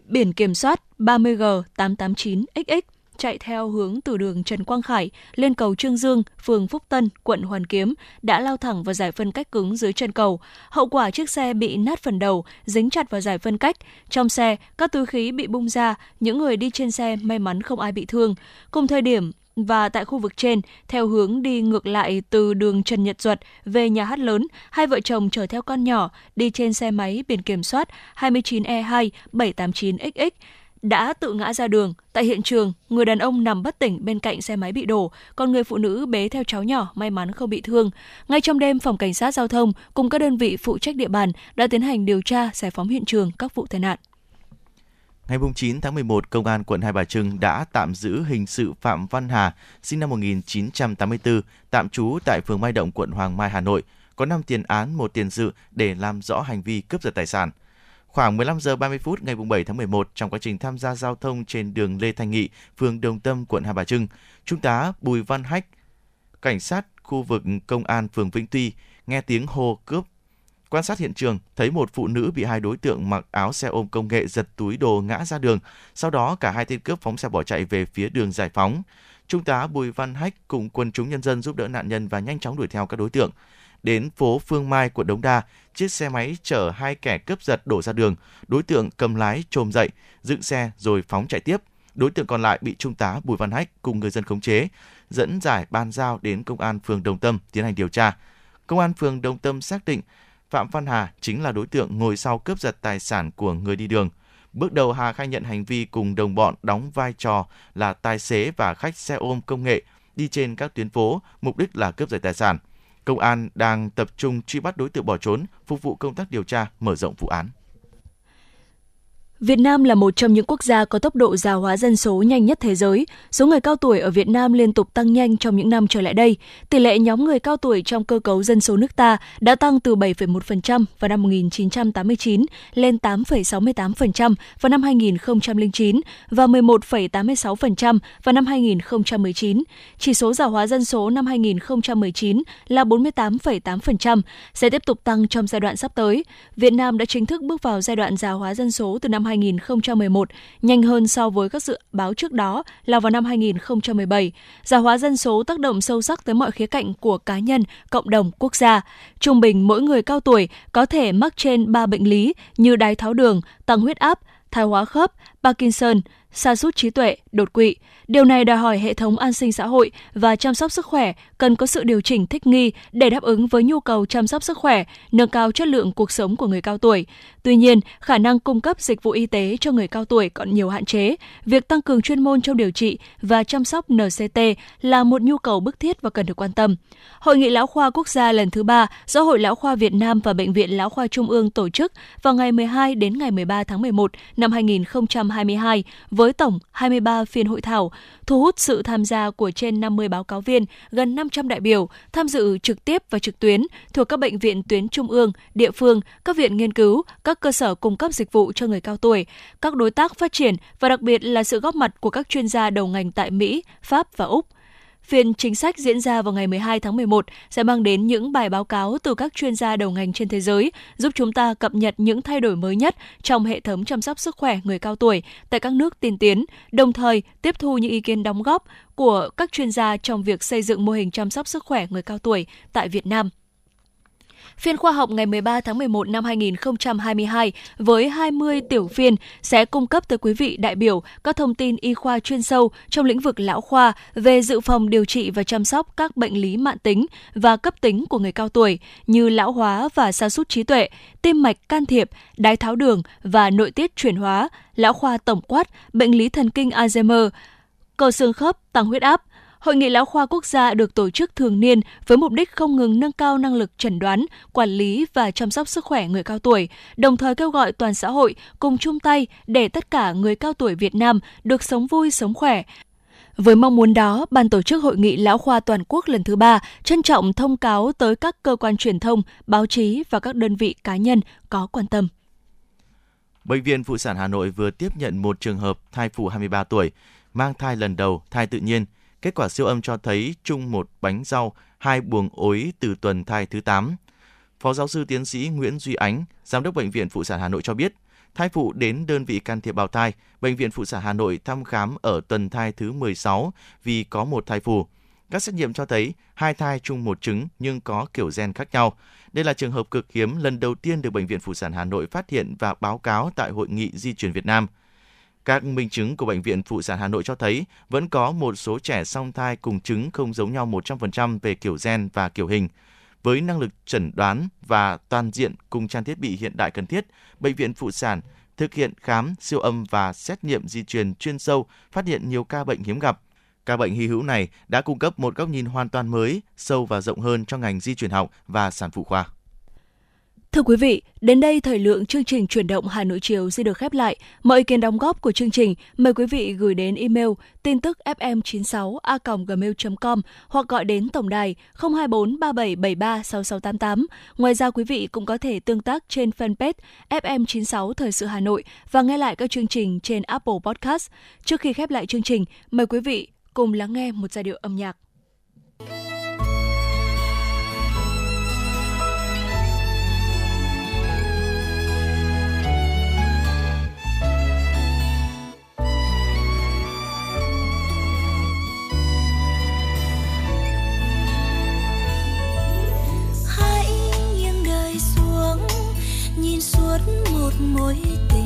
biển kiểm soát 30G889XX chạy theo hướng từ đường Trần Quang Khải lên cầu Trương Dương, phường Phúc Tân, quận Hoàn Kiếm đã lao thẳng vào giải phân cách cứng dưới chân cầu. Hậu quả chiếc xe bị nát phần đầu, dính chặt vào giải phân cách. Trong xe, các túi khí bị bung ra, những người đi trên xe may mắn không ai bị thương. Cùng thời điểm, và tại khu vực trên, theo hướng đi ngược lại từ đường Trần Nhật Duật về nhà hát lớn, hai vợ chồng chở theo con nhỏ đi trên xe máy biển kiểm soát 29E2 789XX đã tự ngã ra đường. Tại hiện trường, người đàn ông nằm bất tỉnh bên cạnh xe máy bị đổ, còn người phụ nữ bế theo cháu nhỏ may mắn không bị thương. Ngay trong đêm, phòng cảnh sát giao thông cùng các đơn vị phụ trách địa bàn đã tiến hành điều tra, giải phóng hiện trường các vụ tai nạn. Ngày 9 tháng 11, Công an quận Hai Bà Trưng đã tạm giữ hình sự Phạm Văn Hà, sinh năm 1984, tạm trú tại phường Mai Động, quận Hoàng Mai, Hà Nội, có 5 tiền án, một tiền sự để làm rõ hành vi cướp giật tài sản. Khoảng 15 giờ 30 phút ngày 7 tháng 11, trong quá trình tham gia giao thông trên đường Lê Thanh Nghị, phường Đồng Tâm, quận Hai Bà Trưng, Trung tá Bùi Văn Hách, cảnh sát khu vực công an phường Vĩnh Tuy, nghe tiếng hô cướp Quan sát hiện trường, thấy một phụ nữ bị hai đối tượng mặc áo xe ôm công nghệ giật túi đồ ngã ra đường. Sau đó, cả hai tên cướp phóng xe bỏ chạy về phía đường giải phóng. Trung tá Bùi Văn Hách cùng quân chúng nhân dân giúp đỡ nạn nhân và nhanh chóng đuổi theo các đối tượng. Đến phố Phương Mai, quận Đống Đa, chiếc xe máy chở hai kẻ cướp giật đổ ra đường. Đối tượng cầm lái trồm dậy, dựng xe rồi phóng chạy tiếp. Đối tượng còn lại bị Trung tá Bùi Văn Hách cùng người dân khống chế, dẫn giải ban giao đến công an phường Đồng Tâm tiến hành điều tra. Công an phường Đồng Tâm xác định Phạm Văn Hà chính là đối tượng ngồi sau cướp giật tài sản của người đi đường. Bước đầu Hà khai nhận hành vi cùng đồng bọn đóng vai trò là tài xế và khách xe ôm công nghệ đi trên các tuyến phố, mục đích là cướp giật tài sản. Công an đang tập trung truy bắt đối tượng bỏ trốn, phục vụ công tác điều tra, mở rộng vụ án. Việt Nam là một trong những quốc gia có tốc độ già hóa dân số nhanh nhất thế giới. Số người cao tuổi ở Việt Nam liên tục tăng nhanh trong những năm trở lại đây. Tỷ lệ nhóm người cao tuổi trong cơ cấu dân số nước ta đã tăng từ 7,1% vào năm 1989 lên 8,68% vào năm 2009 và 11,86% vào năm 2019. Chỉ số già hóa dân số năm 2019 là 48,8%, sẽ tiếp tục tăng trong giai đoạn sắp tới. Việt Nam đã chính thức bước vào giai đoạn già hóa dân số từ năm 2011, nhanh hơn so với các dự báo trước đó là vào năm 2017. Già hóa dân số tác động sâu sắc tới mọi khía cạnh của cá nhân, cộng đồng, quốc gia. Trung bình mỗi người cao tuổi có thể mắc trên 3 bệnh lý như đái tháo đường, tăng huyết áp, thoái hóa khớp, Parkinson, sa sút trí tuệ, đột quỵ. Điều này đòi hỏi hệ thống an sinh xã hội và chăm sóc sức khỏe cần có sự điều chỉnh thích nghi để đáp ứng với nhu cầu chăm sóc sức khỏe, nâng cao chất lượng cuộc sống của người cao tuổi. Tuy nhiên, khả năng cung cấp dịch vụ y tế cho người cao tuổi còn nhiều hạn chế. Việc tăng cường chuyên môn trong điều trị và chăm sóc NCT là một nhu cầu bức thiết và cần được quan tâm. Hội nghị Lão khoa Quốc gia lần thứ ba do Hội Lão khoa Việt Nam và Bệnh viện Lão khoa Trung ương tổ chức vào ngày 12 đến ngày 13 tháng 11 năm 2022 với tổng 23 phiên hội thảo, thu hút sự tham gia của trên 50 báo cáo viên, gần 500 đại biểu tham dự trực tiếp và trực tuyến thuộc các bệnh viện tuyến trung ương, địa phương, các viện nghiên cứu, các cơ sở cung cấp dịch vụ cho người cao tuổi, các đối tác phát triển và đặc biệt là sự góp mặt của các chuyên gia đầu ngành tại Mỹ, Pháp và Úc. Phiên chính sách diễn ra vào ngày 12 tháng 11 sẽ mang đến những bài báo cáo từ các chuyên gia đầu ngành trên thế giới, giúp chúng ta cập nhật những thay đổi mới nhất trong hệ thống chăm sóc sức khỏe người cao tuổi tại các nước tiên tiến, đồng thời tiếp thu những ý kiến đóng góp của các chuyên gia trong việc xây dựng mô hình chăm sóc sức khỏe người cao tuổi tại Việt Nam. Phiên khoa học ngày 13 tháng 11 năm 2022 với 20 tiểu phiên sẽ cung cấp tới quý vị đại biểu các thông tin y khoa chuyên sâu trong lĩnh vực lão khoa về dự phòng điều trị và chăm sóc các bệnh lý mạng tính và cấp tính của người cao tuổi như lão hóa và sa sút trí tuệ, tim mạch can thiệp, đái tháo đường và nội tiết chuyển hóa, lão khoa tổng quát, bệnh lý thần kinh Alzheimer, cơ xương khớp, tăng huyết áp, Hội nghị lão khoa quốc gia được tổ chức thường niên với mục đích không ngừng nâng cao năng lực chẩn đoán, quản lý và chăm sóc sức khỏe người cao tuổi, đồng thời kêu gọi toàn xã hội cùng chung tay để tất cả người cao tuổi Việt Nam được sống vui, sống khỏe, với mong muốn đó, Ban tổ chức Hội nghị Lão khoa Toàn quốc lần thứ ba trân trọng thông cáo tới các cơ quan truyền thông, báo chí và các đơn vị cá nhân có quan tâm. Bệnh viện Phụ sản Hà Nội vừa tiếp nhận một trường hợp thai phụ 23 tuổi, mang thai lần đầu, thai tự nhiên, Kết quả siêu âm cho thấy chung một bánh rau, hai buồng ối từ tuần thai thứ 8. Phó giáo sư tiến sĩ Nguyễn Duy Ánh, Giám đốc Bệnh viện Phụ sản Hà Nội cho biết, thai phụ đến đơn vị can thiệp bào thai, Bệnh viện Phụ sản Hà Nội thăm khám ở tuần thai thứ 16 vì có một thai phụ. Các xét nghiệm cho thấy hai thai chung một trứng nhưng có kiểu gen khác nhau. Đây là trường hợp cực hiếm lần đầu tiên được Bệnh viện Phụ sản Hà Nội phát hiện và báo cáo tại Hội nghị Di truyền Việt Nam – các minh chứng của Bệnh viện Phụ sản Hà Nội cho thấy vẫn có một số trẻ song thai cùng trứng không giống nhau 100% về kiểu gen và kiểu hình. Với năng lực chẩn đoán và toàn diện cùng trang thiết bị hiện đại cần thiết, Bệnh viện Phụ sản thực hiện khám, siêu âm và xét nghiệm di truyền chuyên sâu, phát hiện nhiều ca bệnh hiếm gặp. Ca bệnh hy hữu này đã cung cấp một góc nhìn hoàn toàn mới, sâu và rộng hơn cho ngành di truyền học và sản phụ khoa. Thưa quý vị, đến đây thời lượng chương trình chuyển động Hà Nội chiều sẽ được khép lại. Mọi ý kiến đóng góp của chương trình mời quý vị gửi đến email tin tức fm96a.gmail.com hoặc gọi đến tổng đài 024 3773 6688. Ngoài ra quý vị cũng có thể tương tác trên fanpage FM96 Thời sự Hà Nội và nghe lại các chương trình trên Apple Podcast. Trước khi khép lại chương trình, mời quý vị cùng lắng nghe một giai điệu âm nhạc. ngất một mối tình.